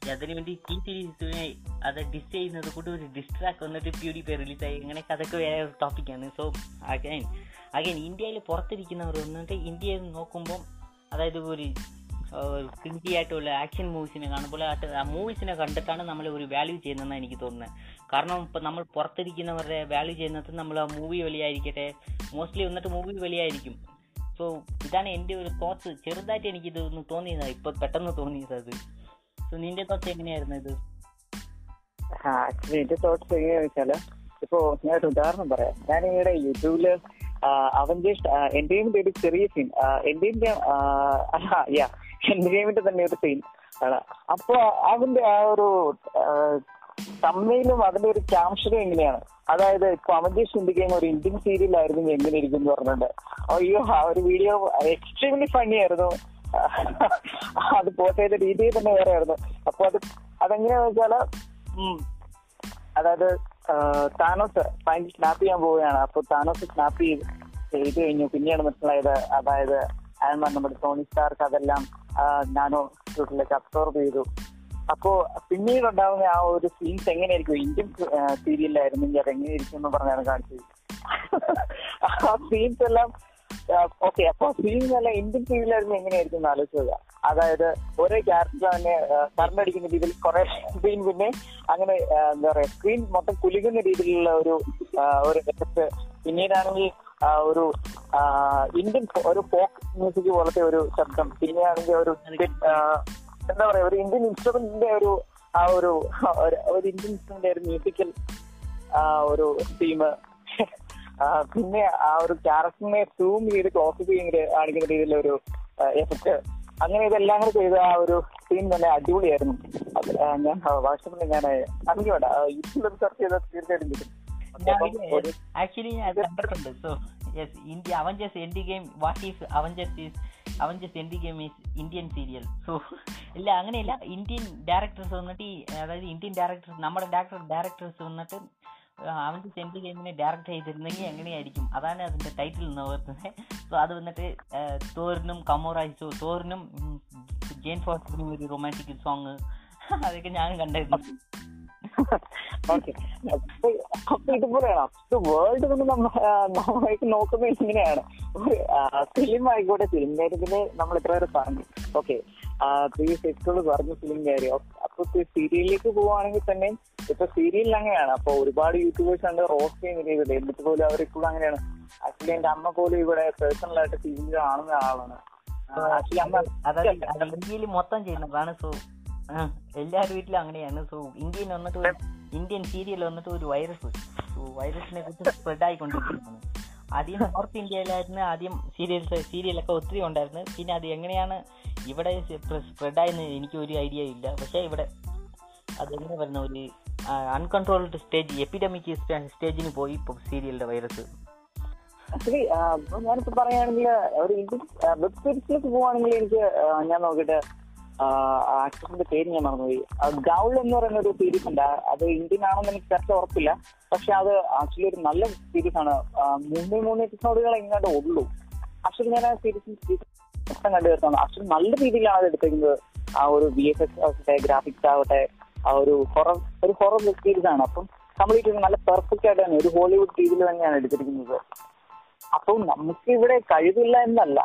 അതിനു വേണ്ടി ടി സീരീസിനെ അത് ഡിസ് ചെയ്യുന്നത് കൂടി ഒരു ഡിസ്ട്രാക്ട് വന്നിട്ട് പ്യൂഡി പേ റിലീസായി അങ്ങനെയൊക്കെ അതൊക്കെ വേറെ ഒരു ടോപ്പിക്കാണ് സോ അഗൈൻ അഗൈൻ ഇന്ത്യയിൽ പുറത്തിരിക്കുന്നവർ വന്നിട്ട് ഇന്ത്യയിൽ നോക്കുമ്പം അതായത് ഒരു ക്രിഞ്ചി ആയിട്ടുള്ള ആക്ഷൻ മൂവീസിനെ കാണുമ്പോൾ ആ മൂവീസിനെ കണ്ടിട്ടാണ് നമ്മൾ ഒരു വാല്യൂ ചെയ്യുന്നതെന്നാണ് എനിക്ക് തോന്നുന്നത്. കാരണം ഇപ്പം നമ്മൾ പുറത്തിരിക്കുന്നവരുടെ വാല്യൂ ചെയ്യുന്നത് നമ്മൾ ആ മൂവി വലിയായിരിക്കട്ടെ മോസ്റ്റ്ലി വന്നിട്ട് മൂവി വലിയായിരിക്കും സോ ഇതാണ് എന്റെ ഒരു തോട്ട്സ് ചെറുതായിട്ട് എനിക്കിത് ഒന്ന് തോന്നിയതാണ് ഇപ്പോൾ പെട്ടെന്ന് തോന്നിയത് അത്. സോ നിന്റെ തോട്ട്സ് എങ്ങനെയായിരുന്നു ഇത്? ആക്ച്വലി എന്റെ തോട്ട്സ് എങ്ങനെയാ വെച്ചാൽ ഇപ്പോ ഒരു ഉദാഹരണം പറയാം. ഞാൻ ഇവിടെ യൂട്യൂബിൽ ജസ്റ്റ് എന്റെയും ഒരു ചെറിയ സീൻ എന്റെയും യാ എന്റെയും തന്നെ ഒരു സീൻ ആണ്. അപ്പൊ അതിന്റെ ആ ഒരു തമ്മയിലും അതിന്റെ ഒരു ക്യാപ്ഷനും എങ്ങനെയാണ്? അതായത് ഇപ്പൊ അവഞ്ചേഴ്സ് ചിന്തിക്കുന്ന ഒരു ഇന്ത്യൻ സീരിയൽ ആയിരുന്നു എങ്ങനെ ഇരിക്കും എന്ന് പറഞ്ഞിട്ടുണ്ട്. അയ്യോ ആ ഒരു വീഡിയോ എക്സ്ട്രീംലി ഫണ്ണി ആയിരുന്നു. അത് ചെയ്ത രീതി തന്നെ വേറെ ആയിരുന്നു അപ്പൊ അത് അതെങ്ങനെയാന്ന് വെച്ചാൽ അതായത് താനോസ് ഫൈനൽ സ്നാപ്പ് ചെയ്യാൻ പോവുകയാണ്. അപ്പൊ താനോസ് സ്നാപ്പ് ചെയ്ത് ചെയ്ത് കഴിഞ്ഞു. പിന്നെയാണ് മനസ്സിലായത് അതായത് അയാൾമാർ നമ്മുടെ ടോണി സ്റ്റാർക്ക് അതെല്ലാം നാനോ ഷൂട്ടിലേക്ക് അബ്സോർബ് ചെയ്തു. അപ്പോ പിന്നീട് ഉണ്ടാവുന്ന ആ ഒരു സീൻസ് എങ്ങനെയായിരിക്കും? ഇന്ത്യൻ സീരിയലിലായിരുന്നെങ്കിൽ അത് എങ്ങനെയായിരിക്കും എന്ന് പറഞ്ഞാണ് കാണിച്ചത്. ആ സീൻസ് എല്ലാം ഓക്കെ അപ്പൊ ഫിലിം അല്ല ഇന്ത്യൻ സീരിയലായിരുന്നു എങ്ങനെയായിരിക്കും എന്ന് ആലോചിക്കുക അതായത് ഒരേ ക്യാരക്ടർ തന്നെ കറണ്ടടിക്കുന്ന രീതിയിൽ കുറെ സ്ക്രീൻ പിന്നെ അങ്ങനെ എന്താ പറയാ സ്ക്രീൻ മൊത്തം കുലുകുന്ന രീതിയിലുള്ള ഒരു ഒരു എഫക്ട് പിന്നീടാണെങ്കിൽ ഒരു ഇന്ത്യൻ ഒരു ഫോക്ക് മ്യൂസിക് പോലത്തെ ഒരു ശബ്ദം. പിന്നെയാണെങ്കിൽ ഒരു ഇന്ത്യൻ എന്താ പറയാ ഒരു ഇന്ത്യൻ ഇൻസ്ട്രുമെന്റിന്റെ ഒരു ആ ഒരു- ഒരു ഇന്ത്യൻ ഇൻസ്ട്രുമെന്റിന്റെ ഒരു മ്യൂസിക്കൽ ഒരു തീം പിന്നെ ആ ഒരു ക്യാരക്ടറിനെ സൂം ചെയ്ത് ക്ലോസ് ചെയ്ത് കാണിക്കുന്ന രീതിയിലുള്ള ഒരു എഫക്ട് അങ്ങനെ ഇതെല്ലാം കൂടെ ചെയ്ത ആ ഒരു സീൻ തന്നെ അടിപൊളിയായിരുന്നു. ഞാൻ വാട്സപ്പിൽ ഞാൻ അറിഞ്ഞോട യൂട്യൂബിൽ സെർച്ച് ചെയ്താൽ തീർച്ചയായിട്ടും കിട്ടും. ആക്ച്വലി ഞാൻ കണ്ടിട്ടുണ്ട്. So yes India Avengers endgame what is Avengers is Avengers endgame is Indian serial so ഇല്ല അങ്ങനെയല്ല. ഇന്ത്യൻ ഡയറക്ടേഴ്സ് വന്നിട്ട് അതായത് ഇന്ത്യൻ ഡയറക്ടേഴ്സ് നമ്മുടെ ഡയറക്ടർ ഡയറക്ടേഴ്സ് വന്നിട്ട് അവഞ്ചേഴ്സ് എൻഡി ഗെയിമിനെ ഡയറക്റ്റ് ചെയ്തിരുന്നെങ്കിൽ എങ്ങനെയായിരിക്കും? അതാണ് അതിന്റെ ടൈറ്റിൽ പറയുന്നത്. സോ അത് വന്നിട്ട് തോറിനും കമോറായിസോ തോറിനും ജെയിൻ ഫോസ്റ്റിനും ഒരു റൊമാന്റിക് സോങ് അതൊക്കെ ഞാൻ കണ്ടായിരുന്നു. അപ്പൊ ഇതുപോലെയാണ് വേൾഡ് നോക്കുന്നത് ഇങ്ങനെയാണ്. ഫിലിം ആയിക്കോട്ടെ ഫിലിം നമ്മൾ എത്ര പേര് പറഞ്ഞു. ഓക്കെ പ്രീവിയസ് പറഞ്ഞ പറഞ്ഞു ഫിലിം കാര്യം അപ്പൊ സീരിയലിലേക്ക് പോവുകയാണെങ്കിൽ തന്നെ ഇപ്പൊ സീരിയലിൽ അങ്ങനെയാണ്. അപ്പൊ ഒരുപാട് യൂട്യൂബേഴ്സ് ഉണ്ട് റോസ്റ്റ് ചെയ്യുന്ന രീതിയിൽ എന്നിട്ട് പോലും അവർ ഇപ്പോഴും അങ്ങനെയാണ്. ആക്ച്വലി എന്റെ അമ്മ പോലും ഇവിടെ പേഴ്സണൽ ആയിട്ട് സീരിയൽ കാണുന്ന ആളാണ്. ആക്ച്വലി അമ്മ ഇന്ത്യയിൽ മൊത്തം ചെയ്യുന്നതാണ് സോ എല്ലാവരുടെ വീട്ടിലും അങ്ങനെയാണ്. സോ ഇന്ത്യയിൽ വന്നിട്ട് ഇന്ത്യൻ സീരിയൽ വന്നിട്ട് ഒരു വൈറസ് സോ വൈറസിനെ കുറിച്ച് സ്പ്രെഡ് ആയിക്കൊണ്ടിരിക്കുകയാണ്. ആദ്യം നോർത്ത് ഇന്ത്യയിലായിരുന്നു ആദ്യം സീരിയൽസ് സീരിയലൊക്കെ ഒത്തിരി ഉണ്ടായിരുന്നു. പിന്നെ അത് എങ്ങനെയാണ് ഇവിടെ സ്പ്രെഡ് ആയെന്ന് എനിക്ക് ഒരു ഐഡിയ ഇല്ല. പക്ഷേ ഇവിടെ അതെങ്ങനെ വരുന്ന ഒരു അൺകൺട്രോൾഡ് സ്റ്റേജ് എപ്പിഡമിക് സ്റ്റേജിന് പോയി ഇപ്പോൾ സീരിയലിന്റെ വൈറസ് ആക്ച്വലി ഞാനിപ്പോ പറയുകയാണെങ്കിൽ ഒരു വെബ് സീരീസിലേക്ക് പോവാണെങ്കിൽ എനിക്ക് ഞാൻ നോക്കിയിട്ട് ആക്ട്രസിന്റെ പേര് ഞാൻ മറന്നുപോയി. ഗൗൾ എന്ന് പറയുന്ന ഒരു സീരീസ് ഉണ്ട് അത് ഇന്ത്യൻ ആണെന്ന് എനിക്ക് കറക്റ്റ് ഉറപ്പില്ല. പക്ഷെ അത് ആക്ച്വലി ഒരു നല്ല സീരീസ് ആണ് മൂന്ന് മൂന്ന് എപ്പിസോഡുകൾ എങ്ങാണ്ട് ഉള്ളൂ. ആക്ച്വലി ഞാൻ ആ സീരീസ് മൊത്തം കണ്ടു തീർത്താണ് ആക്ച്വലി നല്ല രീതിയിലാണ് അത് എടുത്തിരിക്കുന്നത്. ആ ഒരു വി എഫ് എക്സ് ആവട്ടെ ഗ്രാഫിക്സ് ആവട്ടെ ആ ഒരു ഹൊറർ ഒരു ഹൊറർ സീരീസ് ആണ്. അപ്പം കംപ്ലീറ്റ് നല്ല പെർഫെക്റ്റ് ആയിട്ട് തന്നെ ഒരു ഹോളിവുഡ് രീതിയിൽ തന്നെയാണ് എടുത്തിരിക്കുന്നത്. അപ്പം നമുക്ക് ഇവിടെ കഴിവില്ല എന്നല്ല.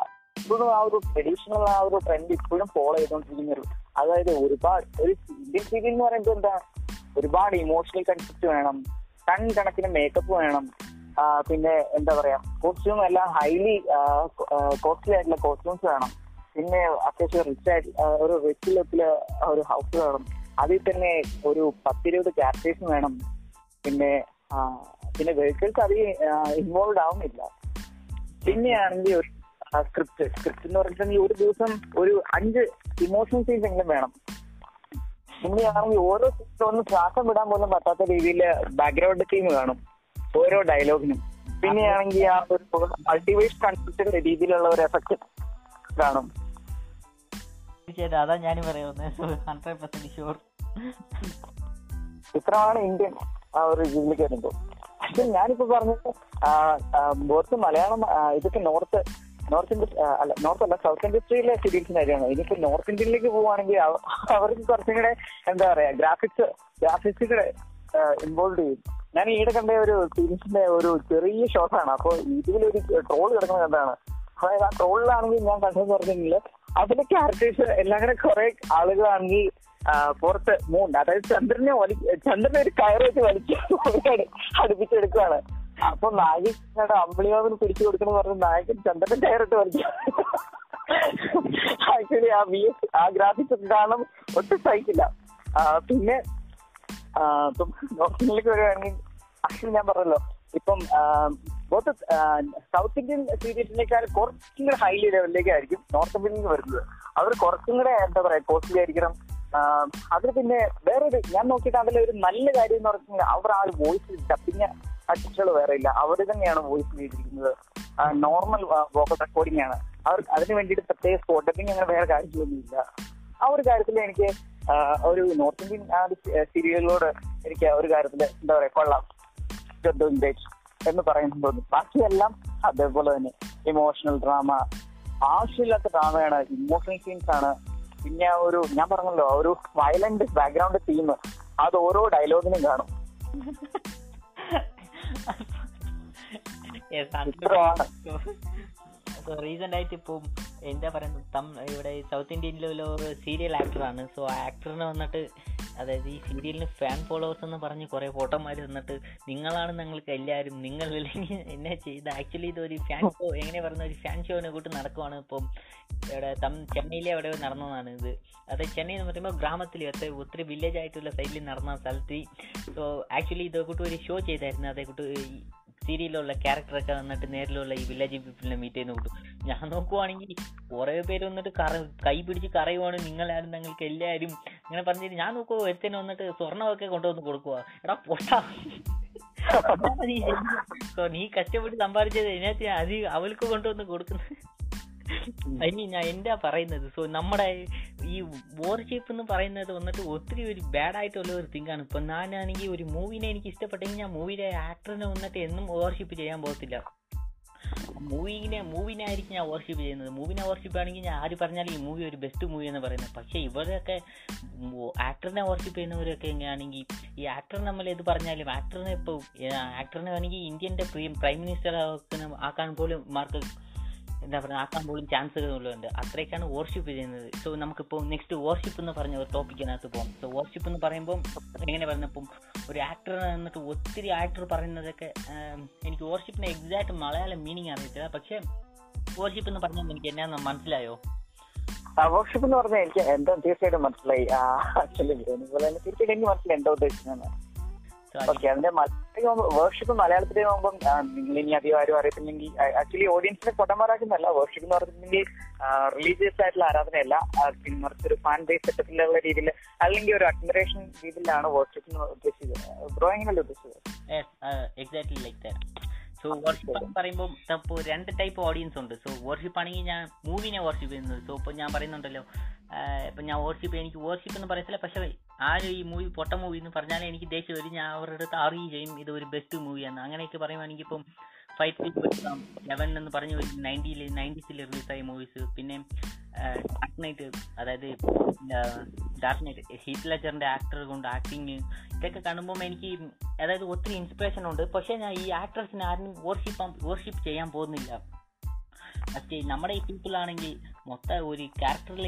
ഇപ്പോഴും ആ ഒരു ട്രഡീഷണൽ ആ ഒരു ട്രെൻഡ് ഇപ്പോഴും ഫോളോ ചെയ്തുകൊണ്ടിരിക്കുന്ന ഒരു അതായത് ഒരുപാട് ഒരു ഇന്ത്യൻ സീരിയൽ എന്ന് പറയുമ്പോൾ എന്താ? ഒരുപാട് ഇമോഷണൽ കൺസെപ്റ്റ് വേണം. ടൺ കണക്കിന് മേക്കപ്പ് വേണം. പിന്നെ എന്താ പറയാ? കോസ്റ്റ്യൂം എല്ലാം ഹൈലി കോസ്റ്റ്ലി ആയിട്ടുള്ള കോസ്റ്റ്യൂംസ് വേണം. പിന്നെ അത്യാവശ്യം റിച്ച് ആയിട്ട് ഒരു റിച്ച് ലുക്കിൽ ഒരു ഹൗസ് വേണം. അതിൽ തന്നെ ഒരു പത്തിരുപത് ക്യാരക്ടേഴ്സ് വേണം. പിന്നെ പിന്നെ വെഹിക്കിൾസ് അധികം ഇൻവോൾവ് ആവുന്നില്ല. പിന്നെയാണെങ്കിൽ ഒരു സ്ക്രിപ്റ്റ് സ്ക്രിപ്റ്റ് എന്ന് പറഞ്ഞിട്ടുണ്ടെങ്കിൽ ഒരു ദിവസം ഒരു അഞ്ച് ഇമോഷണൽ സീൻസ് എങ്കിലും വേണം. ഇങ്ങനെയാണെങ്കിൽ ഓരോ സീൻസും ഒന്ന് ശ്വാസം വിടാൻ പോലും പറ്റാത്ത രീതിയിൽ ബാക്ക്ഗ്രൗണ്ട് തീം കാണും. ഓരോ ഡയലോഗിനും പിന്നെയാണെങ്കിൽ ആ ഒരു മൾട്ടിവേഴ്സ് കൺസെപ്റ്റിന്റെ രീതിയിലുള്ള ഒരു എഫക്ട് കാണും. തീർച്ചയായിട്ടും. അതാ ഞാൻ പറയുന്നത് ഹൺഡ്രഡ് പെർസെന്റ് ഷുവർ ഇത്രയാണ് ഇന്ത്യൻ ആ ഒരു ജീവിലേക്ക് വരുമ്പോൾ പക്ഷെ ഞാനിപ്പോ പറഞ്ഞത് ബോത്ത് മലയാളം ഇതൊക്കെ നോർത്ത് നോർത്ത് ഇന്ത്യ അല്ല നോർത്ത് അല്ല സൗത്ത് ഇൻഡസ്ട്രിയിലെ സീരീസിന്റെ കാര്യമാണ്. ഇനിയിപ്പോ നോർത്ത് ഇന്ത്യയിലേക്ക് പോവുകയാണെങ്കിൽ അവ- അവർക്ക് കുറച്ചും കൂടെ എന്താ പറയാ ഗ്രാഫിക്സ് ഗ്രാഫിക്സ് ഇൻവോൾവ് ചെയ്യും. ഞാൻ ഈയിടെ കണ്ട ഒരു സീരീസിന്റെ ഒരു ചെറിയ ഷോട്ടാണ്. അപ്പൊ ഇതിലൊരു ട്രോൾ കിടക്കുന്നത് എന്താണ്? അതായത് ആ ട്രോളിലാണെങ്കിൽ ഞാൻ കണ്ടതെന്ന് പറഞ്ഞെങ്കിൽ അതിലെ ക്യാരക്ടേഴ്സ് എല്ലാം കൂടെ കുറെ ആളുകളാണെങ്കിൽ പുറത്ത് മൂണ്ട്. അതായത് ചന്ദ്രനെ വലി ചന്ദ്രനെ ഒരു കയറ് വെച്ച് വലിച്ചു അടുപ്പിച്ചെടുക്കുകയാണ് അപ്പൊ നായികയുടെ അമ്പിളിമാവിന് പിടിച്ചു കൊടുക്കണം പറഞ്ഞ നായകൻ ചന്ദ്രൻ ടയറിട്ട് വരയ്ക്കും ആക്ച്വലി ആ വി എസ് ആ ഗ്രാഫിക്സ് കാണാൻ ഒട്ടും സഹിക്കില്ല. പിന്നെ ഇപ്പം നോർത്ത് ഇന്ത്യയിലേക്ക് വരികയാണെങ്കിൽ ആക്ച്വലി ഞാൻ പറഞ്ഞല്ലോ ഇപ്പം സൗത്ത് ഇന്ത്യൻ സീരീസിനേക്കാൾ കുറച്ചും കൂടെ ഹൈലി ലെവലിലേക്കായിരിക്കും നോർത്ത് ഇന്ത്യയിൽ നിന്ന് വരുന്നത്. അവർ കുറച്ചും കൂടെ എന്താ പറയാ കോസ്റ്റ്ലി ആയിരിക്കണം. അതിൽ പിന്നെ വേറൊരു ഞാൻ നോക്കിയിട്ട് അതിലൊരു നല്ല കാര്യം എന്ന് പറഞ്ഞാൽ അവർ ആ ഒരു വോയിസ് ഡബിങ് ആർട്ടിസ്റ്റുകൾ വേറെ ഇല്ല. അവർ തന്നെയാണ് വോയിസ് ചെയ്തിരിക്കുന്നത്. നോർമൽ വോക്കൽ റെക്കോർഡിംഗ് ആണ്. അവർ അതിന് വേണ്ടിയിട്ട് പ്രത്യേക സ്പോട്ട് അങ്ങനെ വേറെ കാര്യങ്ങളൊന്നുമില്ല. ആ ഒരു കാര്യത്തിൽ എനിക്ക് ഒരു നോർത്ത് ഇന്ത്യൻ സീരിയലിനോട് എനിക്ക് ഒരു കാര്യത്തിൽ എന്താ പറയാ കൊള്ളാം. എന്ന് തോന്നി ബാക്കിയെല്ലാം അതേപോലെ തന്നെ. ഇമോഷണൽ ഡ്രാമ ആവശ്യമില്ലാത്ത ഡ്രാമയാണ് ഇമോഷണൽ സീൻസ് ആണ്. പിന്നെ ആ ഒരു ഞാൻ പറഞ്ഞല്ലോ ഒരു വയലന്റ് ബാക്ക്ഗ്രൗണ്ട് തീം അത് ഓരോ ഡയലോഗിനും കാണും. ya santai റീസെന്റ് ആയിട്ട് ഇപ്പം എന്താ പറയുന്നത്? തം ഇവിടെ സൗത്ത് ഇന്ത്യയിലുള്ള ഒരു സീരിയൽ ആക്ടറാണ് സോ ആ ആക്ടറിന് വന്നിട്ട് അതായത് ഈ സീരിയലിന് ഫാൻ ഫോളോവേഴ്സ് എന്ന് പറഞ്ഞ് കുറേ ഫോട്ടോമാർ വന്നിട്ട് നിങ്ങളാണ് ഞങ്ങൾക്ക് എല്ലാവരും നിങ്ങൾ ഇല്ലെങ്കിൽ എന്നെ ചെയ്ത് ആക്ച്വലി ഇതൊരു ഫാൻ ഷോ എങ്ങനെ പറയുന്ന ഒരു ഫാൻ ഷോനെ കൂട്ട് നടക്കുവാണ് ഇപ്പം. ഇവിടെ തം ചെന്നൈയിലെ അവിടെ നടന്നതാണ് ഇത്. അത് ചെന്നൈ എന്ന് പറയുമ്പോൾ ഗ്രാമത്തിൽ ഒത്തിരി വില്ലേജ് ആയിട്ടുള്ള സൈഡിൽ നടന്ന സ്ഥലത്ത്. സോ ആക്ച്വലി ഇതേ കൂട്ട് ഒരു ഷോ ചെയ്തായിരുന്നു. അതേ കൂട്ട് സീരിയലിലുള്ള ക്യാരക്ടറൊക്കെ വന്നിട്ട് നേരിലുള്ള ഈ വില്ലേജ് പീപ്പിളിനെ മീറ്റ് ചെയ്യുന്ന കൂട്ടും. ഞാൻ നോക്കുവാണെങ്കിൽ കുറേ പേര് വന്നിട്ട് കറ കൈ പിടിച്ച് കറയുവാണ് നിങ്ങളാരും ഞങ്ങൾക്ക് എല്ലാവരും അങ്ങനെ പറഞ്ഞിട്ട് ഞാൻ നോക്കുമ്പോൾ ഒരുത്തന്നെ വന്നിട്ട് സ്വർണമൊക്കെ കൊണ്ടുവന്ന് കൊടുക്കുക എടാ പൊട്ടാ നീ നീ കഷ്ടപ്പെട്ട് സമ്പാദിച്ചത് ഇതിനകത്ത് അത് അവൾക്ക് കൊണ്ടുവന്ന് കൊടുക്കുന്നത്. ഐ മീൻ ഞാൻ എന്താ പറയുന്നത്? സോ നമ്മുടെ ഈ വോർഷിപ്പ് എന്ന് പറയുന്നത് വന്നിട്ട് ഒത്തിരി ഒരു ബാഡ് ആയിട്ടുള്ള ഒരു തിങ്കാണ് ഇപ്പം ഞാനാണെങ്കിൽ ഒരു മൂവിനെ എനിക്ക് ഇഷ്ടപ്പെട്ടെങ്കിൽ ഞാൻ മൂവിയിലെ ആക്ടറിനെ വന്നിട്ട് എന്നും വോർഷിപ്പ് ചെയ്യാൻ പോകത്തില്ല. മൂവിനെ മൂവിനെ ആയിരിക്കും ഞാൻ വർഷിപ്പ് ചെയ്യുന്നത്. മൂവിനെ വർഷിപ്പ് ആണെങ്കിൽ ഞാൻ ആര് പറഞ്ഞാലും ഈ മൂവി ഒരു ബെസ്റ്റ് മൂവി എന്ന് പറയുന്നത്. പക്ഷേ ഇവരൊക്കെ ആക്ടറിനെ വർഷിപ്പ് ചെയ്യുന്നവരൊക്കെ എങ്ങനെയാണെങ്കിൽ ഈ ആക്ടർ നമ്മൾ ഇത് പറഞ്ഞാലും ആക്ടറിനെ ഇപ്പോൾ ആക്ടറിനെ വേണമെങ്കിൽ ഇന്ത്യന്റെ പ്രൈം മിനിസ്റ്റർ ആക്കാൻ പോലും മാർക്ക് എന്താ പറയുക ആക്കാൻ പോലും ചാൻസുകളുണ്ട് അത്രയൊക്കെയാണ് വർഷിപ്പ് ചെയ്യുന്നത്. സോ നമുക്കിപ്പോൾ നെക്സ്റ്റ് വർഷിപ്പ് എന്ന് പറഞ്ഞ ഒരു ടോപ്പിക്കിനകത്ത് പോകും. സോ വർഷിപ്പ് എന്ന് പറയുമ്പോൾ എങ്ങനെ പറഞ്ഞപ്പം ഒരു ആക്ടർ എന്നിട്ട് ഒത്തിരി ആക്ടർ പറയുന്നതൊക്കെ എനിക്ക് വോർഷിപ്പിന് എക്സാക്ട് മലയാളം മീനിങ് അറിയത്തില്ല. പക്ഷേ വർഷിപ്പ് എന്ന് പറഞ്ഞാൽ എനിക്ക് എന്നാന്ന് മനസ്സിലായോ? വർഷിപ്പ് എന്ന് പറഞ്ഞാൽ എനിക്ക് എന്താ തീർച്ചയായിട്ടും മനസ്സിലായി. ആക്ച്വലി അതുപോലെ തന്നെ. തീർച്ചയായിട്ടും എനിക്ക് മനസ്സിലായി എന്താ ഉദ്ദേശിക്കുന്നത് ഓക്കെ അതിന്റെ വർഷിപ്പ് മലയാളത്തിൽ ആകുമ്പോൾ നിങ്ങൾ ഇനി അധികം ആരും അറിയത്തില്ലെങ്കിൽ ആക്ച്വലി ഓഡിയൻസിനെ കൊണ്ടമാരാക്കുന്നല്ല വേർഷിപ്പ് എന്ന് പറഞ്ഞിട്ടുണ്ടെങ്കിൽ റിലീജിയസ് ആയിട്ടുള്ള ആരാധനയല്ല പിന്നെ മറിച്ച് ഒരു ഫാൻ ബേസ് സെറ്റപ്പിലുള്ള രീതിയിൽ അല്ലെങ്കിൽ ഒരു അഡ്മിറേഷൻ രീതിയിലാണ് വേർഷിപ്പ് എന്ന് ഉദ്ദേശിച്ചത്. ബ്രോ എങ്ങനെയല്ല ഉദ്ദേശിച്ചത്? Uh, exactly like so worship എന്ന് പറയുമ്പോൾ ഇപ്പോൾ രണ്ട് ടൈപ്പ് ഓഡിയൻസ് ഉണ്ട്. സോ വർഷിപ്പ് ആണെങ്കിൽ ഞാൻ മൂവിനെ വർഷിപ്പ് ചെയ്യുന്നത്. സോ ഇപ്പോൾ ഞാൻ പറയുന്നുണ്ടല്ലോ ഇപ്പം ഞാൻ വർഷിപ്പ് എനിക്ക് വർഷിപ്പ് എന്ന് പറയത്തില്ല പക്ഷെ ആരും ഈ മൂവി പൊട്ട മൂവി എന്ന് പറഞ്ഞാൽ എനിക്ക് ദേഷ്യം വരും. ഞാൻ അവരുടെ അടുത്ത് അറിയുകയും ചെയ്യും ഇത് ഒരു ബെസ്റ്റ് മൂവിയാണ് അങ്ങനെയൊക്കെ പറയുവാണെങ്കിൽ ഇപ്പം ഫൈറ്റ് ലെവൻ എന്ന് പറഞ്ഞ ഒരു നയന്റിയിൽ നയന്റീസിൽ റിലീസായ മൂവീസ് പിന്നെ ഡാർക്ക് നൈറ്റ് അതായത് ഡാർക്ക് നൈറ്റ് ഹീറ്റ് ലെജറിന്റെ ആക്ടർ കൊണ്ട് ആക്ടിങ് ഇതൊക്കെ കാണുമ്പോൾ എനിക്ക് അതായത് ഒത്തിരി ഇൻസ്പിറേഷൻ ഉണ്ട്. പക്ഷേ ഞാൻ ഈ ആക്ടേഴ്സിനെ ആരും വർഷിപ്പ് വർഷിപ്പ് ചെയ്യാൻ പോകുന്നില്ല. പക്ഷേ നമ്മുടെ ഈ പീപ്പിൾ ആണെങ്കിൽ മൊത്തം ഒരു ക്യാരക്ടറിൽ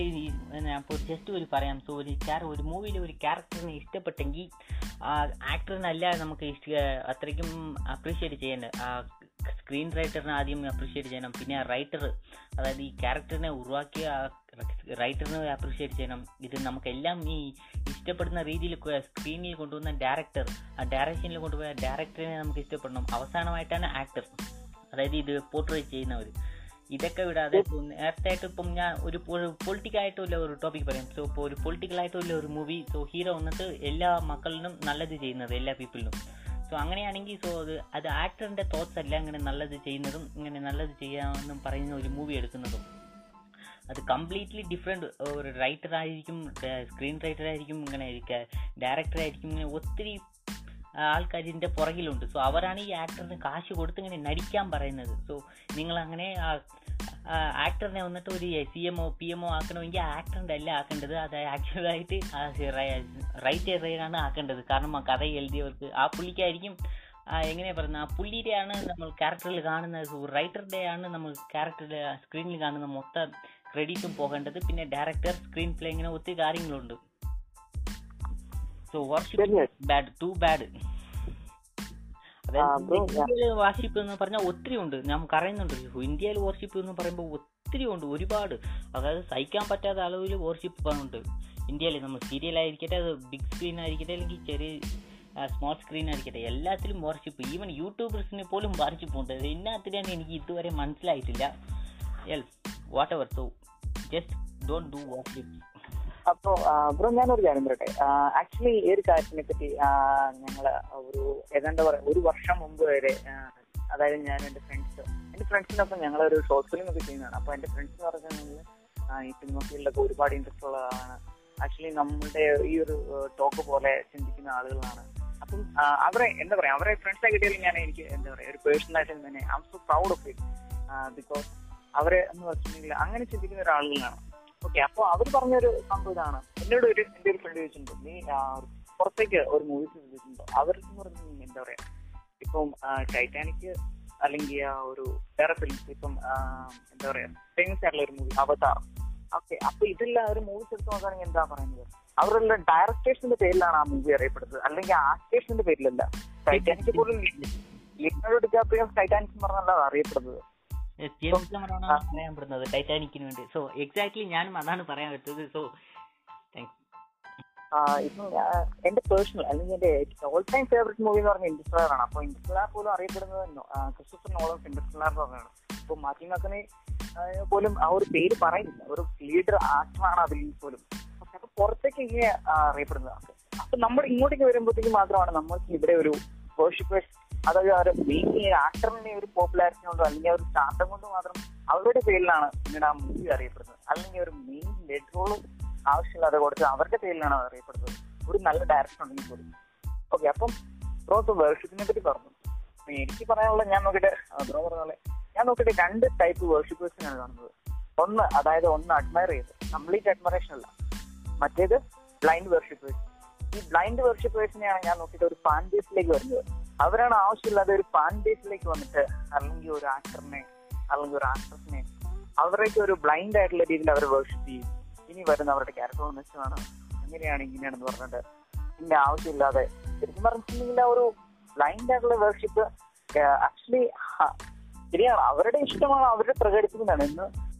ഞാൻ ഇപ്പോൾ ജസ്റ്റ് ഒരു പറയാം. സോ ഒരു ഒരു മൂവിയിൽ ഒരു ക്യാരക്ടറിനെ ഇഷ്ടപ്പെട്ടെങ്കിൽ ആ ആക്ടറിനല്ല നമുക്ക് ഇഷ്ട അത്രയ്ക്കും അപ്രീഷിയേറ്റ് ചെയ്യേണ്ടത് ആ സ്ക്രീൻ റൈറ്ററിനെ ആദ്യം അപ്രീഷിയേറ്റ് ചെയ്യണം. പിന്നെ ആ റൈറ്റർ അതായത് ഈ ക്യാരക്ടറിനെ ഉരുവാക്കിയ റൈറ്ററിനെ അപ്രീഷിയേറ്റ് ചെയ്യണം. ഇത് നമുക്കെല്ലാം ഈ ഇഷ്ടപ്പെടുന്ന രീതിയിൽ സ്ക്രീനിൽ കൊണ്ടുവന്ന ഡയറക്ടർ ആ ഡയറക്ഷനിൽ കൊണ്ടുപോയ ഡയറക്ടറിനെ നമുക്ക് ഇഷ്ടപ്പെടണം. അവസാനമായിട്ടാണ് ആക്ടർ അതായത് ഇത് പോർട്രേറ്റ് ചെയ്യുന്നവർ ഇതൊക്കെ വിടാതെ നേരത്തെ ആയിട്ട് ഇപ്പം ഞാൻ ഒരു പൊളിറ്റിക്കൽ ആയിട്ടുള്ള ഒരു ടോപ്പിക് പറയാം. സോ ഇപ്പോൾ ഒരു പൊളിറ്റിക്കൽ ആയിട്ടുള്ള ഒരു മൂവി സോ ഹീറോ വന്നിട്ട് എല്ലാ മക്കളിനും നല്ലത് ചെയ്യുന്നത് എല്ലാ പീപ്പിളിനും സോ അങ്ങനെയാണെങ്കിൽ സോ അത് അത് ആക്ടറിന്റെ തോട്ട്സ് അല്ല ഇങ്ങനെ നല്ലത് ചെയ്യുന്നതും ഇങ്ങനെ നല്ലത് ചെയ്യാമെന്നും പറയുന്ന ഒരു മൂവി എടുക്കുന്നതും. അത് കംപ്ലീറ്റ്ലി ഡിഫറെന്റ് ഒരു റൈറ്റർ ആയിരിക്കും സ്ക്രീൻ റൈറ്റർ ആയിരിക്കും ഇങ്ങനെ ഡയറക്ടർ ആയിരിക്കും ഇങ്ങനെ ഒത്തിരി ആൾക്കാർ ഇതിന്റെ പുറകിലുണ്ട്. സോ അവരാണ് ഈ ആക്ടറിന് കാശ് കൊടുത്ത് ഇങ്ങനെ നടിക്കാൻ പറയുന്നത്. സോ നിങ്ങൾ അങ്ങനെ ആക്ടറിനെ വന്നിട്ട് ഒരു C M O P M O ആക്കണമെങ്കിൽ ആക്ടറിന്റെ അല്ല ആക്കേണ്ടത്? അത് ആക്ച്വലായിട്ട് റൈറ്റ് റൈറ്ററാണ് ആക്കേണ്ടത്. കാരണം ആ കഥ എഴുതിയവർക്ക് ആ പുള്ളിക്കായിരിക്കും എങ്ങനെയാ പറയുന്നത്? ആ പുള്ളിയുടെയാണ് നമ്മൾ ക്യാരക്ടറിൽ കാണുന്നത്. റൈറ്ററുടെ ആണ് നമ്മൾ ക്യാരക്ടറിൽ സ്ക്രീനിൽ കാണുന്ന മൊത്തം ക്രെഡിറ്റും പോകേണ്ടത്. പിന്നെ ഡയറക്ടർ സ്ക്രീൻ പ്ലേ ഇങ്ങനെ ഒത്തിരി കാര്യങ്ങളുണ്ട്. So worship bad to bad ഇന്ത്യയിൽ വാർഷിപ്പ് എന്ന് പറഞ്ഞാൽ ഒത്തിരി ഉണ്ട് നമുക്ക് അറിയുന്നുണ്ട് ഇന്ത്യയിൽ വാർഷിപ്പ് എന്ന് പറയുമ്പോൾ ഒത്തിരി ഉണ്ട് ഒരുപാട്. അതായത് സഹിക്കാൻ പറ്റാത്ത അളവിൽ വർഷിപ്പ് ഉണ്ട് ഇന്ത്യയിൽ നമ്മൾ സീരിയൽ ആയിരിക്കട്ടെ അത് ബിഗ് സ്ക്രീൻ ആയിരിക്കട്ടെ അല്ലെങ്കിൽ ചെറിയ സ്മോൾ സ്ക്രീൻ ആയിരിക്കട്ടെ എല്ലാത്തിലും വാർഷിപ്പ് ഈവൻ യൂട്യൂബേഴ്സിന് പോലും വാർഷിപ്പുണ്ട് ഉണ്ട്. എന്നാത്തിനാണ് എനിക്ക് ഇതുവരെ മനസ്സിലായിട്ടില്ല. L whatever so just don't do worship അപ്പോ ബ്രോ ഞാനൊരു കാര്യം പറയട്ടെ. ആക്ച്വലി ഈ ഒരു കാര്യത്തിനെ പറ്റി ഞങ്ങൾ ഒരു ഏതാണ്ട് ഒരു വർഷം മുമ്പ് വരെ അതായത് ഞാൻ എന്റെ ഫ്രണ്ട്സ് എന്റെ ഫ്രണ്ട്സിനൊപ്പം ഞങ്ങൾ ഒരു ഷോർട്ട് ഫിലിം ഒക്കെ ചെയ്യുന്നതാണ്. അപ്പൊ എന്റെ ഫ്രണ്ട്സ് എന്ന് പറഞ്ഞാൽ ഈ സിനിമ ഫീൽഡിലൊക്കെ ഒരുപാട് ഇൻട്രസ്റ്റ് ഉള്ളതാണ്. ആക്ച്വലി നമ്മുടെ ഈ ഒരു ടോക്ക് പോലെ ചിന്തിക്കുന്ന ആളുകളാണ്. അപ്പം അവരെ എന്താ പറയാ അവരെ ഫ്രണ്ട്സ് കിട്ടിയാലും ഞാൻ എനിക്ക് എന്താ പറയാ ഒരു പേഴ്സണൽ ആയിട്ട് തന്നെ I'm so proud of it because അവരെ എന്ന് വെച്ചിട്ടുണ്ടെങ്കിൽ അങ്ങനെ ചിന്തിക്കുന്ന ഒരാളുകളാണ്. ഓക്കെ അപ്പൊ അവർ പറഞ്ഞൊരു സംഭവം ഇതാണ്. എന്നോട് ഒരു എന്റെ ഒരു ഫ്രണ്ട് ചോദിച്ചിട്ടുണ്ട് നീ പുറത്തേക്ക് ഒരു മൂവി ചോദിച്ചിട്ടുണ്ടോ അവർക്ക് പറഞ്ഞു എന്താ പറയാ ഇപ്പം ടൈറ്റാനിക് അല്ലെങ്കിൽ ആ ഒരു വേറെ ഫിലിംസ് ഇപ്പം എന്താ പറയാ ഫേമസ് ആയിട്ടുള്ള ഒരു മൂവി അവതാർ ഓക്കെ അപ്പൊ ഇതെല്ലാം ഒരു മൂവീസ് എടുത്ത് നോക്കുകയാണെങ്കിൽ എന്താ പറയുന്നത്? അവരുടെ ഡയറക്ടേഴ്സിന്റെ പേരിലാണ് ആ മൂവി അറിയപ്പെടുന്നത്. അല്ലെങ്കിൽ ആക്ടേഴ്സിന്റെ പേരിലല്ല. ടൈറ്റാനിക് പോലും ലിയോണാർഡോ ഡിക്കാപ്രിയോ ടൈറ്റാനിക് എന്ന് പറഞ്ഞല്ല അറിയപ്പെടുന്നത്. പറയാൻപ്പെടുന്നത് ടൈറ്റാനിക്കിന് വേണ്ടി. സോ എക്സാക്ട്ലി ഞാനും അതാണ് പറയാൻ പറ്റുന്നത്. സോ എന്റെ പേഴ്സണൽ അല്ലെങ്കിൽ എന്റെ ഓൾ ടൈം ഫേവറേറ്റ് മൂവി എന്ന് പറഞ്ഞാൽ ഇൻഡസ്ട്രിയർ ആണ്. അപ്പൊ ഇൻഡസ്ട്രിയർ പോലും അറിയപ്പെടുന്നത് ക്രിസ്റ്റഫർ നോളൻസ് ഇൻഡസ്ട്രിയർ പറഞ്ഞാണ് ഇപ്പൊ മാറ്റി മക്കനെ പോലും ആ ഒരു പേര് പറയുന്നില്ല. ഒരു ലീഡർ ആക്ടറാണ് അതിൽ പോലും. പക്ഷെ അപ്പൊ പുറത്തേക്ക് ഇങ്ങനെ അറിയപ്പെടുന്നത് അപ്പൊ നമ്മൾ ഇങ്ങോട്ടേക്ക് വരുമ്പോഴത്തേക്ക് മാത്രമാണ് നമ്മൾക്ക് ഇവിടെ ഒരു വേർഷിപ്പേഴ്സ് അതായത് അവരെ മെയിൻ ആക്ടറിന്റെ ഒരു പോപ്പുലാരിറ്റി കൊണ്ടോ അല്ലെങ്കിൽ ഒരു സ്റ്റാർട്ടം കൊണ്ട് മാത്രം അവരുടെ പേരിലാണ് പിന്നീട് ആ മൂവി അറിയപ്പെടുന്നത്. അല്ലെങ്കിൽ ഒരു മെയിൻ ലെഡ് റോളും ആവശ്യമില്ലാതെ കൊടുത്ത് അവരുടെ പേരിലാണ് അറിയപ്പെടുന്നത്. ഒരു നല്ല ഡയറക്ടർ ഉണ്ടെങ്കിൽ പോലും. ഓക്കെ അപ്പം ബ്രോ വേർഷിപ്പിനെ പറ്റി പറഞ്ഞു. എനിക്ക് പറയാനുള്ള ഞാൻ നോക്കിയിട്ട് ബ്രോ പറഞ്ഞ ഞാൻ നോക്കിയിട്ട് രണ്ട് ടൈപ്പ് വേർഷിപ്പേഴ്സിനാണ് കാണുന്നത്. ഒന്ന് അതായത് ഒന്ന് അഡ്മയർ ചെയ്ത്. കംപ്ലീറ്റ് അഡ്മറേഷൻ അല്ല. മറ്റേത് ബ്ലൈൻഡ് വേർഷിപ്പേഴ്സ് ഈ ബ്ലൈൻഡ് വേർഷിപ്പേഴ്സിനെയാണ് ഞാൻ നോക്കിയിട്ട് ഒരു ഫാൻ ബേസിലേക്ക് വരുന്നത്. അവരാണ് ആവശ്യമില്ലാതെ ഒരു ഫാൻ ബേസിലേക്ക് വന്നിട്ട് അല്ലെങ്കിൽ ഒരു ആക്ടറിനെ അല്ലെങ്കിൽ ഒരു ആക്ട്രസിനെ അവരേക്ക് ഒരു ബ്ലൈൻഡ് ആയിട്ടുള്ള രീതിയിൽ അവർ വേർഷിപ്പ് ചെയ്യും. ഇനി വരുന്ന അവരുടെ ക്യാരക്ടർ മെച്ചമാണ് എങ്ങനെയാണ് ഇങ്ങനെയാണെന്ന് പറഞ്ഞിട്ട് പിന്നെ ആവശ്യമില്ലാതെ ശരിക്കും പറഞ്ഞിട്ടുണ്ടെങ്കിൽ ഒരു ബ്ലൈൻഡ് ആയിട്ടുള്ള വേർഷിപ്പ് ആക്ച്വലി ശരിയാണ്. അവരുടെ ഇഷ്ടമാണ് അവരുടെ പ്രകടിപ്പിക്കുന്നതാണ്. ഇന്ന്